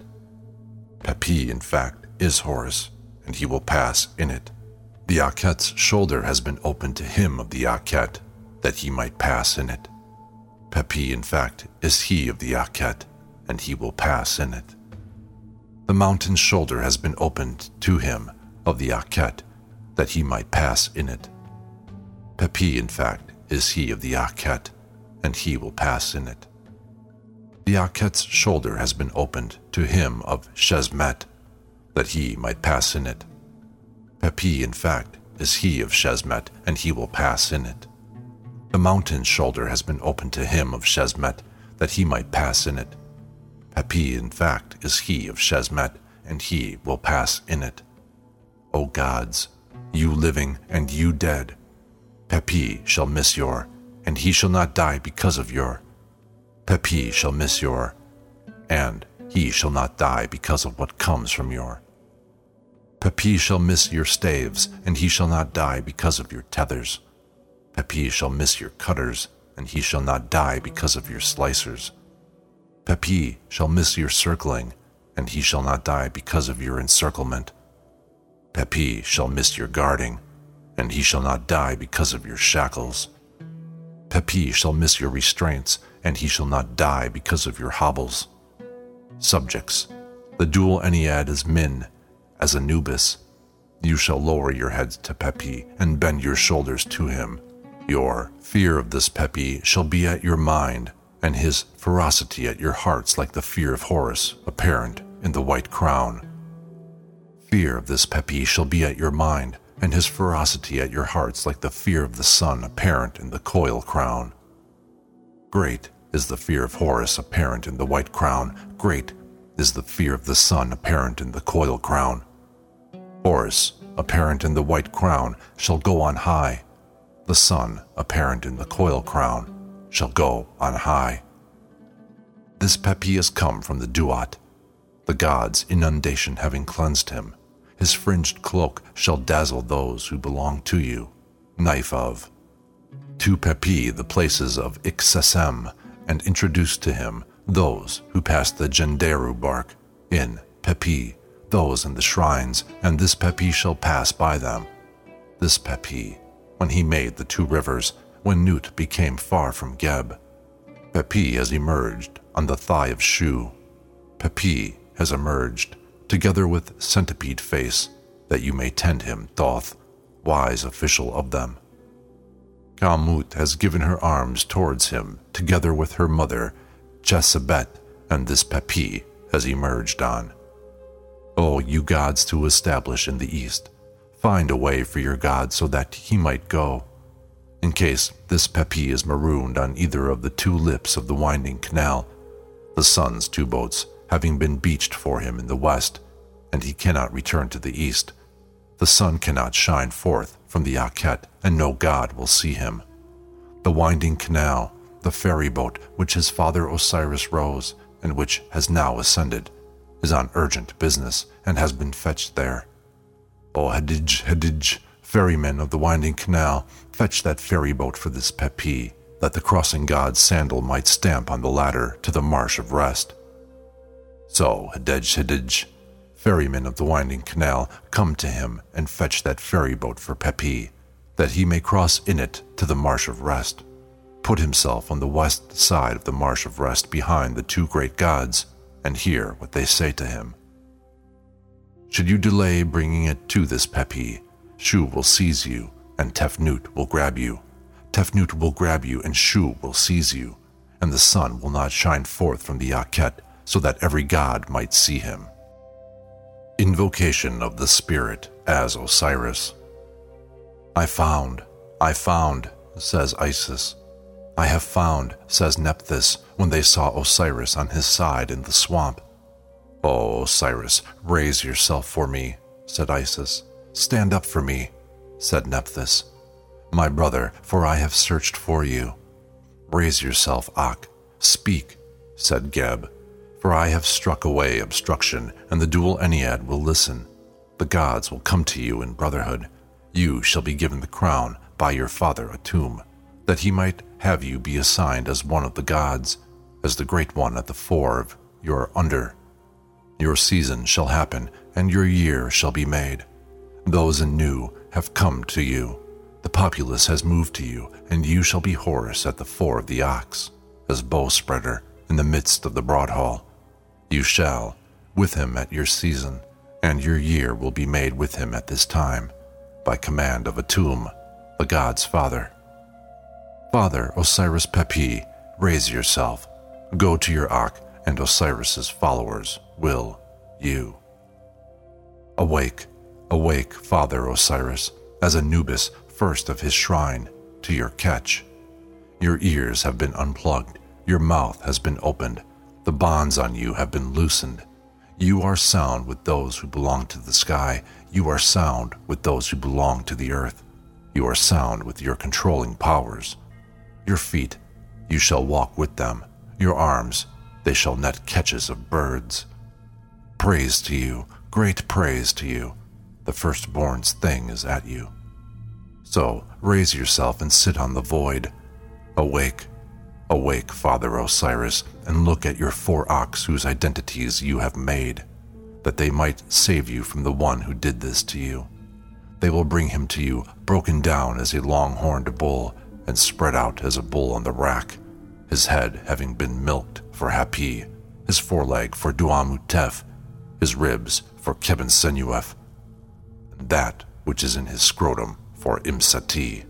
Pepi, in fact, is Horus, and he will pass in it. The Akhet's shoulder has been opened to him of the Akhet, that he might pass in it. Pepi, in fact, is he of the Akhet, and he will pass in it. The mountain's shoulder has been opened to him of the Akhet, that he might pass in it. Pepi, in fact, is he of the Akhet, and he will pass in it the Akhet's shoulder has been opened to him of Shesmet, that he might pass in it. Pepi, in fact, is he of Shesmet, and he will pass in it. The mountain's shoulder has been opened to him of Shesmet, that he might pass in it. Pepi, in fact, is he of Shesmet, and he will pass in it. O gods, you living and you dead, Pepi shall miss your, and he shall not die because of your. Pepi shall miss your, and he shall not die because of what comes from your. Pepi shall miss your staves, and he shall not die because of your tethers. Pepi shall miss your cutters, and he shall not die because of your slicers. Pepi shall miss your circling, and he shall not die because of your encirclement. Pepi shall miss your guarding, and he shall not die because of your shackles. Pepi shall miss your restraints, and he shall not die because of your hobbles. Subjects, the dual Ennead is Min, as Anubis. You shall lower your heads to Pepi and bend your shoulders to him. Your fear of this Pepi shall be at your mind, and his ferocity at your hearts like the fear of Horus, apparent in the white crown. Fear of this Pepi shall be at your mind, and his ferocity at your hearts like the fear of the sun apparent in the coil crown. Great is the fear of Horus apparent in the white crown. Great is the fear of the sun apparent in the coil crown. Horus, apparent in the white crown, shall go on high. The sun, apparent in the coil crown, shall go on high. This Pepi has come from the Duat, the gods' inundation having cleansed him. His fringed cloak shall dazzle those who belong to you. Knife of to Pepi the places of Iksesem and introduce to him those who pass the Genderu bark in Pepi, those in the shrines, and this Pepi shall pass by them. This Pepi, when he made the two rivers, when Nut became far from Geb. Pepi has emerged on the thigh of Shu. Pepi has emerged, together with centipede face, that you may tend him, Thoth, wise official of them. Kamut has given her arms towards him, together with her mother, Chesebet, and this Pepi has emerged on. O you gods to establish in the east, find a way for your god so that he might go. In case this Pepi is marooned on either of the two lips of the winding canal, the sun's two boats having been beached for him in the west, and he cannot return to the east. The sun cannot shine forth from the Akhet, and no god will see him. The winding canal, the ferry boat which his father Osiris rows, and which has now ascended, is on urgent business and has been fetched there. O Hadij, Hadij, ferryman of the winding canal, fetch that ferry boat for this Pepi, that the crossing god's sandal might stamp on the ladder to the marsh of rest. So Hadij, Hadij, ferryman of the winding canal, come to him and fetch that ferry boat for Pepi, that he may cross in it to the marsh of rest, put himself on the west side of the marsh of rest behind the two great gods, and hear what they say to him. Should you delay bringing it to this Pepi, Shu will seize you, and Tefnut will grab you. Tefnut will grab you, and Shu will seize you, and the sun will not shine forth from the Akhet, so that every god might see him. Invocation of the Spirit as Osiris. I found, I found, says Isis. I have found, says Nephthys, when they saw Osiris on his side in the swamp. O Osiris, raise yourself for me, said Isis. Stand up for me, said Nephthys. My brother, for I have searched for you. Raise yourself, Akh. Speak, said Geb, for I have struck away obstruction, and the dual Ennead will listen. The gods will come to you in brotherhood. You shall be given the crown by your father Atum, that he might have you be assigned as one of the gods, as the great one at the fore of your under. Your season shall happen, and your year shall be made. Those Nu have come to you. The populace has moved to you, and you shall be Horus at the fore of the akhs, as bow spreader in the midst of the broad hall. You shall, with him at your season, and your year will be made with him at this time, by command of Atum, the god's father. Father Osiris Pepi, raise yourself. Go to your Akh, and Osiris's followers will you. Awake, awake, Father Osiris, as Anubis, first of his shrine, to your catch. Your ears have been unplugged, your mouth has been opened, the bonds on you have been loosened. You are sound with those who belong to the sky. You are sound with those who belong to the earth. You are sound with your controlling powers. Your feet, you shall walk with them. Your arms, they shall net catches of birds. Praise to you, great praise to you. The firstborn's thing is at you. So raise yourself and sit on the void. Awake, Awake, Father Osiris, and look at your four ox whose identities you have made, that they might save you from the one who did this to you. They will bring him to you broken down as a long horned bull and spread out as a bull on the rack, his head having been milked for Hapi, his foreleg for Duamutef, his ribs for Keben and that which is in his scrotum for Imseti.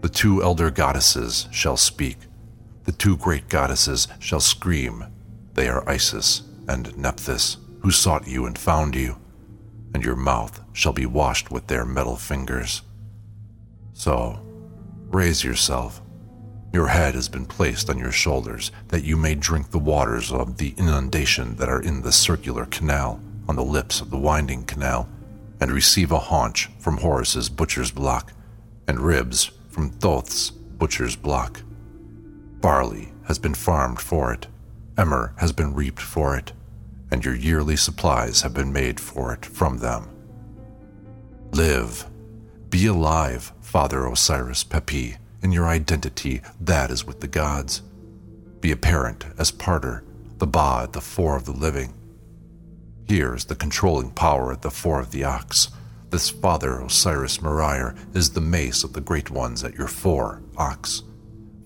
The two elder goddesses shall speak the two great goddesses shall scream. They are Isis and Nephthys, who sought you and found you, and your mouth shall be washed with their metal fingers. So, raise yourself. Your head has been placed on your shoulders, that you may drink the waters of the inundation that are in the circular canal on the lips of the winding canal, and receive a haunch from Horus's butcher's block, and ribs from Thoth's butcher's block. Barley has been farmed for it, emmer has been reaped for it, and your yearly supplies have been made for it from them. Live. Be alive, Father Osiris Pepi, in your identity that is with the gods. Be apparent as Parter, the Ba at the fore of the living. Here is the controlling power at the fore of the akhs. This Father Osiris Meryre is the mace of the great ones at your fore, akhs.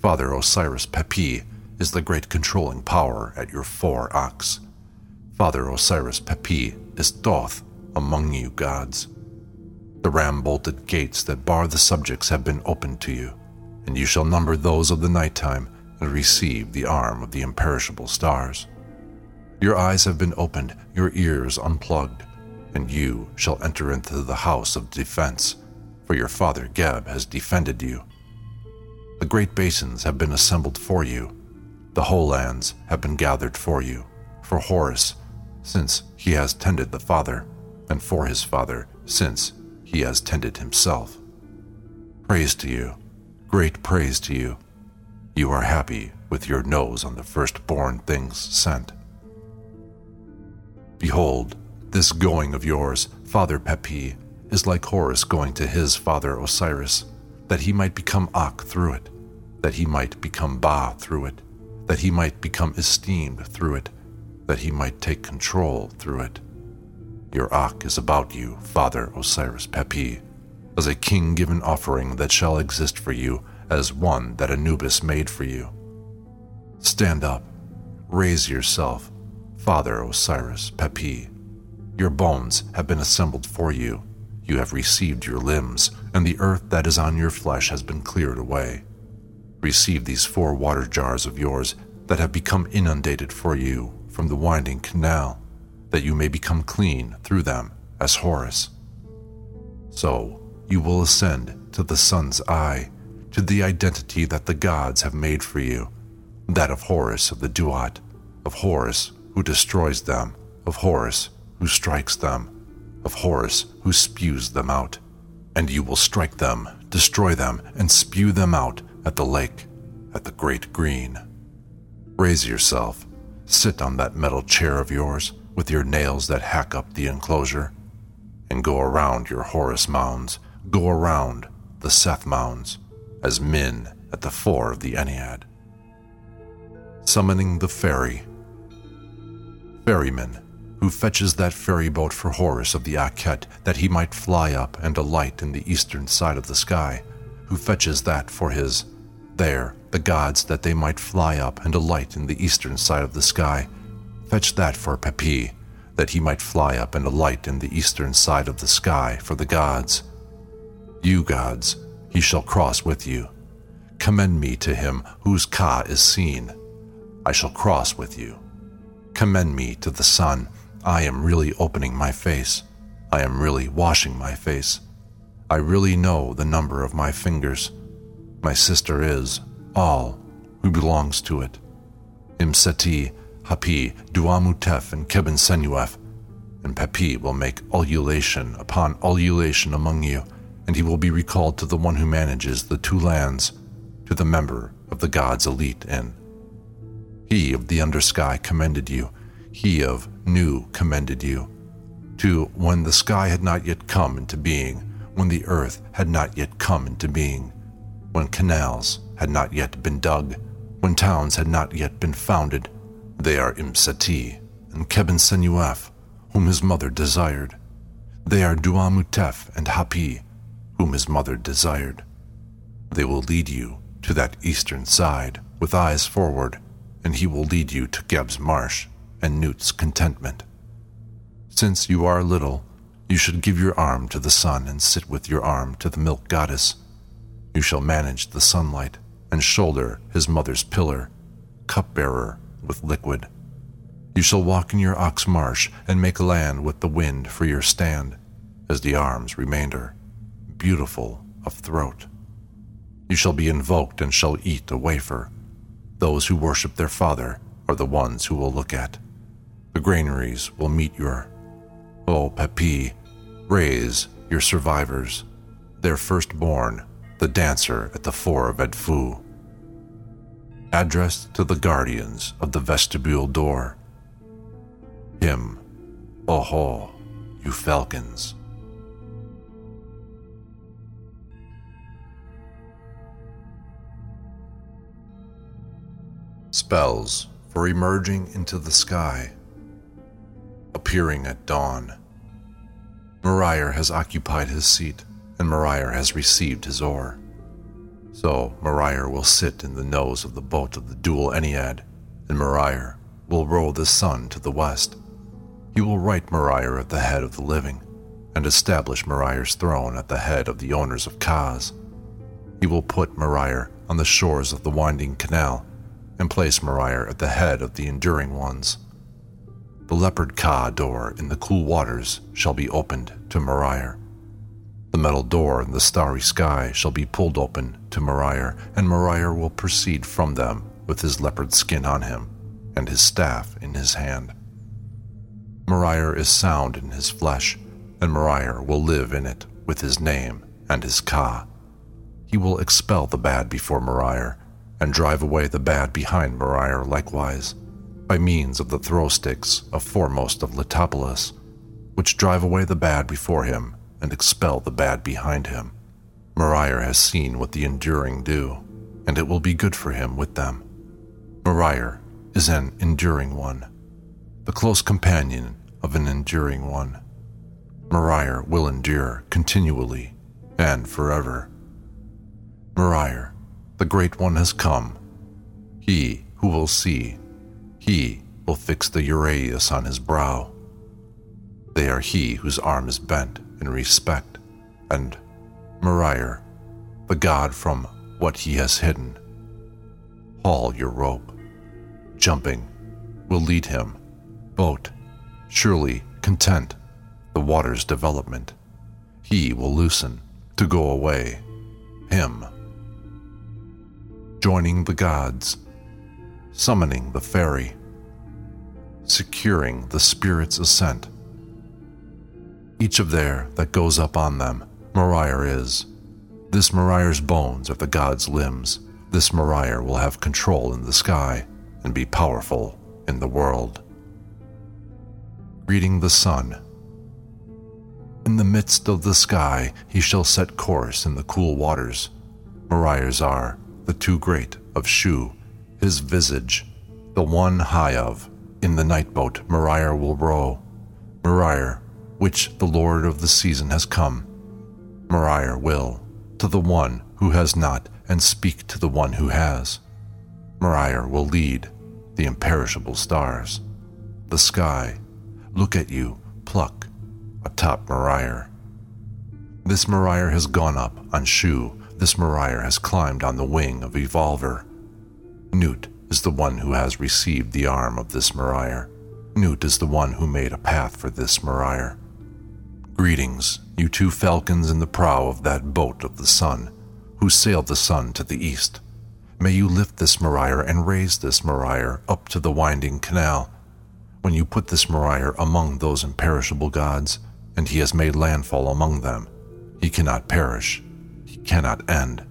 Father Osiris Pepi is the great controlling power at your fore akhs. Father Osiris Pepi is Thoth among you gods. The ram bolted gates that bar the subjects have been opened to you, and you shall number those of the nighttime and receive the arm of the imperishable stars. Your eyes have been opened, your ears unplugged, and you shall enter into the house of defense, for your father Geb has defended you. The great basins have been assembled for you. The whole lands have been gathered for you. For Horus, since he has tended the Father, and for his Father, since he has tended himself. Praise to you, great praise to you. You are happy with your nose on the firstborn things sent. Behold, this going of yours, Father Pepi, is like Horus going to his father Osiris, that he might become Akh through it, that he might become Ba through it, that he might become esteemed through it, that he might take control through it. Your Akh is about you, Father Osiris Pepi, as a king given offering that shall exist for you as one that Anubis made for you. Stand up, raise yourself, Father Osiris Pepi. Your bones have been assembled for you. You have received your limbs, and the earth that is on your flesh has been cleared away. Receive these four water jars of yours that have become inundated for you from the winding canal, that you may become clean through them as Horus. So you will ascend to the sun's eye, to the identity that the gods have made for you, that of Horus of the Duat, of Horus who destroys them, of Horus who strikes them, of Horus who spews them out. And you will strike them, destroy them, and spew them out at the lake, at the great green. Raise yourself, sit on that metal chair of yours with your nails that hack up the enclosure, and go around your Horus mounds, go around the Seth mounds, as men at the fore of the Ennead. Summoning the ferry. Ferryman, who fetches that ferry boat for Horus of the Akhet that he might fly up and alight in the eastern side of the sky, who fetches that for his there, the gods that they might fly up and alight in the eastern side of the sky. Fetch that for Pepi, that he might fly up and alight in the eastern side of the sky for the gods. You gods, he shall cross with you. Commend me to him whose Ka is seen. I shall cross with you. Commend me to the sun. I am really opening my face. I am really washing my face. I really know the number of my fingers. My sister is all who belongs to it. Imseti, Hapi, Duamutef, and Qebehsenuef, and Pepi will make ululation upon ululation among you, and he will be recalled to the one who manages the two lands, to the member of the gods' elite inn. He of the undersky commended you, he of new commended you, to when the sky had not yet come into being, when the earth had not yet come into being when canals had not yet been dug, when towns had not yet been founded. They are Imseti and Qebehsenuef, whom his mother desired. They are Duamutef and Hapi, whom his mother desired. They will lead you to that eastern side with eyes forward, and he will lead you to Geb's marsh and Nut's contentment. Since you are little, you should give your arm to the sun and sit with your arm to the milk goddess you shall manage the sunlight and shoulder his mother's pillar, cupbearer with liquid. You shall walk in your ox marsh and make land with the wind for your stand, as the arm's remainder, beautiful of throat. You shall be invoked and shall eat a wafer. Those who worship their father are the ones who will look at. The granaries will meet your. O oh, Pepi, raise your survivors, their firstborn the dancer at the fore of Edfu. Addressed to the guardians of the vestibule door. Him, oho, you falcons. Spells for emerging into the sky. Appearing at dawn. Meryre has occupied his seat and Meryre has received his oar. So Meryre will sit in the nose of the boat of the dual Ennead, and Meryre will row the sun to the west. He will write Meryre at the head of the living, and establish Meryre's throne at the head of the owners of Kaz. He will put Meryre on the shores of the winding canal, and place Meryre at the head of the enduring ones. The leopard Ka door in the cool waters shall be opened to Meryre the metal door in the starry sky shall be pulled open to Meryre, and Meryre will proceed from them with his leopard skin on him and his staff in his hand. Meryre is sound in his flesh, and Meryre will live in it with his name and his Ka. He will expel the bad before Meryre, and drive away the bad behind Meryre likewise, by means of the throw sticks of foremost of Letopolis, which drive away the bad before him and expel the bad behind him. Meryre has seen what the enduring do, and it will be good for him with them. Meryre is an enduring one, the close companion of an enduring one. Meryre will endure continually and forever. Meryre, the Great One has come. He who will see, he will fix the uraeus on his brow. They are he whose arm is bent in respect, and Meryre, the god from what he has hidden. Haul your rope. Jumping will lead him. Boat, surely content the water's development. He will loosen to go away. Him. Joining the gods. Summoning the fairy. Securing the spirit's ascent. Each of there that goes up on them, Meryre is. This Meryre's bones are the god's limbs. This Meryre will have control in the sky and be powerful in the world. Greeting the sun. In the midst of the sky he shall set course in the cool waters. Meryres are the two great of Shu, his visage, the one high of. In the night boat Meryre will row. Meryre which the Lord of the season has come. Meryre will, to the one who has not, and speak to the one who has. Meryre will lead the imperishable stars. The sky, look at you, pluck, atop Meryre. This Meryre has gone up on Shu, this Meryre has climbed on the wing of Evolver. Nut is the one who has received the arm of this Meryre. Nut is the one who made a path for this Meryre. Greetings, you two falcons in the prow of that boat of the sun, who sailed the sun to the east. May you lift this Meryre and raise this Meryre up to the winding canal. When you put this Meryre among those imperishable gods, and he has made landfall among them, he cannot perish, cannot end.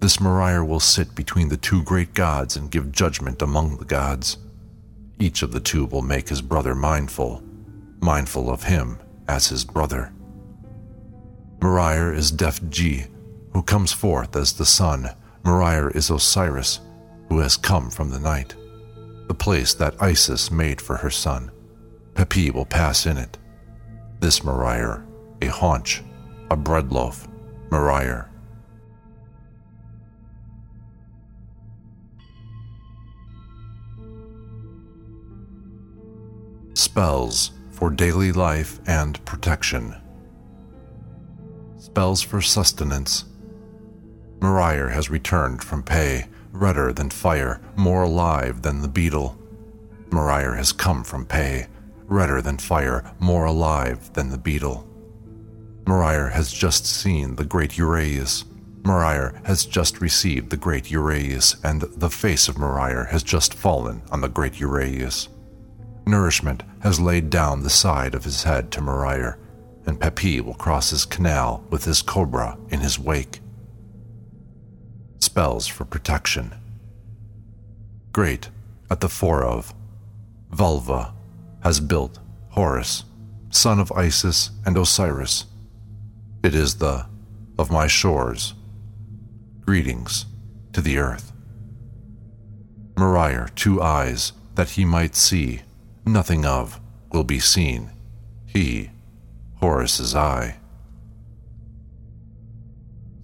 This Meryre will sit between the two great gods and give judgment among the gods. Each of the two will make his brother mindful, mindful of him as his brother. Meryre is Def-G, who comes forth as the sun. Meryre is Osiris, who has come from the night, the place that Isis made for her son. Pepi will pass in it. This Meryre, a haunch, a bread loaf, Meryre. Spells for daily life and protection. Spells for sustenance. Meryre has returned from Pe, redder than fire, more alive than the beetle. Meryre has come from Pe, redder than fire, more alive than the beetle. Meryre has just seen the great Uraeus. Meryre has just received the great Uraeus, and the face of Meryre has just fallen on the great Uraeus. Nourishment has laid down the side of his head to Meryre, and Pepi will cross his canal with his cobra in his wake. Spells for protection. Great at the fore of. Vulva has built Horus, son of Isis and Osiris. It is the of my shores. Greetings to the earth. Meryre, two eyes, that he might see nothing of will be seen. He, Horus's eye.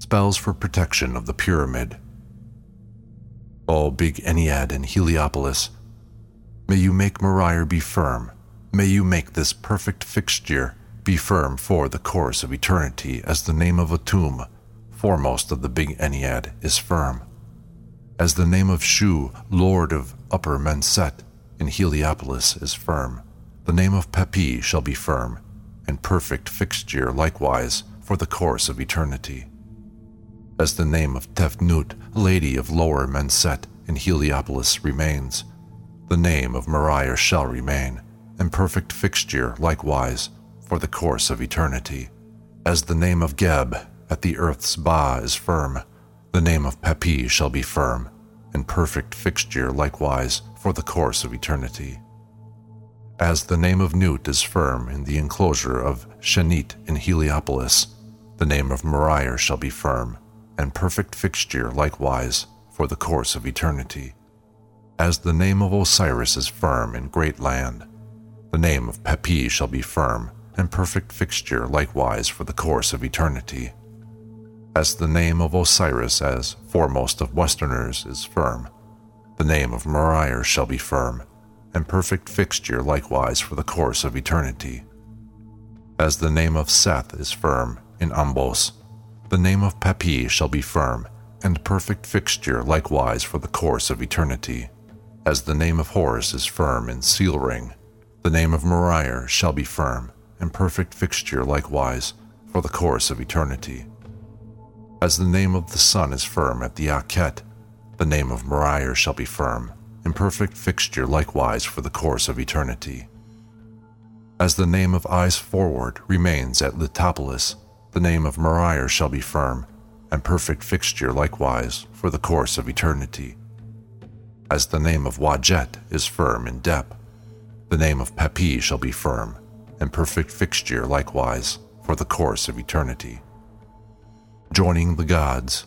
Spells for protection of the pyramid. O big Ennead and Heliopolis, may you make Meryre be firm. May you make this perfect fixture be firm for the course of eternity as the name of Atum, foremost of the big Ennead, is firm. As the name of Shu, lord of Upper Menset, in Heliopolis is firm. The name of Pepi shall be firm, and perfect fixture likewise for the course of eternity. As the name of Tefnut, Lady of Lower Menset in Heliopolis remains, the name of Meryre shall remain, and perfect fixture likewise for the course of eternity. As the name of Geb at the earth's ba is firm, the name of Pepi shall be firm, and perfect fixture likewise for the course of eternity. As the name of Nut is firm in the enclosure of Shenit in Heliopolis, the name of Meryre shall be firm, and perfect fixture likewise for the course of eternity. As the name of Osiris is firm in great land, the name of Pepi shall be firm, and perfect fixture likewise for the course of eternity. As the name of Osiris as foremost of Westerners is firm, the name of Meryre shall be firm, and perfect fixture likewise for the course of eternity. As the name of Seth is firm in Ombos, the name of Pepi shall be firm, and perfect fixture likewise for the course of eternity. As the name of Horus is firm in Seal Ring, the name of Meryre shall be firm, and perfect fixture likewise for the course of eternity. As the name of the sun is firm at the Akhet, the name of Meryre shall be firm, and perfect fixture likewise for the course of eternity. As the name of Eyes Forward remains at Letopolis, the name of Meryre shall be firm, and perfect fixture likewise for the course of eternity. As the name of Wadjet is firm in Dep, the name of Pepi shall be firm, and perfect fixture likewise for the course of eternity. Joining the gods.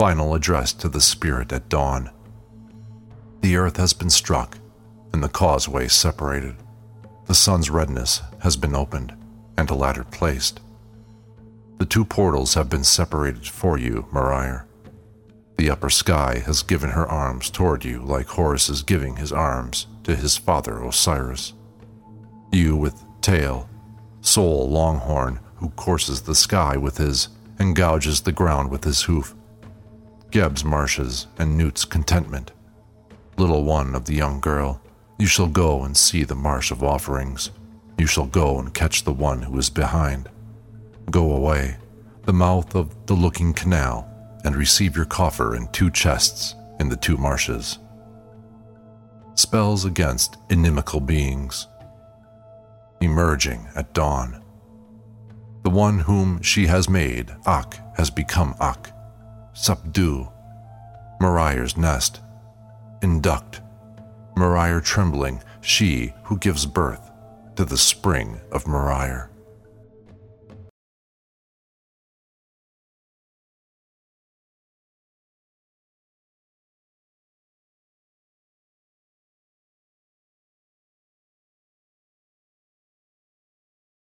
Final address to the Spirit at dawn. The earth has been struck, and the causeway separated. The sun's redness has been opened, and a ladder placed. The two portals have been separated for you, Meryre. The upper sky has given her arms toward you like Horus is giving his arms to his father Osiris. You with tail, Sol Longhorn, who courses the sky with his and gouges the ground with his hoof. Geb's marshes and Nut's contentment. Little one of the young girl, you shall go and see the marsh of offerings. You shall go and catch the one who is behind. Go away, the mouth of the looking canal, and receive your coffer in two chests in the two marshes. Spells against inimical beings. Emerging at dawn. The one whom she has made, Akh, has become Akh. Subdue. Meryre's nest. Induct. Meryre trembling, she who gives birth to the spring of Meryre.